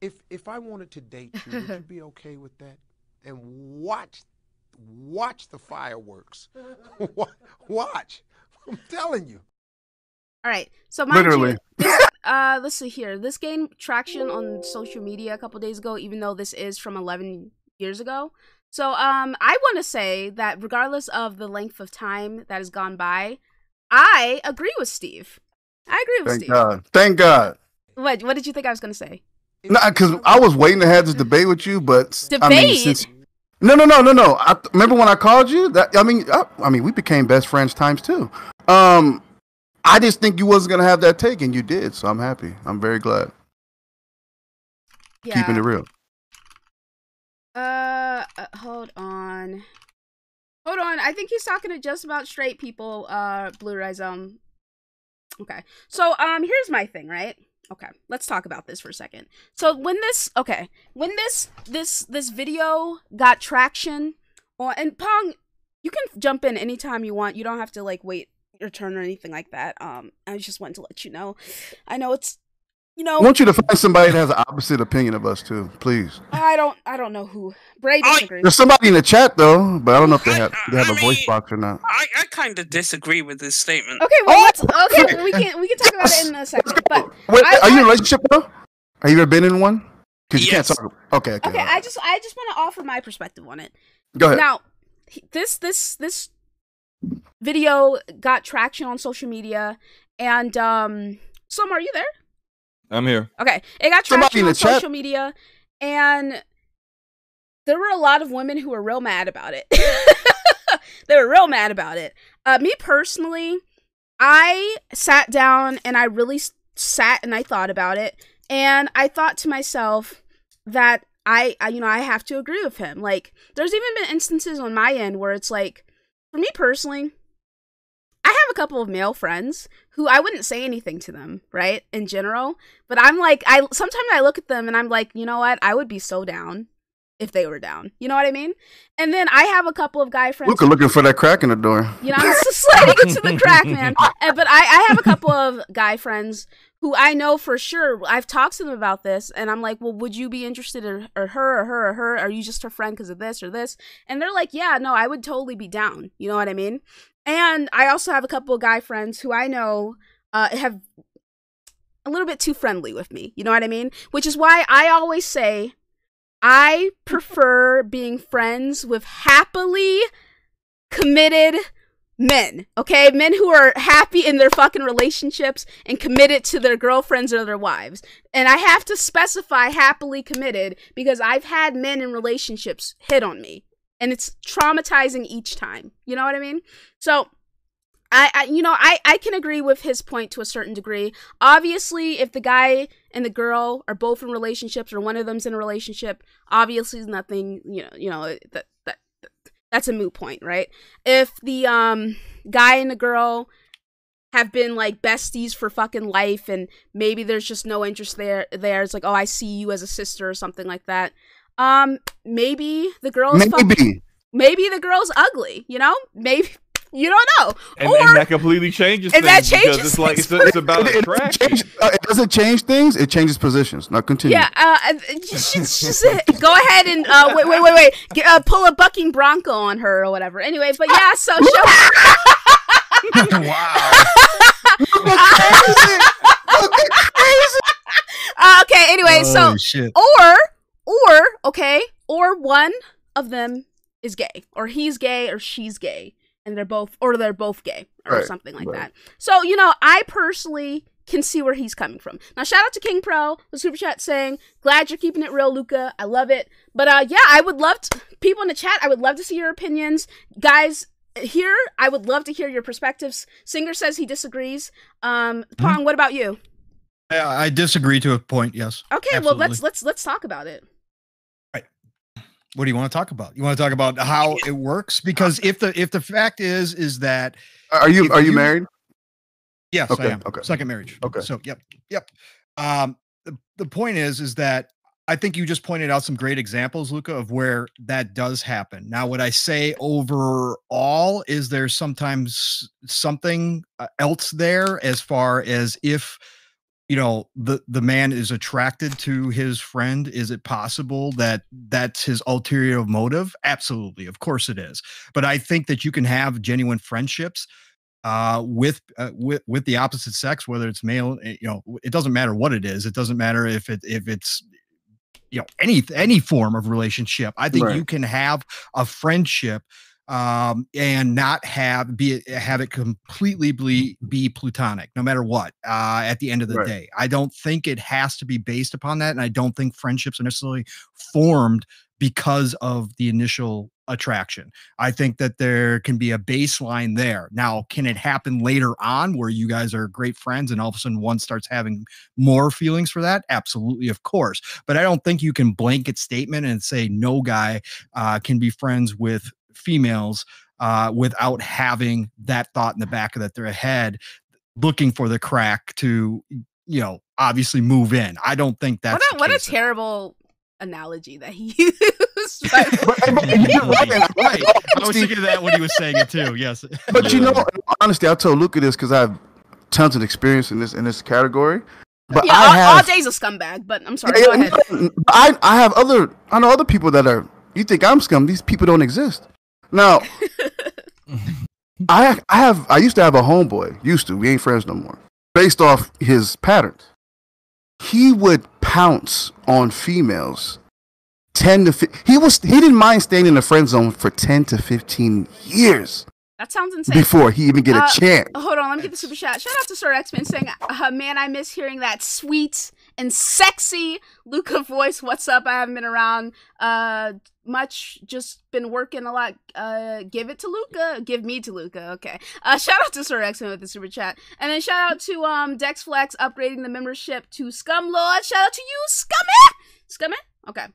If if I wanted to date you, would you be okay with that? And watch watch the fireworks. Watch. I'm telling you. All right. So mind Literally. You, this, uh, let's see here. This gained traction on social media a couple days ago, even though this is from 11 years ago. So, um, I want to say that regardless of the length of time that has gone by, I agree with Steve. I agree with Thank Steve. God. Thank God. What? What did you think I was gonna say? No, because I was waiting to have this debate with you, but I mean, Debate? since no, no, no, no, no. I remember when I called you. That I mean, I, I mean, we became best friends times two. Um, I just think you wasn't gonna have that take, and you did. So I'm happy. I'm very glad. Yeah. Keeping it real. Uh, uh, hold on. Hold on. I think he's talking to just about straight people. Uh, Blue Rhizome. Okay. So, um, here's my thing, right? Okay, let's talk about this for a second. So when this, okay, when this this this video got traction, on and Pong, you can jump in anytime you want. You don't have to like wait your turn or anything like that. Um, I just wanted to let you know. I know it's you know, I want you to find somebody that has an opposite opinion of us too, please. I don't, I don't know who. Bray I- disagrees. There's somebody in the chat though, but I don't know if they I- have they have I a voice box or not. I, I kind of disagree with this statement. Okay, well, Oh, let's. Okay, we can we can talk about it in a second. But Wait, I- are you in a relationship though? Have you ever been in one? Because you Yes. can't talk. Okay, okay. okay, all I just I just want to offer my perspective on it. go ahead. Now, this this this video got traction on social media, and um, Som, are you there? I'm here. Okay, it got Somebody traction in on the chat- social media, and there were a lot of women who were real mad about it. they were real mad about it. Uh, me personally, I sat down and I really s- sat and I thought about it, and I thought to myself that I, I, you know, I have to agree with him. Like, there's even been instances on my end where it's like, for me personally, I have a couple of male friends who I wouldn't say anything to them, right? In general, but I'm like, I sometimes I look at them and I'm like, you know what? I would be so down if they were down. You know what I mean? And then I have a couple of guy friends. Luca looking for that crack in the door. You know, I'm just sliding into the crack, man. But I, I have a couple of guy friends who I know for sure. I've talked to them about this, and I'm like, well, would you be interested in or her or her or her? Are you just her friend because of this or this? And they're like, yeah, no, I would totally be down. You know what I mean? And I also have a couple of guy friends who I know uh, have a little bit too friendly with me. You know what I mean? Which is why I always say I prefer being friends with happily committed men, okay? Men who are happy in their fucking relationships and committed to their girlfriends or their wives. And I have to specify happily committed because I've had men in relationships hit on me and it's traumatizing each time. You know what I mean? So I, I you know, I I can agree with his point to a certain degree. Obviously, if the guy and the girl are both in relationships or one of them's in a relationship, obviously is nothing, you know, you know, that that that's a moot point, right? If the um guy and the girl have been like besties for fucking life and maybe there's just no interest there there it's like oh i see you as a sister or something like that um maybe the girl's fucking, Maybe. maybe the girl's ugly you know maybe you don't know And, or and that completely changes and that things because changes it's like things it's, it's about It, it, doesn't change, uh, it doesn't change things. It changes positions. Now continue. yeah uh and- and just, just, just, go ahead and uh wait wait wait wait Get, uh, pull a bucking bronco on her or whatever anyway but yeah so show wow. uh, okay anyway so Oh, shit. or or okay or one of them is gay or he's gay or she's gay and they're both or they're both gay or Right, something like right. that. So you know i personally can see where he's coming from. Now shout out to king pro the super chat saying glad you're keeping it real luca. I love it. But uh yeah i would love to people in the chat i would love to see your opinions. Guys here i would love to hear your perspectives. Singer says he disagrees. Um pong what about you? I, I disagree to a point. Yes. okay well let's let's let's talk about it What do you want to talk about? You want to talk about how it works? Because if the if the fact is is that Are you are you, you- married? Yes, Okay, I am. okay. Second marriage. Okay. So, yep, yep. Um, the, the point is, is that I think you just pointed out some great examples, Luca, of where that does happen. Now, what I say overall is there's sometimes something uh, else there as far as if you know the the man is attracted to his friend is it possible that that's his ulterior motive absolutely of course it is but i think that you can have genuine friendships uh, with uh, with with the opposite sex, whether it's male, eh, you know, it doesn't matter what it is. It doesn't matter if it if it's you know any any form of relationship. I think Right. you can have a friendship um and not have be it have it completely be, be plutonic no matter what uh at the end of the Right. day i don't think it has to be based upon that and i don't think friendships are necessarily formed because of the initial attraction. I think that there can be a baseline there. Now, can it happen later on where you guys are great friends and all of a sudden one starts having more feelings for that? Absolutely, of course. But I don't think you can blanket statement and say no guy uh, can be friends with females uh, without having that thought in the back of their head, looking for the crack to, you know, obviously move in. I don't think that's what a, the what a case at all. terrible analogy that he used. But- but you're right. right. I was thinking of that when he was saying it too. Yes. But you know, honestly, I told Luca this because I have tons of experience in this in this category. But yeah, I all, have all day's a scumbag, but I'm sorry. Yeah, Go ahead. I I have other I know other people that are you think I'm scum. These people don't exist. Now I I have I used to have a homeboy. Used to. We ain't friends no more. Based off his patterns. He would pounce on females 10 to 15. He was he didn't mind staying in the friend zone for 10 to 15 years That sounds insane. before he even get Uh, a chance. Hold on, let me get the super chat. Shout out to Sir X-Men saying, uh, "Man, I miss hearing that sweet and sexy Luca voice. What's up? I haven't been around uh much. Just been working a lot. Uh, give it to Luca. Give me to Luca. Okay. Uh, shout out to Sir X-Men with the super chat, and then shout out to um Dex Flex upgrading the membership to Scum Lord. Shout out to you, Scummy. Scummy. Okay.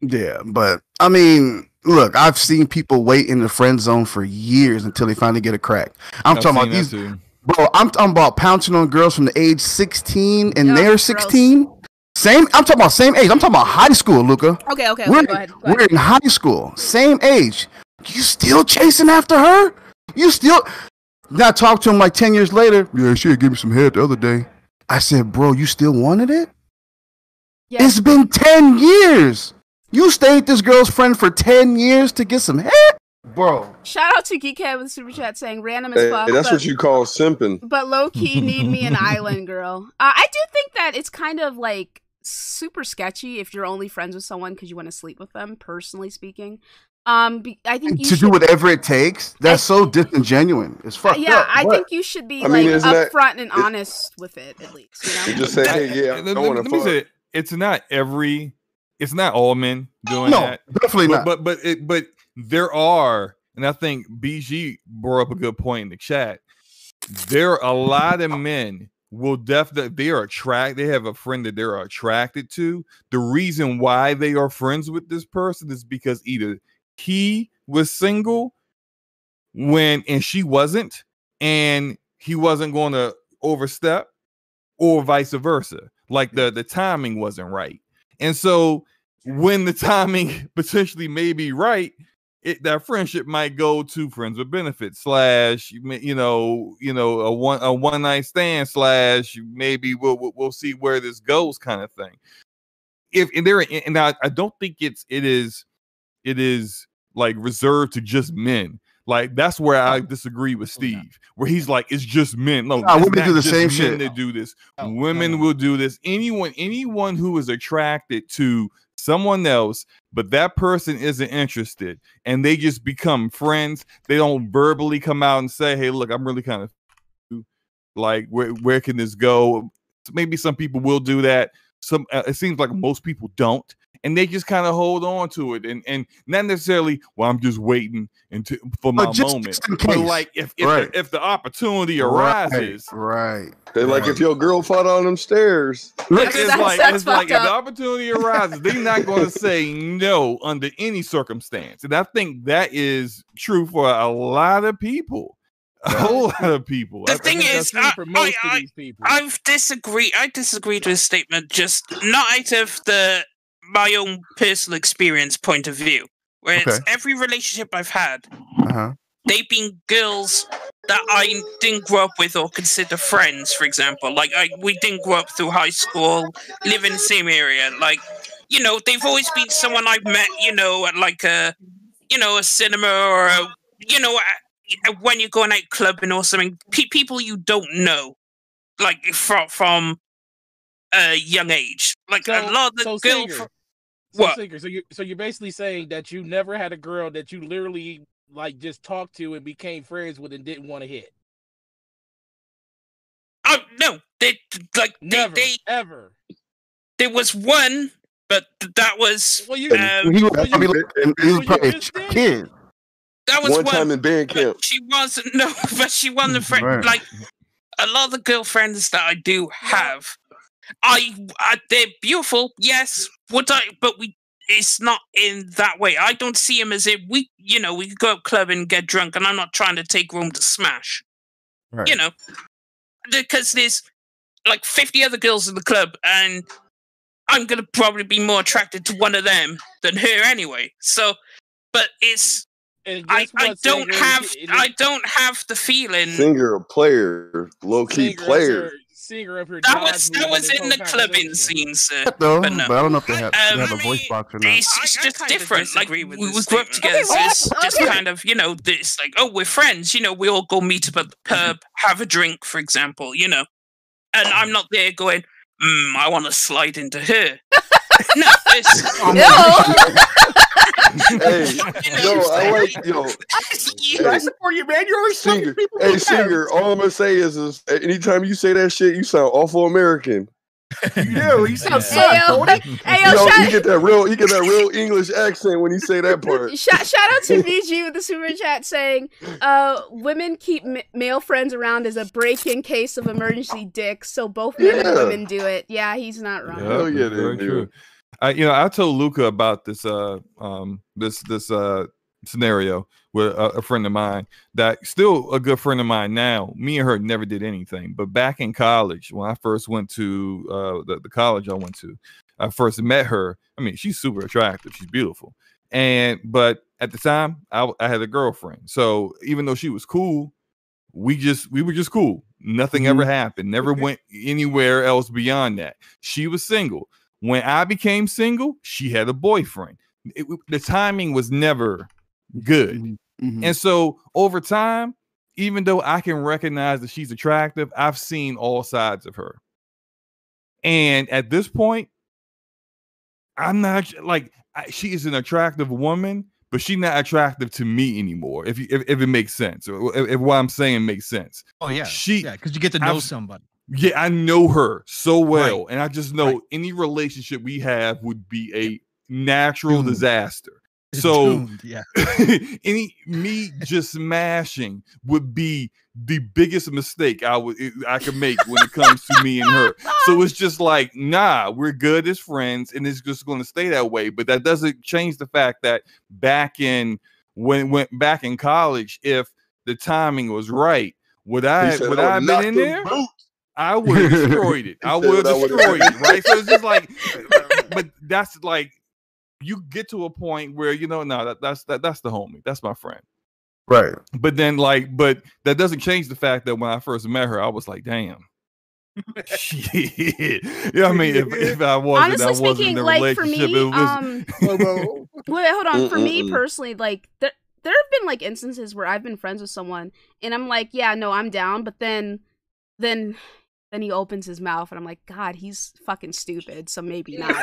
Yeah, but I mean, look, I've seen people wait in the friend zone for years until they finally get a crack. I'm I've talking about seen these too. Bro, I'm talking about pouncing on girls from the age 16 and they're gross. 16. Same, I'm talking about same age. I'm talking about high school, Luca. Okay. Okay. we're, okay. Go ahead. Go ahead. we're in high school, same age. You still chasing after her? You still? Now talk to him like 10 years later. Yeah, she gave me some head the other day. I said, bro, you still wanted it? Yeah. It's been 10 years. You stayed this girl's friend for 10 years to get some head? Bro. Shout out to Geekhead with super chat saying random as Hey, fuck. that's but- what you call simping. but low key need me an island girl. Uh, I do think that it's kind of like super sketchy if you're only friends with someone because you want to sleep with them. Personally speaking, um, be- I think you To should. do whatever it takes? That's so disingenuous. It's fucked yeah, up. I but- think you should be I like mean, isn't that- upfront and it- honest with it at least. You know. You just say, hey, yeah, I Let- don't let- want let to me fuck. say it. It's not every. It's not all men doing no, that. definitely but, not. But but it, but there are, and I think BG brought up a good point in the chat. There are a lot of men will definitely they are attracted They have a friend that they're attracted to. The reason why they are friends with this person is because either he was single when and she wasn't, and he wasn't going to overstep, or vice versa. Like the the timing wasn't right. And so when the timing potentially may be right, it, that friendship might go to friends with benefits slash you know you know a one a one night stand slash maybe we'll we'll, see where this goes kind of thing. If and there and I, I don't think it's it is it is like reserved to just men. Like that's where I disagree with Steve, where he's like it's just men. No, it's women do the same shit. that do this. No, no, Women no. will do this. Anyone, anyone who is attracted to someone else, but that person isn't interested, and they just become friends. They don't verbally come out and say, "Hey, look, I'm really kind of like, where where can this go?" Maybe some people will do that. Some uh, it seems like most people don't, and they just kind of hold on to it, and and not necessarily. Well, I'm just waiting until for oh, my But just- moment. just But like, if if, Right. the, if the opportunity arises, Right. They like if your girl fought on them stairs. That's- it's that's- like that's it's like fucked if the opportunity arises, they're not going to say no under any circumstance, and I think that is true for a lot of people. A whole lot of people. The I- I thing think is, that's- I, for most I, of I, these people. I've disagreed. I disagreed with his statement, just not out of the my own personal experience point of view. Where it's every relationship I've had, Uh-huh. they've been girls that I didn't grow up with or consider friends. For example, like I we didn't grow up through high school, live in the same area. Like you know, they've always been someone I've met. You know, at like a you know a cinema or a, you know a, when you go out clubbing or something. Pe- people you don't know, like from from a young age. Like a lot of the so girl. Singer, so what? Singer, so you so you're basically saying that you never had a girl that you literally like just talked to and became friends with and didn't want to hit. Oh no, they like they, Never, they ever. there was one but th- that was Well, you, um, he was well, probably, you- and he was probably a kid. that was One time in band camp. She wasn't no, but she wasn't a friend. Right. Like a lot of the girlfriends that I do have, I, I they're beautiful. Yes, would I? But we, it's not in that way. I don't see him as if we, you know, we could go up club and get drunk, and I'm not trying to take room to smash. Right. You know, because there's like 50 other girls in the club, and I'm gonna probably be more attracted to one of them than her anyway. So, but it's I, I don't have I don't have the feeling Singer, a player, low key Singer player. Here- Singer up here that was that was in the clubbing conversation. scene, sir. Though, But but, no. I don't know if they have, Um, they have a I voice box or not. It's, it's I- I just different. Like we, with we grew up together. Okay, so well, it's just kind of you know this like oh we're friends. You know we all go meet up at the pub, have a drink, for example. You know, and I'm not there going. Mm, I want to slide into her. no, it's, hey, yo, I like yo. you- I support you, man. You're always talking Singer, to people. hey, with singer. All I'm gonna say is, is anytime you say that shit, you sound awful American. You do. You sound Hey, sad, yo, Cody. hey, You yo, know, you get that real, you get that real English accent when you say that part. shout, shout out to VG with the super chat saying, uh, women keep m- male friends around as a break in case of emergency dicks, so both men and women do it. Yeah, he's not wrong. Hell yeah, that's they very do. true. I, you know, I told Luca about this uh um this this uh scenario with a, a friend of mine that still a good friend of mine now. Me and her never did anything, but back in college when I first went to uh the, the college I went to, I first met her. I mean, she's super attractive. She's beautiful. And but at the time, I, I had a girlfriend. So even though she was cool, we just we were just cool. Nothing ever happened. Never went anywhere else beyond that. She was single. When I became single, she had a boyfriend. It the timing was never good. Mhm. And so over time, even though I can recognize that she's attractive, I've seen all sides of her. And at this point, I'm not like I, she is an attractive woman, but she's not attractive to me anymore. If you, if, if it makes sense, or if, if what I'm saying makes sense. Oh yeah, She- yeah, because you get to know I've- somebody. Yeah, I know her so well, and I just know any relationship we have would be a natural Doomed. disaster. It's So doomed, yeah, any me just smashing would be the biggest mistake I would I could make when it comes to me and her. So it's just like, nah, we're good as friends, and it's just going to stay that way. But that doesn't change the fact that back in when went back in college, if the timing was right, would I said, would "I I have been in there? boots." I would have destroyed it. I said would have destroyed it, right? So it's just like, but that's like, you get to a point where you know, no, that, that's that, that's the homie, that's my friend. Right. But then, like, but that doesn't change the fact that when I first met her, I was like, damn. Shit. Yeah, I mean, if, if I wasn't, I Honestly wasn't speaking, in a like for relationship. me, was, um, Whoa, whoa. Wait, hold on. For me personally, like there there have been like instances where I've been friends with someone and I'm like, yeah, no, I'm down, but then then then he opens his mouth and I'm like, God, he's fucking stupid, so maybe not.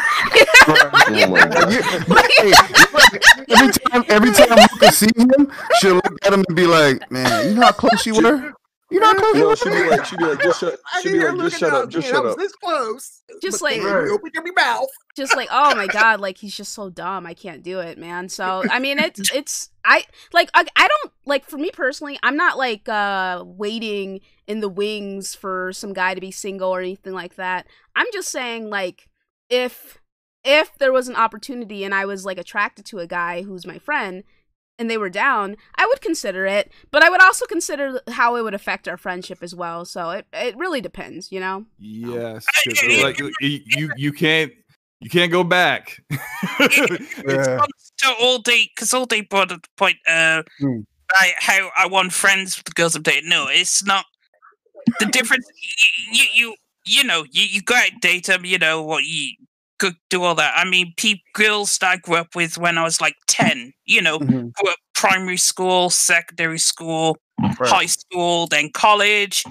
Oh my God. Hey, every time, every time Luca see him, she'll look at him and be like, "Man, you know how close you were? You know how close you No, she'd be like, she'd be like, just shut, I she'd be like, just shut up, up, just shut up. this close. Just but like- then you open your mouth. just like, oh my God, like he's just so dumb. I can't do it, man. So I mean, it's it's I like I, I don't like for me personally, I'm not like uh waiting in the wings for some guy to be single or anything like that. I'm just saying like if if there was an opportunity and I was like attracted to a guy who's my friend and they were down, I would consider it, but I would also consider how it would affect our friendship as well. So it it really depends, you know. yes, 'cause it's like you, you you can't you can't go back. It's Yeah. comes to all day because all day brought up the point uh Hmm. I, how I want friends with the girls I'm dating. No, it's not the difference. You you you, you know you, you go out date them. You know what you could do all that. I mean, pe- girls that I grew up with when I was like ten. You know, Mhm. grew up primary school, secondary school, Right. high school, then college.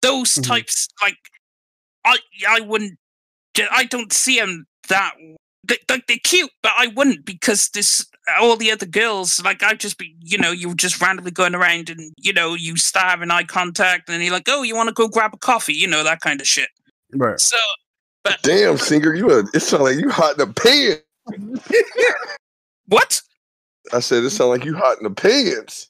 Those Mhm. types, like I, I wouldn't. I don't see them that. they- Like they're cute, but I wouldn't because this all the other girls. Like I'd just be, you know, you were just randomly going around and you know you start having eye contact and you're like, oh, you want to go grab a coffee, you know that kind of shit. Right. So Damn, singer, you a, it sound like you hot in the pants. What? I said it sound like you hot in the pants.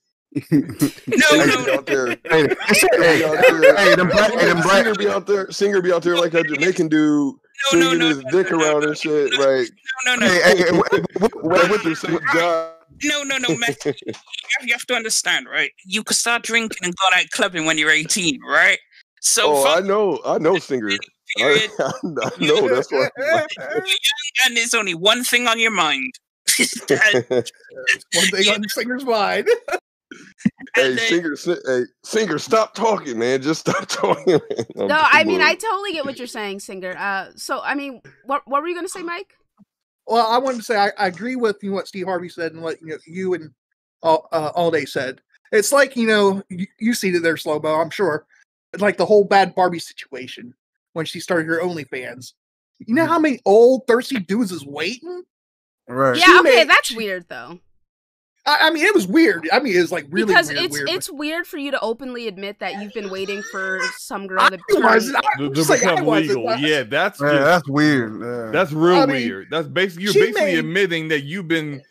No, Singer no, be out there. hey, Singer hey, be out there. hey, them black, hey, them black, Singer be out there. Singer be out there like a Jamaican dude No, no, swinging no, his no, dick no, no, around and shit. Right. no, no, no, hey, hey, wait, wait, Like wait, with the same no, no, no, Matt. You have, you have to understand, right? You could start drinking and go out clubbing when you're 18, right? So Oh, I know. I know, singer. I, period, I know. That's why. and there's only one thing on your mind. and, One thing on singer's mind. hey, then- singer, si- hey, singer, stop talking, man. Just stop talking. Man. No, I mean I totally get what you're saying, Singer. Uh, so I mean, what what were you gonna say, Mike? Well, I wanted to say I, I agree with you know, what Steve Harvey said and what you, know, you and all, uh, all day said. It's like you know you, you see it there, slow mo. I'm sure, like the whole Bhad Bhabie situation when she started her OnlyFans. You know mm-hmm. how many old thirsty dudes is waiting? right. Yeah, okay, made- that's weird though. I, I mean, it was weird. I mean, it's like really because weird, it's weird, but- it's weird for you to openly admit that you've been waiting for some girl I to wasn't- turn. I To, to like, I become wasn't- legal. Yeah, that's Yeah, just, that's weird. Yeah. that's real I mean, weird. That's basically you're basically made- admitting that you've been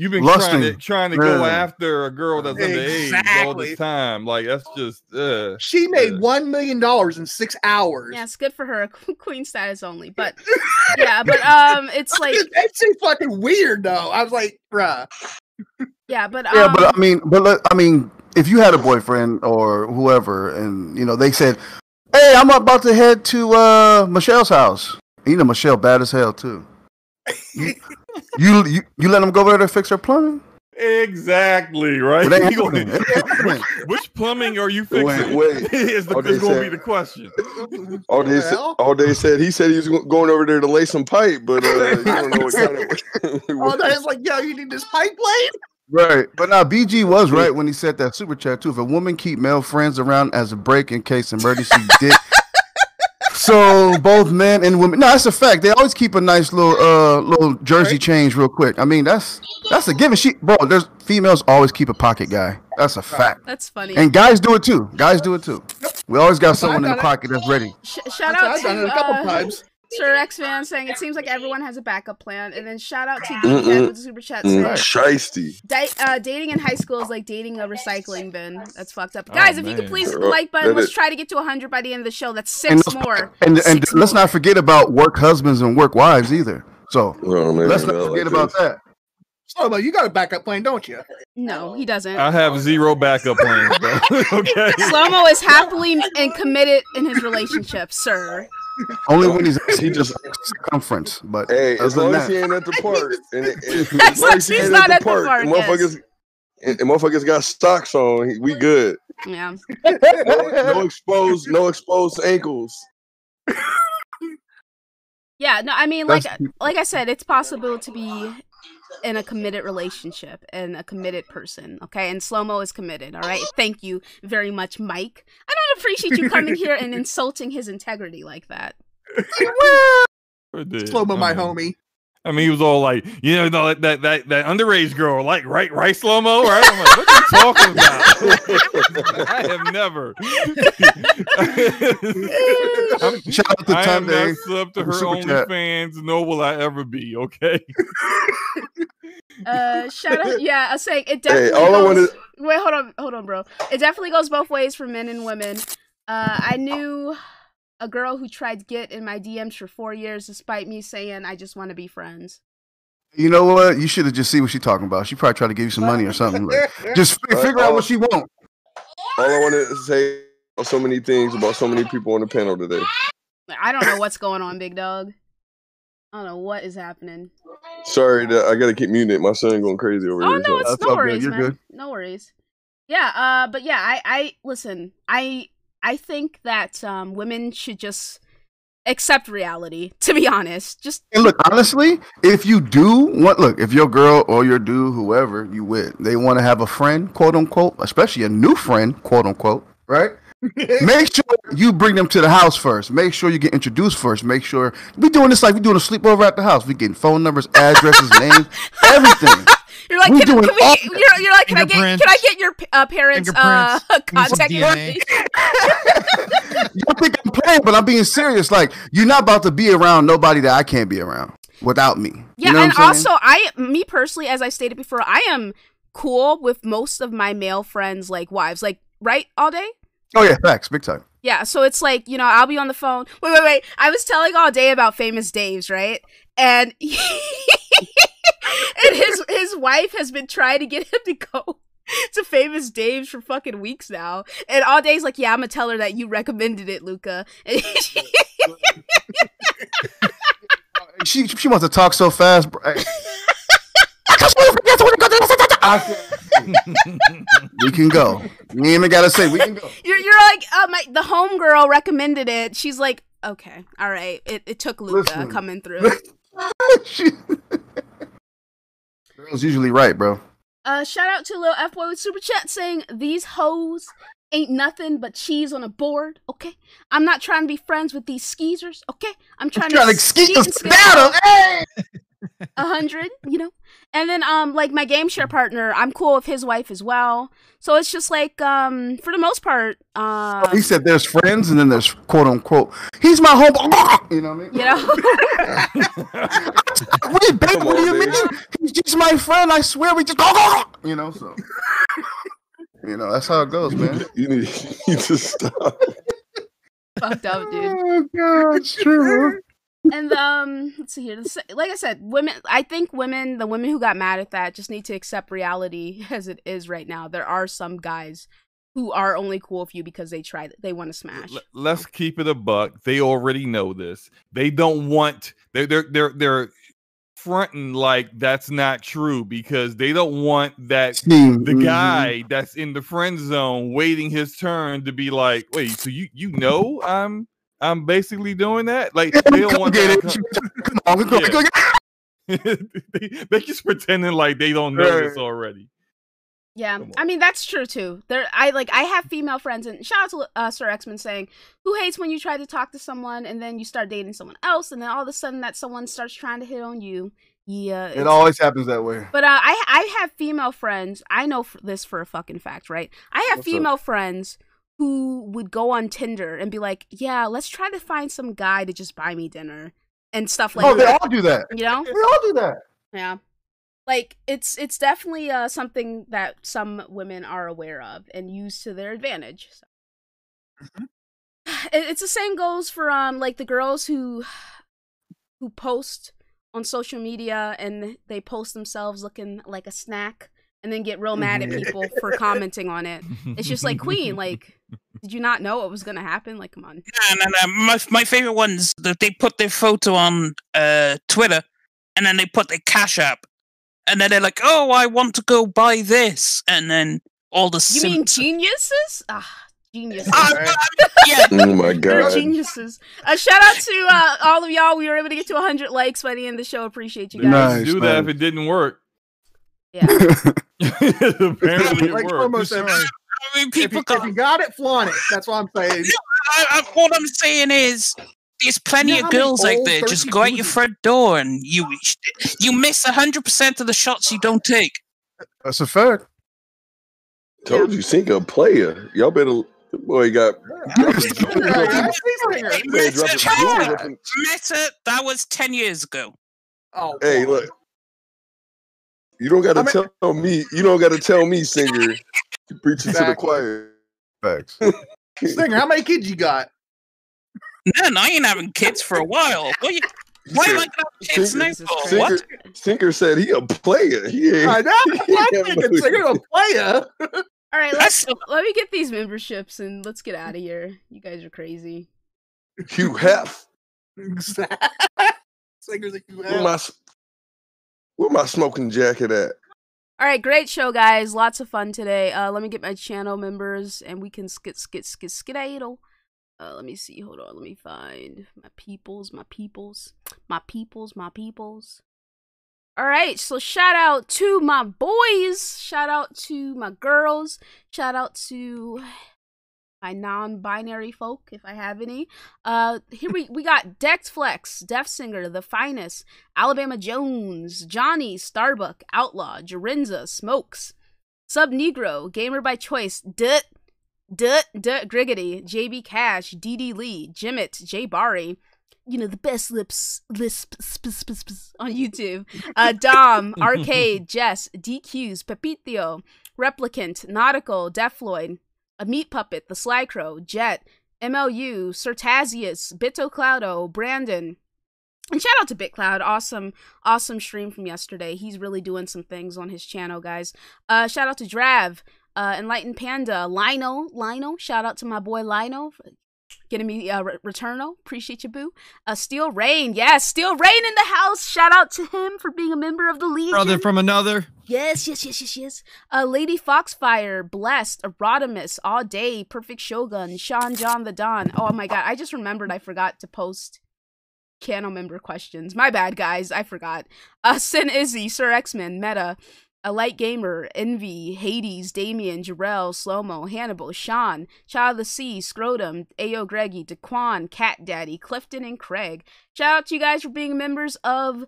you've been trying to trying to go after a girl that's underage all Exactly. this time. Like that's just uh She made Yeah. one million dollars in six hours. Yeah, it's good for her, queen status only. But yeah, but um, it's like it's just fucking weird though. I was like, bruh. yeah, but Yeah, um, but I mean, but let, I mean, if you had a boyfriend or whoever, and you know they said, "Hey, I'm about to head to uh Michelle's house," you know Michelle bad as hell too. You you you, you let them go over there to fix her plumbing? exactly right. It ain't You gonna- happening. It ain't happening. Which plumbing are you fixing? wait. is, the, Oh, is going to be the question. All day, the said, all day said he said he was going over there to lay some pipe, but uh, you don't know what kind of. Oh, no, it's like, yo, you need this pipe laid. Right, but now BG was right when he said that super chat too. If a woman keep male friends around as a break in case emergency dick, so both men and women. No, that's a fact. They always keep a nice little uh little jersey change real quick. I mean, that's that's a given. She bro, there's females always keep a pocket guy. That's a fact. that's funny. And guys do it too. Guys do it too. We always got someone in the pocket that's ready. Sh- shout I've out to it a couple uh, times. Sir X Man saying it seems like everyone has a backup plan, and then shout out to Mm-mm. With the super chat saying. Shiesty. Di- uh, dating in high school is like dating a recycling bin. That's fucked up. Oh, Guys, if you could man. please hit the like button, that let's is- try to get to 100 by the end of the show. That's six And, more. and, and Six let's more. not forget about work husbands and work wives either. So Oh man, let's I not like forget about this. that. Slow mo, you got a backup plan, don't you? No, he doesn't. I have zero backup plans, bro. okay. Slomo is happily and committed in his relationship, sir. Only when he's he just circumference. But Hey, as long as that- he ain't at the park, and, and, As as long long as he he's ain't not at at the the park, park, and yes. motherfuckers, and, and motherfuckers got socks on, we good. Yeah. No, no exposed, no exposed ankles. Yeah, no, I mean, like, That's- like I said, it's possible to be in a committed relationship and a committed person. Okay, and slow mo is committed. All right, thank you very much, Mike. I don't appreciate you coming here and insulting his integrity like that. Slow mo, my mean- homie. I mean, he was all like, you know, that that that, that underage girl, like, right, right, slow mo, right? I'm like, what are you talking about? I have never. I'm, Shout out to I am not sub to with her the super chat. OnlyFans, nor will I ever be. Okay. Uh, shout out, yeah, I was saying it Hey, definitely. all I goes, wanted, Wait, hold on, hold on, bro. It definitely goes both ways for men and women. Uh, I knew a girl who tried to get in my DMs for four years, despite me saying I just want to be friends. You know what? You should have just see what she's talking about. She probably tried to give you some money or something. Like, just fi- Right, figure out what she want. all I want to say about so many things about so many people on the panel today. I don't know what's going on, big dog. I don't know what is happening. Sorry that I gotta keep muting it. My son going crazy over Oh here. no, so- it's That's no all good. worries, You're man. good. No worries. Yeah, uh, but yeah, I, I listen. I, I think that um, women should just accept reality. To be honest, just And look, honestly, if you do want, look, if your girl or your dude, whoever you with, they want to have a friend, quote unquote, especially a new friend, quote unquote, right? Make sure you bring them to the house first. Make sure you get introduced first. Make sure we doing this like we doing a sleepover at the house. We getting phone numbers, addresses, names, everything. You're like, We can, doing can we? all- You're, you're like, can I get? Can I Fingerprints. get your uh, parents' uh, Fingerprints. contact DNA. information? you think I'm playing, but I'm being serious. Like you're not about to be around nobody that I can't be around without me. Yeah, you know and what I'm saying? also, I, me personally, as I stated before, I am cool with most of my male friends, like wives, like right all day. oh yeah, facts, big time. Yeah, so it's like, you know, I'll be on the phone. Wait, wait, wait. I was telling all day about famous Dave's, right? And and his his wife has been trying to get him to go to famous Dave's for fucking weeks now. And all day's like, yeah, I'm gonna tell her that you recommended it, Luca. And She she wants to talk so fast. bro. we can go. Ain't even gotta say we can go. you're you're like, uh, my the homegirl recommended it. She's like, okay, all right. It it took Luca Listen. coming through. She- Girl's usually right, bro. Uh, shout out to Lil F Boy with super chat saying these hoes ain't nothing but cheese on a board. Okay, I'm not trying to be friends with these skeezers. Okay, I'm trying, Trying to to skeet and us skip down. Hey! a hundred, you know. And then um, like my game share partner, I'm cool with his wife as well. So it's just like um, for the most part, uh, He said there's friends and then there's quote unquote. He's my home. You know what I mean? you know. Wait, babe, Come what do you babe. mean? He's just my friend. I swear we just you know, so you know, that's how it goes, man. You need, you need to stop. fucked up, dude. Oh god, it's true. And um let's see here like i said women i think women the women who got mad at that just need to accept reality as it is right now there are some guys who are only cool with you because they try they want to smash L- let's keep it a buck. They already know this. They don't want they're they're they're they're fronting like that's not true because they don't want that the mhm. guy that's in the friend zone waiting his turn to be like, wait, so you you know I'm I'm basically doing that? Like they don't Come want get that. it. Come on, we go, Yeah. go they, they just pretending like they don't know this already. yeah i mean that's true too there i like i have female friends and shout out to uh, sir x-men saying who hates when you try to talk to someone and then you start dating someone else and then all of a sudden that someone starts trying to hit on you yeah It always happens that way. But uh, I I have female friends. I know f- this for a fucking fact, right? I have What's up? female friends who would go on Tinder and be like, "Yeah, let's try to find some guy to just buy me dinner and stuff like that. oh, they all do that. You know? They all do that. Yeah. Like it's it's definitely uh, something that some women are aware of and use to their advantage. So. Mm-hmm. It's the same goes for um like the girls who who post on social media and they post themselves looking like a snack and then get real mad at people for commenting on it. It's just like Queen, like did you not know what was gonna happen? Like come on. No, no, no. My my favorite ones that they put their photo on uh Twitter, and then they put their cash app, and then they're like, "Oh, I want to go buy this," and then all the You mean geniuses? Ah, geniuses. Well, I mean, yeah, Oh my They're god. geniuses. A shout out to uh, all of y'all. We were able to get to 100 likes by the end of the show. Appreciate you guys. Nice. do that if it didn't work. Yeah. Apparently it Like worked. Promo I mean, if you, people if got. you got it, flaunt it. That's what I'm saying. I, I, what I'm saying is, there's plenty know of girls out there. Just go out your front door, and you you miss hundred percent of the shots you don't take. That's a fact. Told you, Sink a player. Y'all better. Boy, got. Hey, Man, drop Meta, the jewels up in- Meta, that was ten years ago. Oh, Hey, God. look. You don't got to I mean- tell me. You don't got to tell me, singer. You preaching to the choir. Facts. Singer, how many kids you got? None. I ain't having kids for a while. What you, He why said- am I gonna have kids Singer- now? Jesus. Singer, What? Sinker said he a player. He ain't. I know. I'm Singer a player. All right, let's let me get these memberships and let's get out of here. You guys are crazy. Hugh Hef. Singer's like, Where my s- where my smoking jacket at? All right, great show, guys. Lots of fun today. Uh, let me get my channel members and we can skit, skit, skit, skedaddle. Uh, let me see. Hold on. Let me find my peoples, my peoples, my peoples, my peoples. All right. So shout out to my boys. Shout out to my girls. Shout out to my non-binary folk, if I have any. Uh, here we we got Dex Flex, Def Singer, The Finest, Alabama Jones, Johnny, Starbuck, Outlaw, Jarenza, Smokes, Sub Negro, Gamer by Choice, Dut, Dut, Dut, Griggity, JB Cash, DD Lee, Jimit, J Bari, you know, the best lips, lisp, sp, sp, sp, on YouTube, uh, Dom, Arcade, Jess, DQs, Pepitio, Replicant, Nautical, Defloid, A Meat Puppet, The Sly Crow, Jet, MLU, Certazius, Bito Cloudo, Brandon, and shout out to BitCloud, awesome, awesome stream from yesterday. He's really doing some things on his channel, guys. Uh, shout out to Drav, uh, Enlightened Panda, Lino, Lino. Shout out to my boy Lino, getting me uh, re- Returnal. Appreciate you, boo. Uh, Steel Rain, yes, Steel Rain in the house. Shout out to him for being a member of the Legion. Brother from another. Yes, yes, yes, yes, yes. Uh, Lady Foxfire, Blessed, Erotimus, All Day, Perfect Shogun, Sean John the Don. Oh my god, I just remembered I forgot to post channel member questions. My bad, guys. I forgot. Uh, Sin Izzy, Sir X-Men, Meta, A Light Gamer, Envy, Hades, Damien, Jarrell, Slomo, Hannibal, Sean, Child of the Sea, Scrotum, Ayo Greggy, Daquan, Cat Daddy, Clifton, and Craig. Shout out to you guys for being members of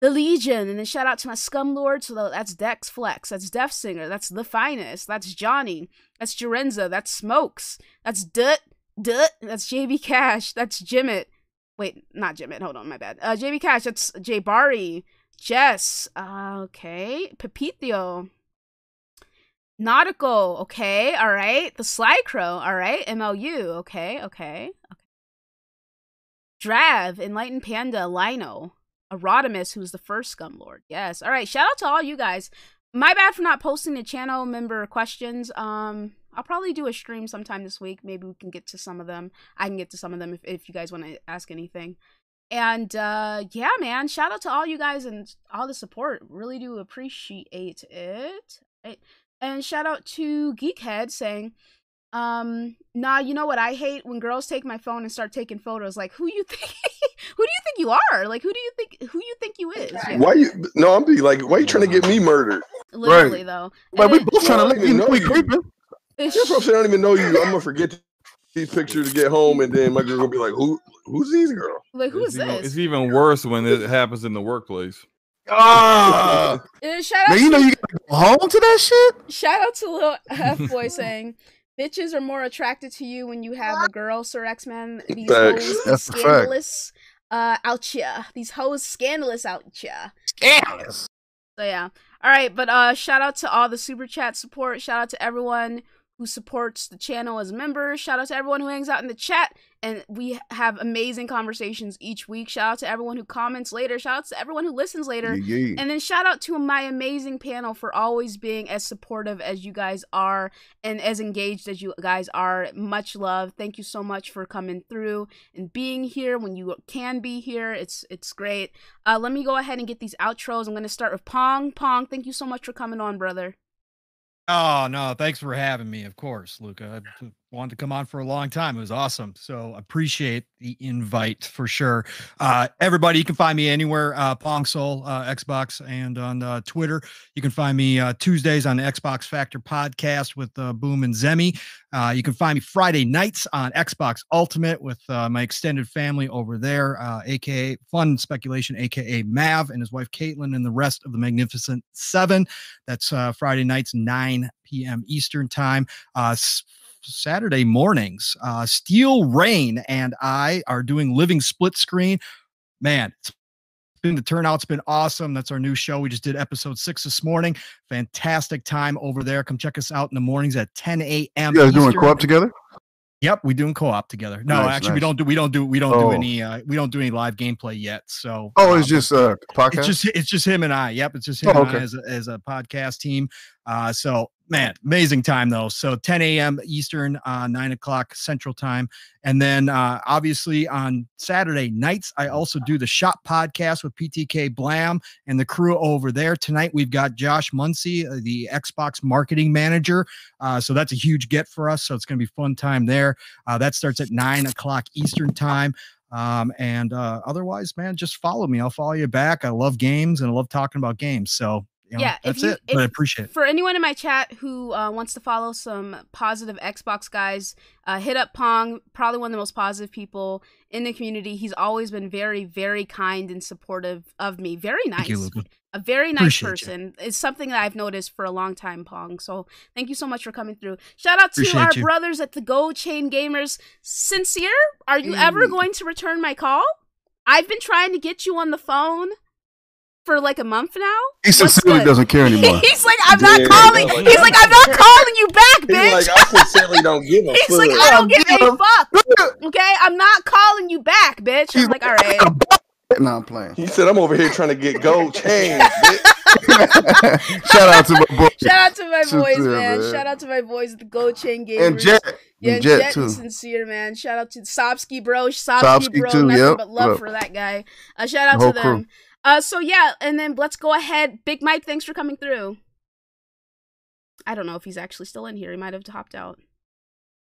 the Legion, and then shout out to my scum lord. So that's Dex Flex, that's Def Singer, that's the finest, that's Johnny, that's Jarenza, that's Smokes, that's Dut, Dut, that's JB Cash, that's Jimit. Wait, not Jimit. Hold on, my bad. Uh, JB Cash, that's J Bari, Jess. Uh, okay, Pepitio. Nautical, okay, all right. The Sly Crow, all right. MLU, okay, okay, okay. Drav, Enlightened Panda, Lino, Erotimus, who's the first Scumlord. Yes. All right. Shout out to all you guys. My bad for not posting the channel member questions. Um, I'll probably do a stream sometime this week. Maybe we can get to some of them. I can get to some of them if, if you guys want to ask anything. And uh, yeah, man, shout out to all you guys and all the support. Really do appreciate it. Right? And shout out to Geekhead saying, um, nah, you know what I hate when girls take my phone and start taking photos. Like, who you think? who do you think you are? Like, who do you think? Who you think you is? Yeah. Why you? No, I'm be like, why you trying to get me murdered? Literally though. Like we both trying to I let you know know we you. creeping. it's- You're probably I don't even know you. I'm gonna forget these pictures to get home, and then my girl gonna be like, who? Who's these girl? like, who is it's even, this? It's even worse when it happens in the workplace. Ah, Uh, shout now out you know you gotta go home to that shit. shout out to Lil F boy saying. Bitches are more attracted to you when you have a girl, Sir X Men. These Facts. hoes That's scandalous uh, out here. These hoes scandalous out here. Scandalous. So yeah. All right, but uh shout out to all the super chat support. Shout out to everyone who supports the channel as members. Shout out to everyone who hangs out in the chat and we have amazing conversations each week. Shout out to everyone who comments later. Shout out to everyone who listens later. Yeah, yeah. And then shout out to my amazing panel for always being as supportive as you guys are and as engaged as you guys are. Much love. Thank you so much for coming through and being here when you can be here. It's it's great. Uh, let me go ahead and get these outros. I'm gonna start with Pong. Pong, thank you so much for coming on, brother. Oh no, thanks for having me. Of course, Luca. Wanted to come on for a long time. It was awesome. So appreciate the invite for sure. Uh, everybody, you can find me anywhere. Uh, Pong Soul, uh, Xbox, and on uh, Twitter. You can find me uh, Tuesdays on the Xbox Factor podcast with uh, Boom and Zemi. Uh, you can find me Friday nights on Xbox Ultimate with uh, my extended family over there, uh, aka Fun Speculation, aka Mav and his wife Caitlin, and the rest of the Magnificent Seven. That's uh, Friday nights, 9 p.m. Eastern Time. Uh, Saturday mornings, uh, Steel Rain and I are doing living split screen. Man, it's been the turnout's been awesome. That's our new show. We just did episode six this morning. Fantastic time over there. Come check us out in the mornings at 10 a.m. You guys doing Eastern. co-op together? Yep, we doing co-op together. No, Nice, actually, we don't do we don't do we don't Oh. do any uh, we don't do any live gameplay yet. So Oh, uh, it's just uh podcast. it's just it's just him and I. Yep, it's just him Oh, and I okay. as a, as a podcast team. Uh, so man, amazing time though. So 10 a.m. Eastern, uh, nine o'clock Central Time, and then uh, obviously on Saturday nights I also do the Shop podcast with PTK Blam and the crew over there. Tonight we've got Josh Muncie, uh, the Xbox marketing manager. Uh, so that's a huge get for us. So it's going to be fun time there. Uh, that starts at nine o'clock Eastern time. Um, and uh, otherwise, man, just follow me. I'll follow you back. I love games and I love talking about games. So You know, Yeah, if that's you- it. But I appreciate it. For anyone in my chat who uh, wants to follow some positive Xbox guys, uh, hit up Pong. Probably one of the most positive people in the community. He's always been very, very kind and supportive of me. Very nice. Thank you, a very nice Appreciate you. person. It's something that I've noticed for a long time, Pong. So thank you so much for coming through. Shout out to Appreciate our you. brothers at the Gold Chain Gamers. Sincere, are you ever Mm. going to return my call? I've been trying to get you on the phone for like a month now. He sincerely doesn't care anymore. He's like, I'm not Yeah, calling. no, like- He's like, I'm not calling you back, He's bitch. like, I sincerely don't give a He's fuck. like, I don't give a fuck. Okay, I'm not calling you back, bitch. I'm like, all right. no, I'm playing. He said, I'm over here trying to get gold chains. Shout out to my boy Shout out to my boys, Sincere, man. man. Shout out to my boys, at the Gold Chain Gamers. and Jet. Yeah, and Jet, Jet, too. and sincere, man. Shout out to Sobsky, bro. Sobsky, Sobsky, bro. too, Nothing yep, but love yep. for that guy. Uh, shout out The to them. Uh, so yeah, and then let's go ahead. Big Mike, thanks for coming through. I don't know if he's actually still in here. He might have hopped out.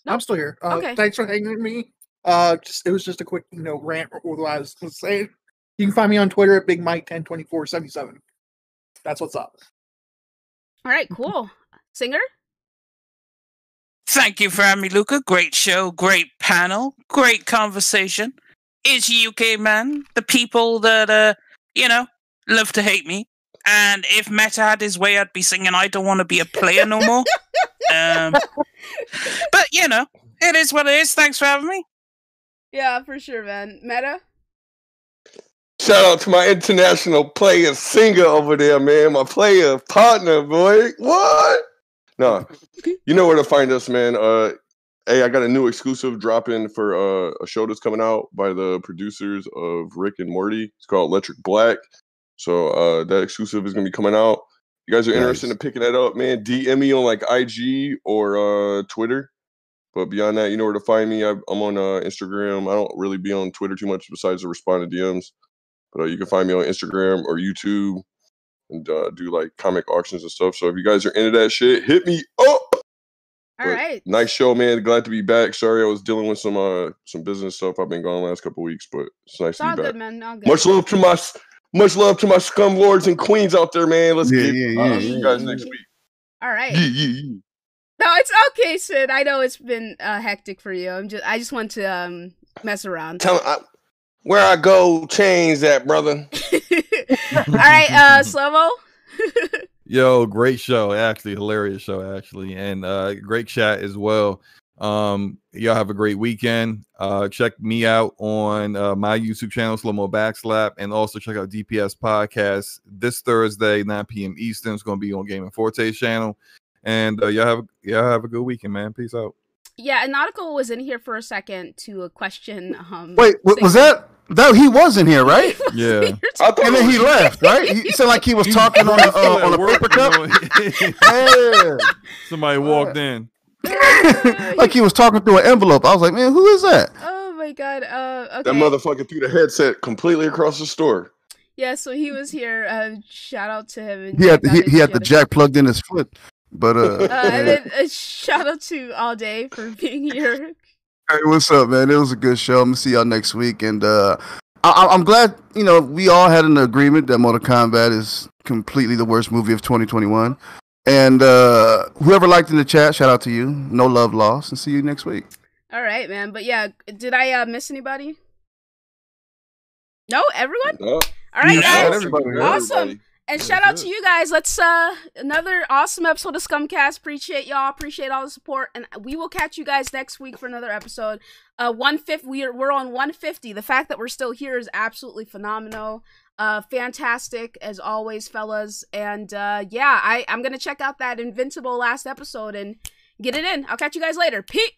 I'm still here. Uh, Okay. Thanks for hanging with me. Uh, just it was just a quick, you know, rant or what I was gonna say. You can find me on Twitter at Big Mike ten twenty four seventy seven. That's what's up. All right, cool. Singer. Thank you for having me, Luca. Great show, great panel, great conversation. It's UK man, the people that uh, you know, love to hate me. And if Meta had his way, I'd be singing "I don't want to be a player no more." um, but you know, it is what it is. Thanks for having me. Yeah, for sure, man. Meta. Shout out to my international player singer over there, man. My player partner, boy. What? No, you know where to find us, man. Uh, hey, I got a new exclusive dropping for uh, a show that's coming out by the producers of Rick and Morty. It's called Electric Black. So uh, that exclusive is gonna be coming out. You guys are interested in picking that up, man? DM me on like IG or uh, Twitter. But beyond that, you know where to find me. I, I'm on uh, Instagram. I don't really be on Twitter too much besides to respond to DMs. But uh, you can find me on Instagram or YouTube and uh, do like comic auctions and stuff. So if you guys are into that shit, hit me up. All But right. Nice show, man. Glad to be back. Sorry I was dealing with some uh some business stuff. I've been gone the last couple weeks, but it's nice It's to all be back. good, man. All good. Much love to my much love to my scum lords and queens out there, man. Let's Yeah, get yeah, I'll yeah, see you guys yeah. next week. All right. Yeah, yeah, yeah. No, it's okay, Sid. I know it's been uh, hectic for you. I'm just, I just want to um mess around. Tell I, where I go, change that, brother. All right, uh, Slovo. Yo, great show. Actually, hilarious show, actually. And uh great chat as well. Um, y'all have a great weekend. Uh check me out on uh, my YouTube channel, Slow Mo Backslap, and also check out DPS Podcast this Thursday, 9 p.m. Eastern. It's gonna be on Game and Forte's channel. And uh, y'all have y'all have a good weekend, man. Peace out. Yeah, and Nautical was in here for a second to a question. Um, Wait, wa- was that that he was in here, right? Yeah. I And then was- he left, right? He said like he was talking on a, uh, on a paper cup. Yeah. Somebody walked in. like he was talking through an envelope. I was like, man, who is that? Oh my god. Uh, okay. That motherfucker threw the headset completely across the store. Yeah, so he was here. Uh, shout out to him. and He had he, he had the jack plugged in his foot, but uh, Uh, and then uh, shout out to All Day for being here. Hey, what's up, man? It was a good show. I'm gonna see y'all next week, and uh, I- I- I'm glad you know we all had an agreement that Mortal Kombat is completely the worst movie of 2021. And uh, whoever liked in the chat, shout out to you. No love lost, and see you next week. All right, man. But yeah, did I uh, miss anybody? No, everyone. No. All right, You guys. shout everybody. Awesome. And That's shout out to you guys. Let's uh another awesome episode of Scumcast. Appreciate y'all. Appreciate all the support. And we will catch you guys next week for another episode. Uh one fifth we are we're on 150. The fact that we're still here is absolutely phenomenal. Uh fantastic as always, fellas. And uh yeah, I, I'm gonna check out that Invincible last episode and get it in. I'll catch you guys later. Peace.